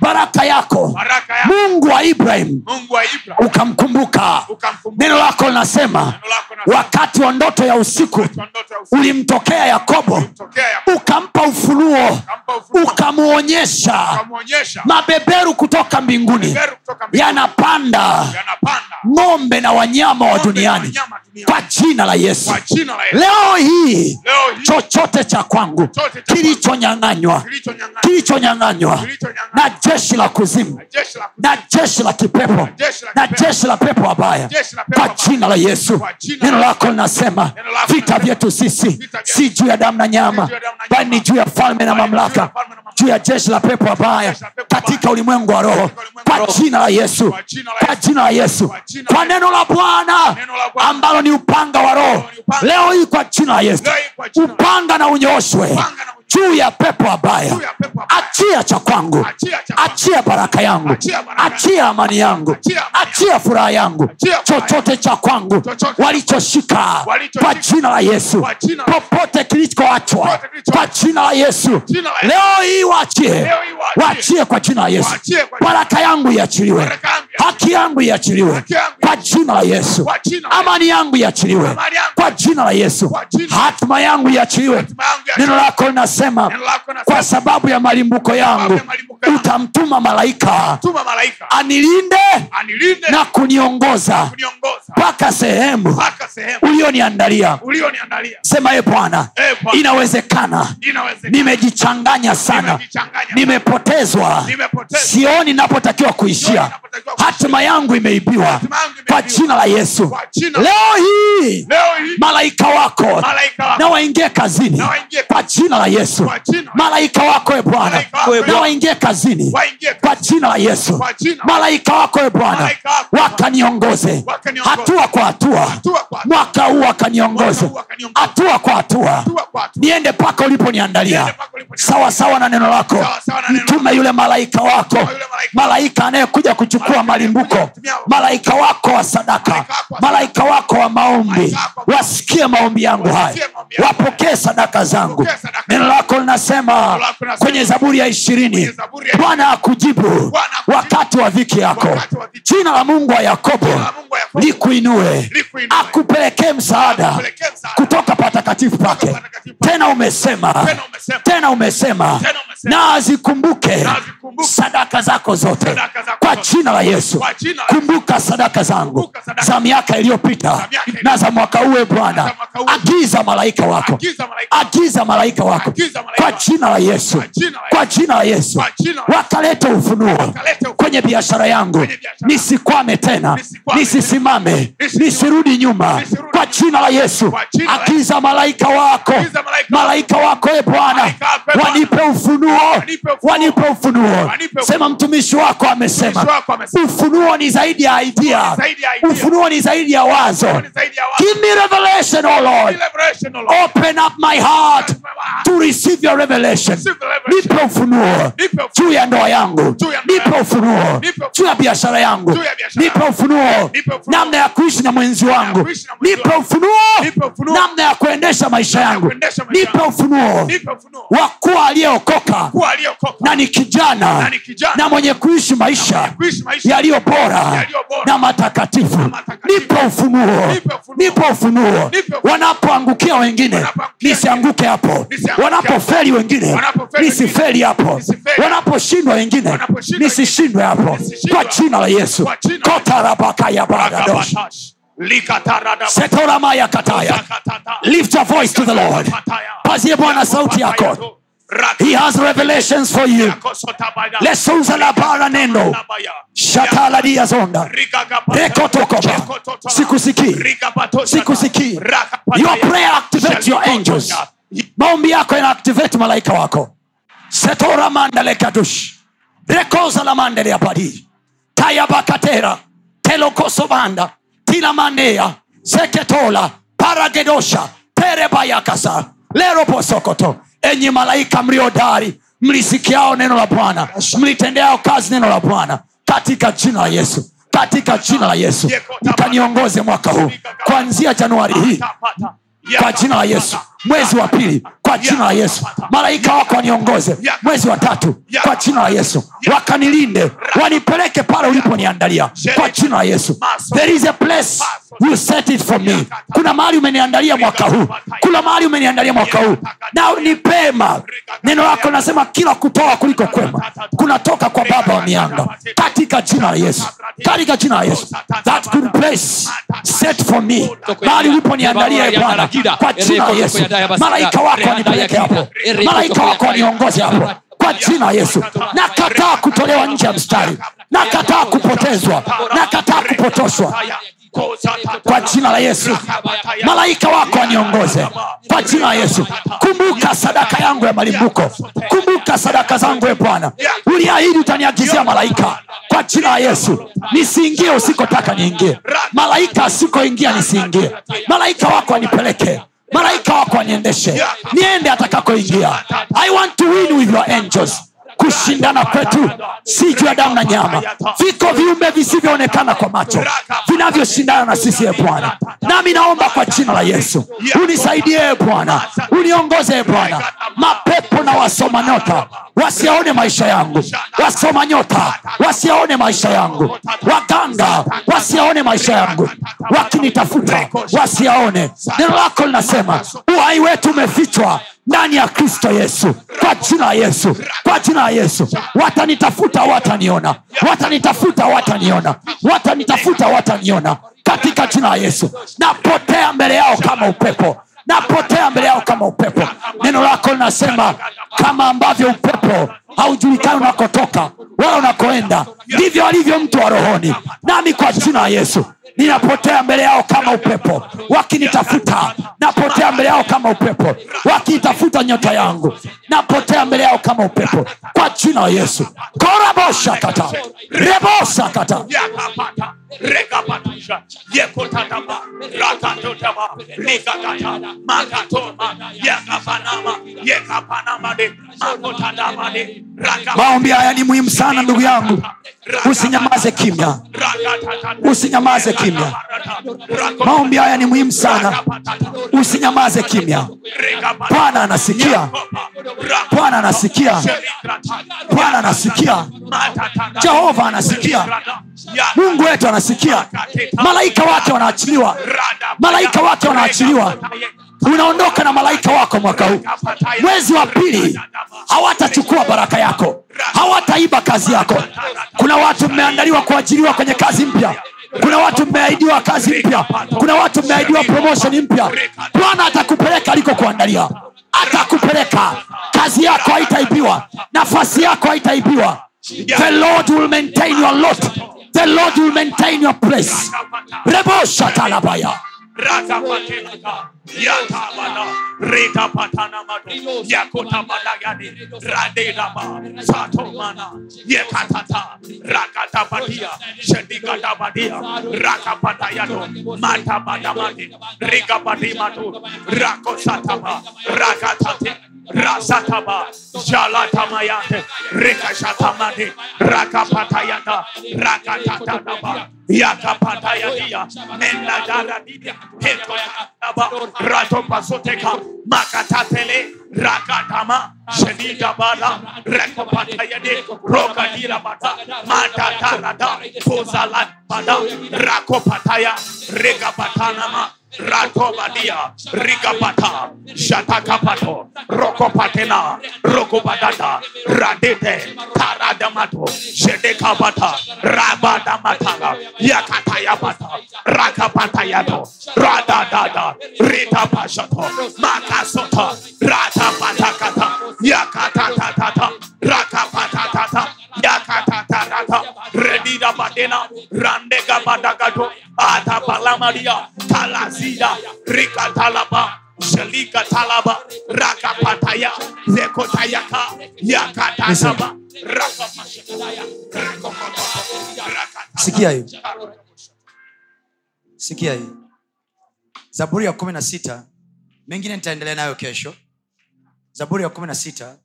baraka yako mungu wa ibrahim ukamkumbuka. neno lako linasema wakati wa ndoto ya usiku ulimtokea yakobo ukampa ufunuo ukamwonyesha mabeberu kutoka mbinguni. yanapanda ng'ombe na wanyama wa duniani. kwa jina la yesu. Leo hii chochote cha kwangu kilichonyang'anywa kilichonyang'anywa. na jeshi la kuzimu na jeshi la kipepo na jeshi la pepo wabaya. Kwa jina la yesu. Neno lako linasema vita vyetu sisi si juu ya damu na nyama bali ni juu ya falme na mamlaka juu ya jeshi la pepo wabaya katika ulimwengu wa roho. Kwa jina la yesu. Kwa jina la Yesu, kwa neno la bwana. ambalo ni upanga wa roho. Leo hii kwa jina la yesu. Upanga na unyoshwe. Juu ya pepo wabaya Juu ya pepo wabaya. achia cha kwangu. Achia baraka yangu. Achia amani yangu. Achia furaha yangu. Chochote cha kwangu walichoshika kwa jina la yesu. Popote kilichoachwa kwa jina la yesu. Leo hii waachie. Wachie waachie. waachie kwa jina la yesu. Baraka yangu iachiliwe. Haki yangu iachiliwe. Kwa jina la yesu. Amani yangu iachiliwe. Kwa jina la yesu. Hatima yangu iachiliwe. Hatima yangu iachiliwe. neno lako linasema Linasema, kwa sababu ya malimbuko yangu utamtuma malaika anilinde na kuniongoza mpaka sehemu ulioniandalia. sema ye bwana Eh, inawezekana nimejichanganya sana nimepotezwa sioni napotakiwa kuishia hatima yangu imeibiwa kwa jina la yesu. leo hii malaika wako na waingie kazini kwa jina la yesu Kwa jina- malaika wako e bwana. E na waingie kazini. Kwa jina la yesu. Malaika wako e bwana. Wakaniongoze. Wakaniongoze. hatua kwa hatua. Mwaka huu wakaniongoze. Hatua kwa hatua. Niende mpaka uliponiandalia. Sawasawa sawa sawa na neno lako. Mtume yule malaika wako. malaika. anayekuja kuchukua malimbuko. malaika wako wa sadaka. Malaika wako wa maombi. Wasikie maombi yangu haya. wapokee sadaka zangu. neno lako linasema kwenye zaburi ya ishirini bwana akujibu wakati wa dhiki yako. jina la mungu wa yakobo likuinue akupelekee msaada kutoka patakatifu pake. tena umesema Tena umesema. na azikumbuke sadaka zako zote. Kwa jina la yesu. Kumbuka sadaka zangu za miaka iliyopita na za mwaka uwe bwana. agiza malaika wako. Agiza malaika wako. agiza kwa jina la yesu. Kwa jina la yesu. wakalete ufunuo kwenye biashara yangu. Nisikwame tena. Nisisimame. Nisirudi nyuma. Kwa jina la yesu. Agiza malaika wako. Malaika wako. e bwana. Malaika wako, e wanipe ufunuo. Wanipe ufunuo. wanipe ufunuo. Sema mtumishi wako amesema. Ufunuo ni zaidi ya idea. Ufunuo ni zaidi ya wazo. Give me revelation oh Lord. open up my heart to receive your revelation nipe ufunuo juu ya ndoa yangu nipe ufunuo juu ya biashara yangu nipe ufunuo namna ya kuishi na mwenzi wangu nipe ufunuo namna ya kuendesha maisha yangu nipe ufunuo wa kuwa aliyeokoka na ni kijana Na mwenye kuishi maisha yaliyo bora na matakatifu nipe ufunuo Nipe ufunuo. wanapoangukia wengine nisianguke hapo wanapofeli wengine nisifeli hapo. wanaposhindwa wengine nisishindwe hapo. kwa jina la yesu. Kotarabakayabagadosh setoramaya kataya. Lift your voice to the lord. pazie bwana sauti yako. he has revelations for you. Lesuza la bara neno. shatala dia zonda. Rekotokoba sikusikii sikusikii your prayer activates your angels maombi yako yana malaika wako. Setora mandalekadush rekoza la mandele padi. Tayabakatera telokosobanda tilamanea seketola. Paragedosha terebayakasa leroposokoto enyi malaika mliodari mlisikiao neno la bwana. Mlitendeao kazi neno la bwana. Katika jina la yesu. Katika jina la yesu. Mkaniongoze mwaka huu. Kuanzia januari hii. Kwa jina la yesu mwezi wa pili kwa jina la yesu. Malaika wako waniongoze mwezi wa tatu kwa jina la yesu. Wakanilinde wanipeleke pale uliponiandalia kwa jina la yesu. There is a place you set it for me. Kuna mahali umeniandalia mwaka huu. Kuna mahali umeniandalia mwaka huu. Na ni pema. Neno lako nasema kila kutoa kuliko kwema. Kunatoka kwa baba wa mianga. Katika jina la yesu. Katika jina la yesu. That good place set for me. Mahali uliponiandalia bwana. Kwa jina la yesu malaika wako wanipeleke hapo. Malaika wako waniongoze hapo. Kwa jina yesu. Nakataa kutolewa nje ya mstari. Nakataa kupotezwa. Nakataa kupotoshwa. Kwa jina la yesu. Malaika wako aniongoze. Kwa jina la yesu. Kumbuka sadaka yangu ya malimbuko. Kumbuka sadaka zangu e bwana. Uliahidi utaniagizia malaika. Kwa jina la yesu. Nisiingie usikotaka niingie. Malaika asikoingia nisiingie. Malaika wako wanipeleke malaika wako waniendeshe niende atakakoingia i want to win with your angels kushindana kwetu. Si juu ya damu na nyama. Viko viumbe visivyoonekana kwa macho vinavyoshindana na sisi e bwana. Nami naomba kwa jina la yesu. Unisaidie e bwana. Uniongoze e bwana. Mapepo na wasoma nyota wasiaone maisha yangu. Wasoma nyota wasiaone maisha yangu. Waganga wasiaone maisha yangu. Wakinitafuta wasiaone neno lako linasema uhai wetu umefichwa ndani ya kristo yesu kwa jina yesu kwa jina yesu. Watanitafuta wataniona. Watanitafuta wataniona. Watanitafuta wataniona. Katika jina ya yesu. Napotea mbele yao kama upepo. Napotea mbele yao kama upepo. Neno lako linasema kama ambavyo upepo haujulikani unakotoka wala unakoenda ndivyo alivyo mtu wa rohoni. Nami kwa jina yesu ninapotea mbele yao kama upepo. Wakinitafuta napotea mbele yao kama upepo. Wakiitafuta nyota yangu napotea mbele yao kama upepo. Kwa jina la yesu. Koraboshakata rebosakata. Yakapata. Rekapatusha. Yekotatama rakatotama. Likakata makatoma yakapanama. Yekapanamade makotadamade maombi haya ni muhimu sana ndugu yangu usinyamaze kimya. Usinyamaze kimya. maombi haya ni muhimu sana. usinyamaze kimya. Bwana anasikia. Bwana anasikia. Bwana anasikia. Jehova anasikia. Mungu wetu anasikia. Malaika wake wanaachiliwa. Malaika wake wanaachiliwa unaondoka na malaika wako mwaka huu. Mwezi wa pili hawatachukua baraka yako. Hawataiba kazi yako. Kuna watu mmeandaliwa kuajiriwa kwenye kazi mpya. Kuna watu mmeahidiwa kazi mpya. Kuna watu mmeahidiwa promotion mpya. Bwana atakupeleka alikokuandalia. Atakupeleka. Kazi yako haitaibiwa. Nafasi yako haitaibiwa. The lord will maintain your lot. The lord will maintain your place. Reboshatalabaya Rata Patelaka, Yatabana, Rita Patanamado, Yakota Malagadi, Radelaba, Sato Mana, Yakatata, Rakata Badia, Shedikata Badia, Raka Patayado, Mata Badamadi, Rika Badimatu, Rako Satama, Rakatati rasataba jalatamayate rekashatamade rakapatayata rakatatanaba yakapatayadia menladaradidia hetoyataba ratopasoteka makatatele rakatama shedidabala rekopatayade rokadirabata matatarada kozalabada rakopataya regapatanama ratobadia rigapata shatakapato rokopatena rokobadada radete taradamato shedekabata rabadamatanga yakatayabata rakapatayato radadada ritapashato makasota ratapatakata yakatatatata rakapatatata yakatatarata redida badena randega badagato atabalamaria talazida rikatalaba Shalika talaba rakapataya zekotayaka yakatataba rakapashakaya sikia hii sikia hii zaburi ya kumi na sita mengine nitaendelea nayo kesho zaburi ya kumi na sita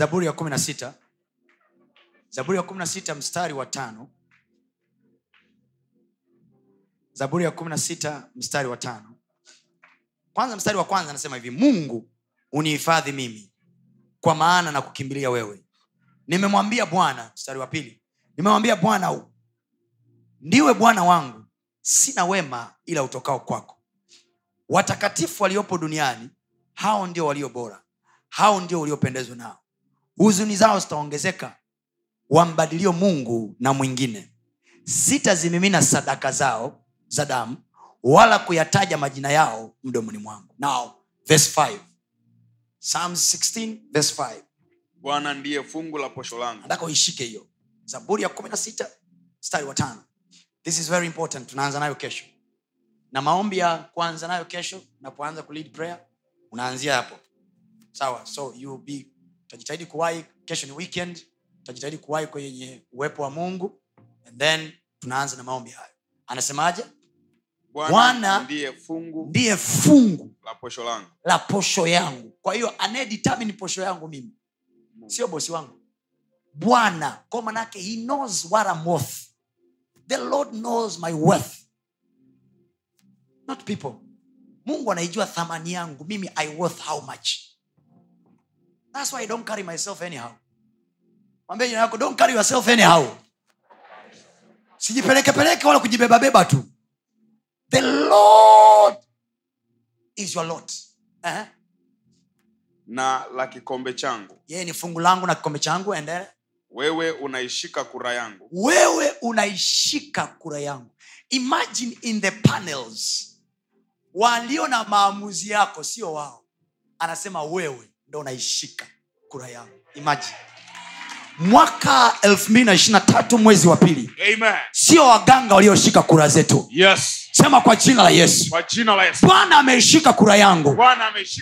zaburi ya kumi na sita zaburi ya kumi na sita mstari wa tano. Zaburi ya kumi na sita mstari wa tano. Kwanza mstari wa kwanza anasema hivi mungu unihifadhi mimi kwa maana na kukimbilia wewe. Nimemwambia bwana mstari wa pili nimemwambia bwana ndiwe bwana wangu sina wema ila utokao kwako. Watakatifu waliopo duniani hao ndio walio bora hao ndio uliopendezwa nao huzuni zao zitaongezeka. Wambadilio mungu na mwingine. Sitazimimina sadaka zao za damu wala kuyataja majina yao mdomoni mwangu. Now verse 5 psalms 16 verse 5 bwana ndiye fungu la posho langu. Nataka uishike hiyo. Zaburi ya kumi na sita mstari wa tano. This is very important. Tunaanza nayo kesho. Na maombi ya kuanza nayo kesho napoanza kulead prayer unaanzia hapo. Sawa so you will be utajitahidi kuwahi kesho ni weekend utajitahidi kuwahi kwenye uwepo wa mungu and then tunaanza na maombi hayo. Anasemaje? Bwana ndiye fungu ndiye fungu la posho langu. la posho yangu. Kwa hiyo anayedetermine posho yangu mimi sio bosi wangu. Bwana kwa manake he knows what I'm worth. The lord knows my worth. Not people. Mungu anaijua thamani yangu. Mimi i worth how much thats why i don't carry myself anyhow. Mwambie jina yako don't carry yourself anyhow. Sijipelekepeleke wala kujibebabeba tu. The lord is your lord. Uh-huh. na la kikombe changu. Yeye ni fungu langu na kikombe changu endele wewe unaishika kura yangu. wewe unaishika kura yangu. Imagine in the panels. Walio na maamuzi yako sio wao. Anasema wewe ndo naishika kura yangu. Imagine. Mwaka 223 mwezi wa pili. Sio waganga walioshika kura zetu. Yes. Sema kwa jina la yesu. Bwana ameishika kura yangu.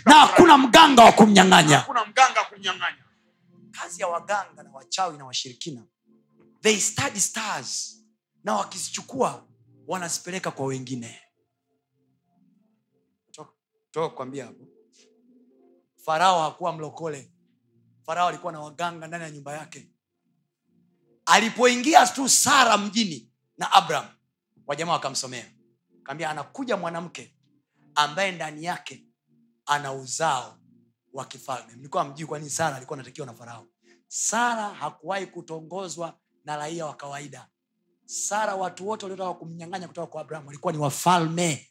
Na hakuna mganga wa kumnyang'anya. Kazi ya waganga na wachawi na washirikina. They study stars. Na wakizichukua wanazipeleka kwa wengine. Toka kuambia hapo farao hakuwa mlokole. Farao alikuwa na waganga ndani ya nyumba yake. Alipoingia tu sara mjini na abraham wajamaa wakamsomea. Kaambia anakuja mwanamke ambaye ndani yake ana uzao wa kifalme. Mlikuwa mjui kwa sara alikuwa anatakiwa na farao. Sara hakuwahi kutongozwa na raia wa kawaida. Sara watu wote waliotaka kumnyang'anya kutoka kwa abraham walikuwa ni wafalme.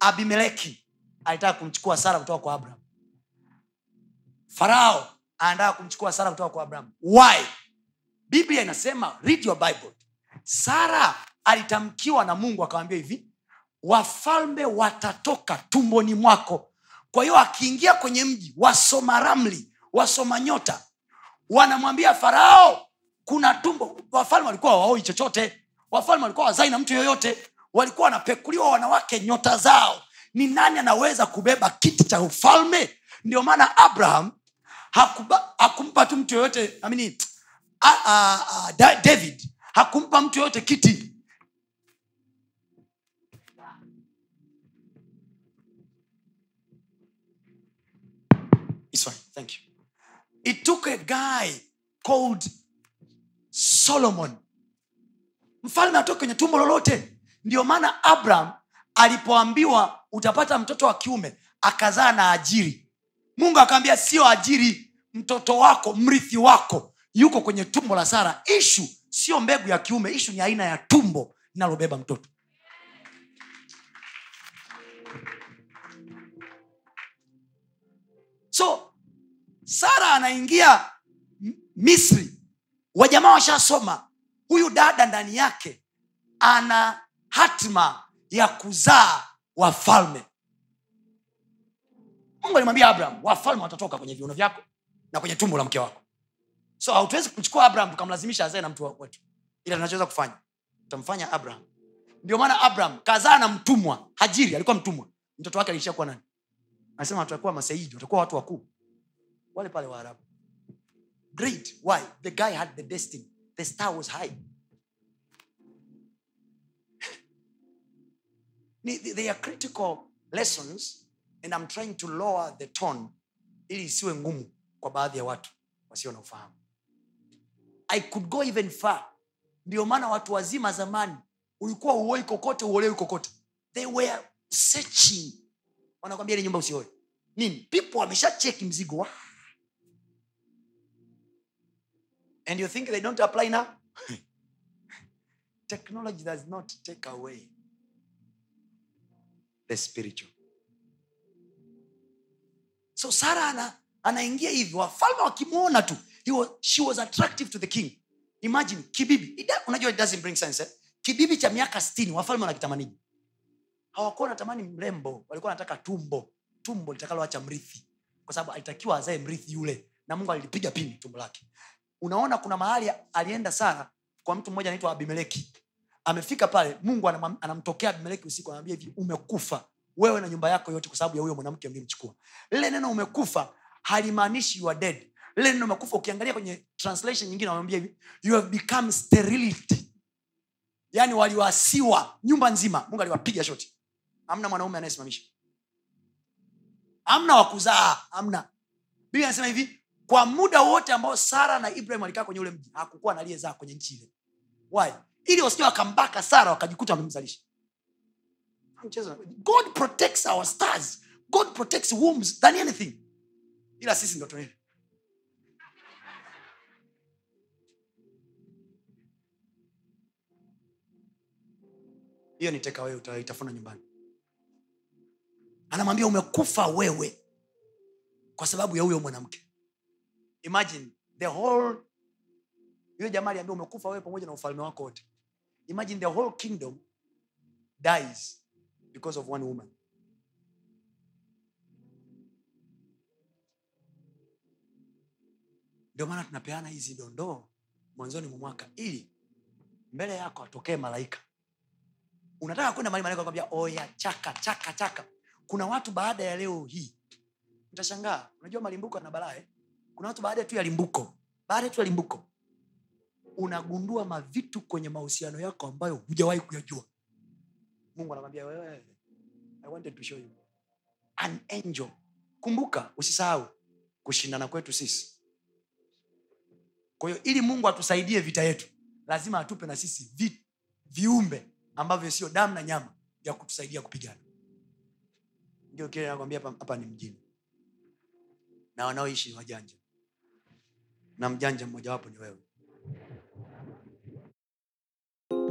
Abimeleki alitaka kumchukua sara kutoka kwa abraham farao anataka kumchukua sara kutoka kwa abraham why? Biblia inasema read your bible. Sara alitamkiwa na mungu akawambia hivi wafalme watatoka tumboni mwako. Kwa hiyo akiingia kwenye mji wasoma ramli wasoma nyota wanamwambia farao kuna tumbo. Wafalme walikuwa waoi chochote. Wafalme walikuwa wazai na mtu yoyote. Walikuwa wanapekuliwa wanawake nyota zao. Ni nani anaweza kubeba kiti cha ufalme? Ndio maana abraham hakumpa tu mtu yoyote david hakumpa mtu yoyote kiti. Thank you. It took a guy called Solomon. Mfalme atoke kwenye tumbo lolote. Ndio maana Abraham alipoambiwa utapata mtoto wa kiume akazaa na Ajiri. Mungu akaambia sio Ajiri, mtoto wako, mrithi wako yuko kwenye tumbo la Sara. Ishu sio mbegu ya kiume, ishu ni aina ya tumbo linalobeba mtoto. so sara anaingia misri wajamaa washasoma huyu dada ndani yake ana hatima ya kuzaa wafalme mungu alimwambia abraham wafalme watatoka kwenye viuno vyako na kwenye tumbo la mke wako. So hatuwezi kumchukua abraham tukamlazimisha azae na mtu wetu ila tunachoweza kufanya tutamfanya abraham ndio maana abraham kazaa na mtumwa hajiri alikuwa mtumwa. Mtoto wake aliishia kuwa nani? Anasema watakuwa masaidi watakuwa watu wakuu. Wale pale waarabu. Great why? The guy had the destiny. The star was high. They are critical lessons and i'm trying to lower the tone ili isiwe ngumu kwa baadhi ya watu wasio na ufahamu. I could go even far. Ndio maana watu wazima zamani ulikuwa uoi kokote uolewi kokote. They were searching. Wanakwambia ile nyumba usioe nini? People wamesha cheki mzigo. Wa and you think they don't apply now? Technology does not take away the spiritual so sara ana, anaingia hivi wafalme wakimwona tu he was, she was attractive to the king. Imagine kibibi It unajua it doesn't bring sense eh? kibibi cha miaka stini wafalme wanakitamaniji hawakuwa wanatamani mrembo walikuwa wanataka tumbo tumbo litakaloacha mrithi. Kwa sababu alitakiwa azae mrithi yule na mungu alilipiga pini tumbo lake. Unaona kuna mahali alienda sara kwa mtu mmoja anaitwa abimeleki. Amefika pale mungu anamtokea abimeleki usiku anamwambia hivi umekufa wewe na nyumba yako yote kwa sababu ya huyo mwanamke mlimchukua lile neno umekufa halimaanishi you are dead. Lile neno umekufa ukiangalia kwenye translation nyingine wanamwambia hivi you have become sterility. Yaani waliwasiwa nyumba nzima. Mungu aliwapiga shoti. Amna mwanaume anayesimamisha. Amna wakuzaa amna biblia anasema hivi kwa muda wote ambao sara na ibrahim walikaa kwenye ule mji hakukuwa naliyezaa kwenye nchi ile. Why? Ili wasija wakambaka sara wakajikuta wamemzalisha. God protects our stars. God protects wombs than anything. Ila sisi ndo tuna hiyo ni teka wewe utaitafuna nyumbani. Anamwambia umekufa wewe kwa sababu ya huyo mwanamke. Imagine the whole yule jamaa aliambia umekufa wewe pamoja na ufalme wako wote. Imagine the whole kingdom dies because of one woman. Ndio maana tunapeana hizi dondoo mwanzoni mwa mwaka ili mbele yako atokee malaika. Unataka kwenda mahali malaika kwambia oya chaka chaka chaka. Kuna watu baada ya leo hii. Utashangaa unajua malimbuko na balaa eh? kuna watu baada tu ya limbuko. Baada tu ya limbuko. Unagundua mavitu kwenye mahusiano yako ambayo hujawahi kuyajua mungu anakwambia i wanted to show you. An angel. Kumbuka usisahau kushindana kwetu sisi. Kwa hiyo ili mungu atusaidie vita yetu lazima atupe na sisi vi, viumbe ambavyo sio damu na nyama vya kutusaidia kupigana. Ndio kile nakwambia hapa ni mjini. Na wanaoishi ni wajanja. Na mjanja mmojawapo ni wewe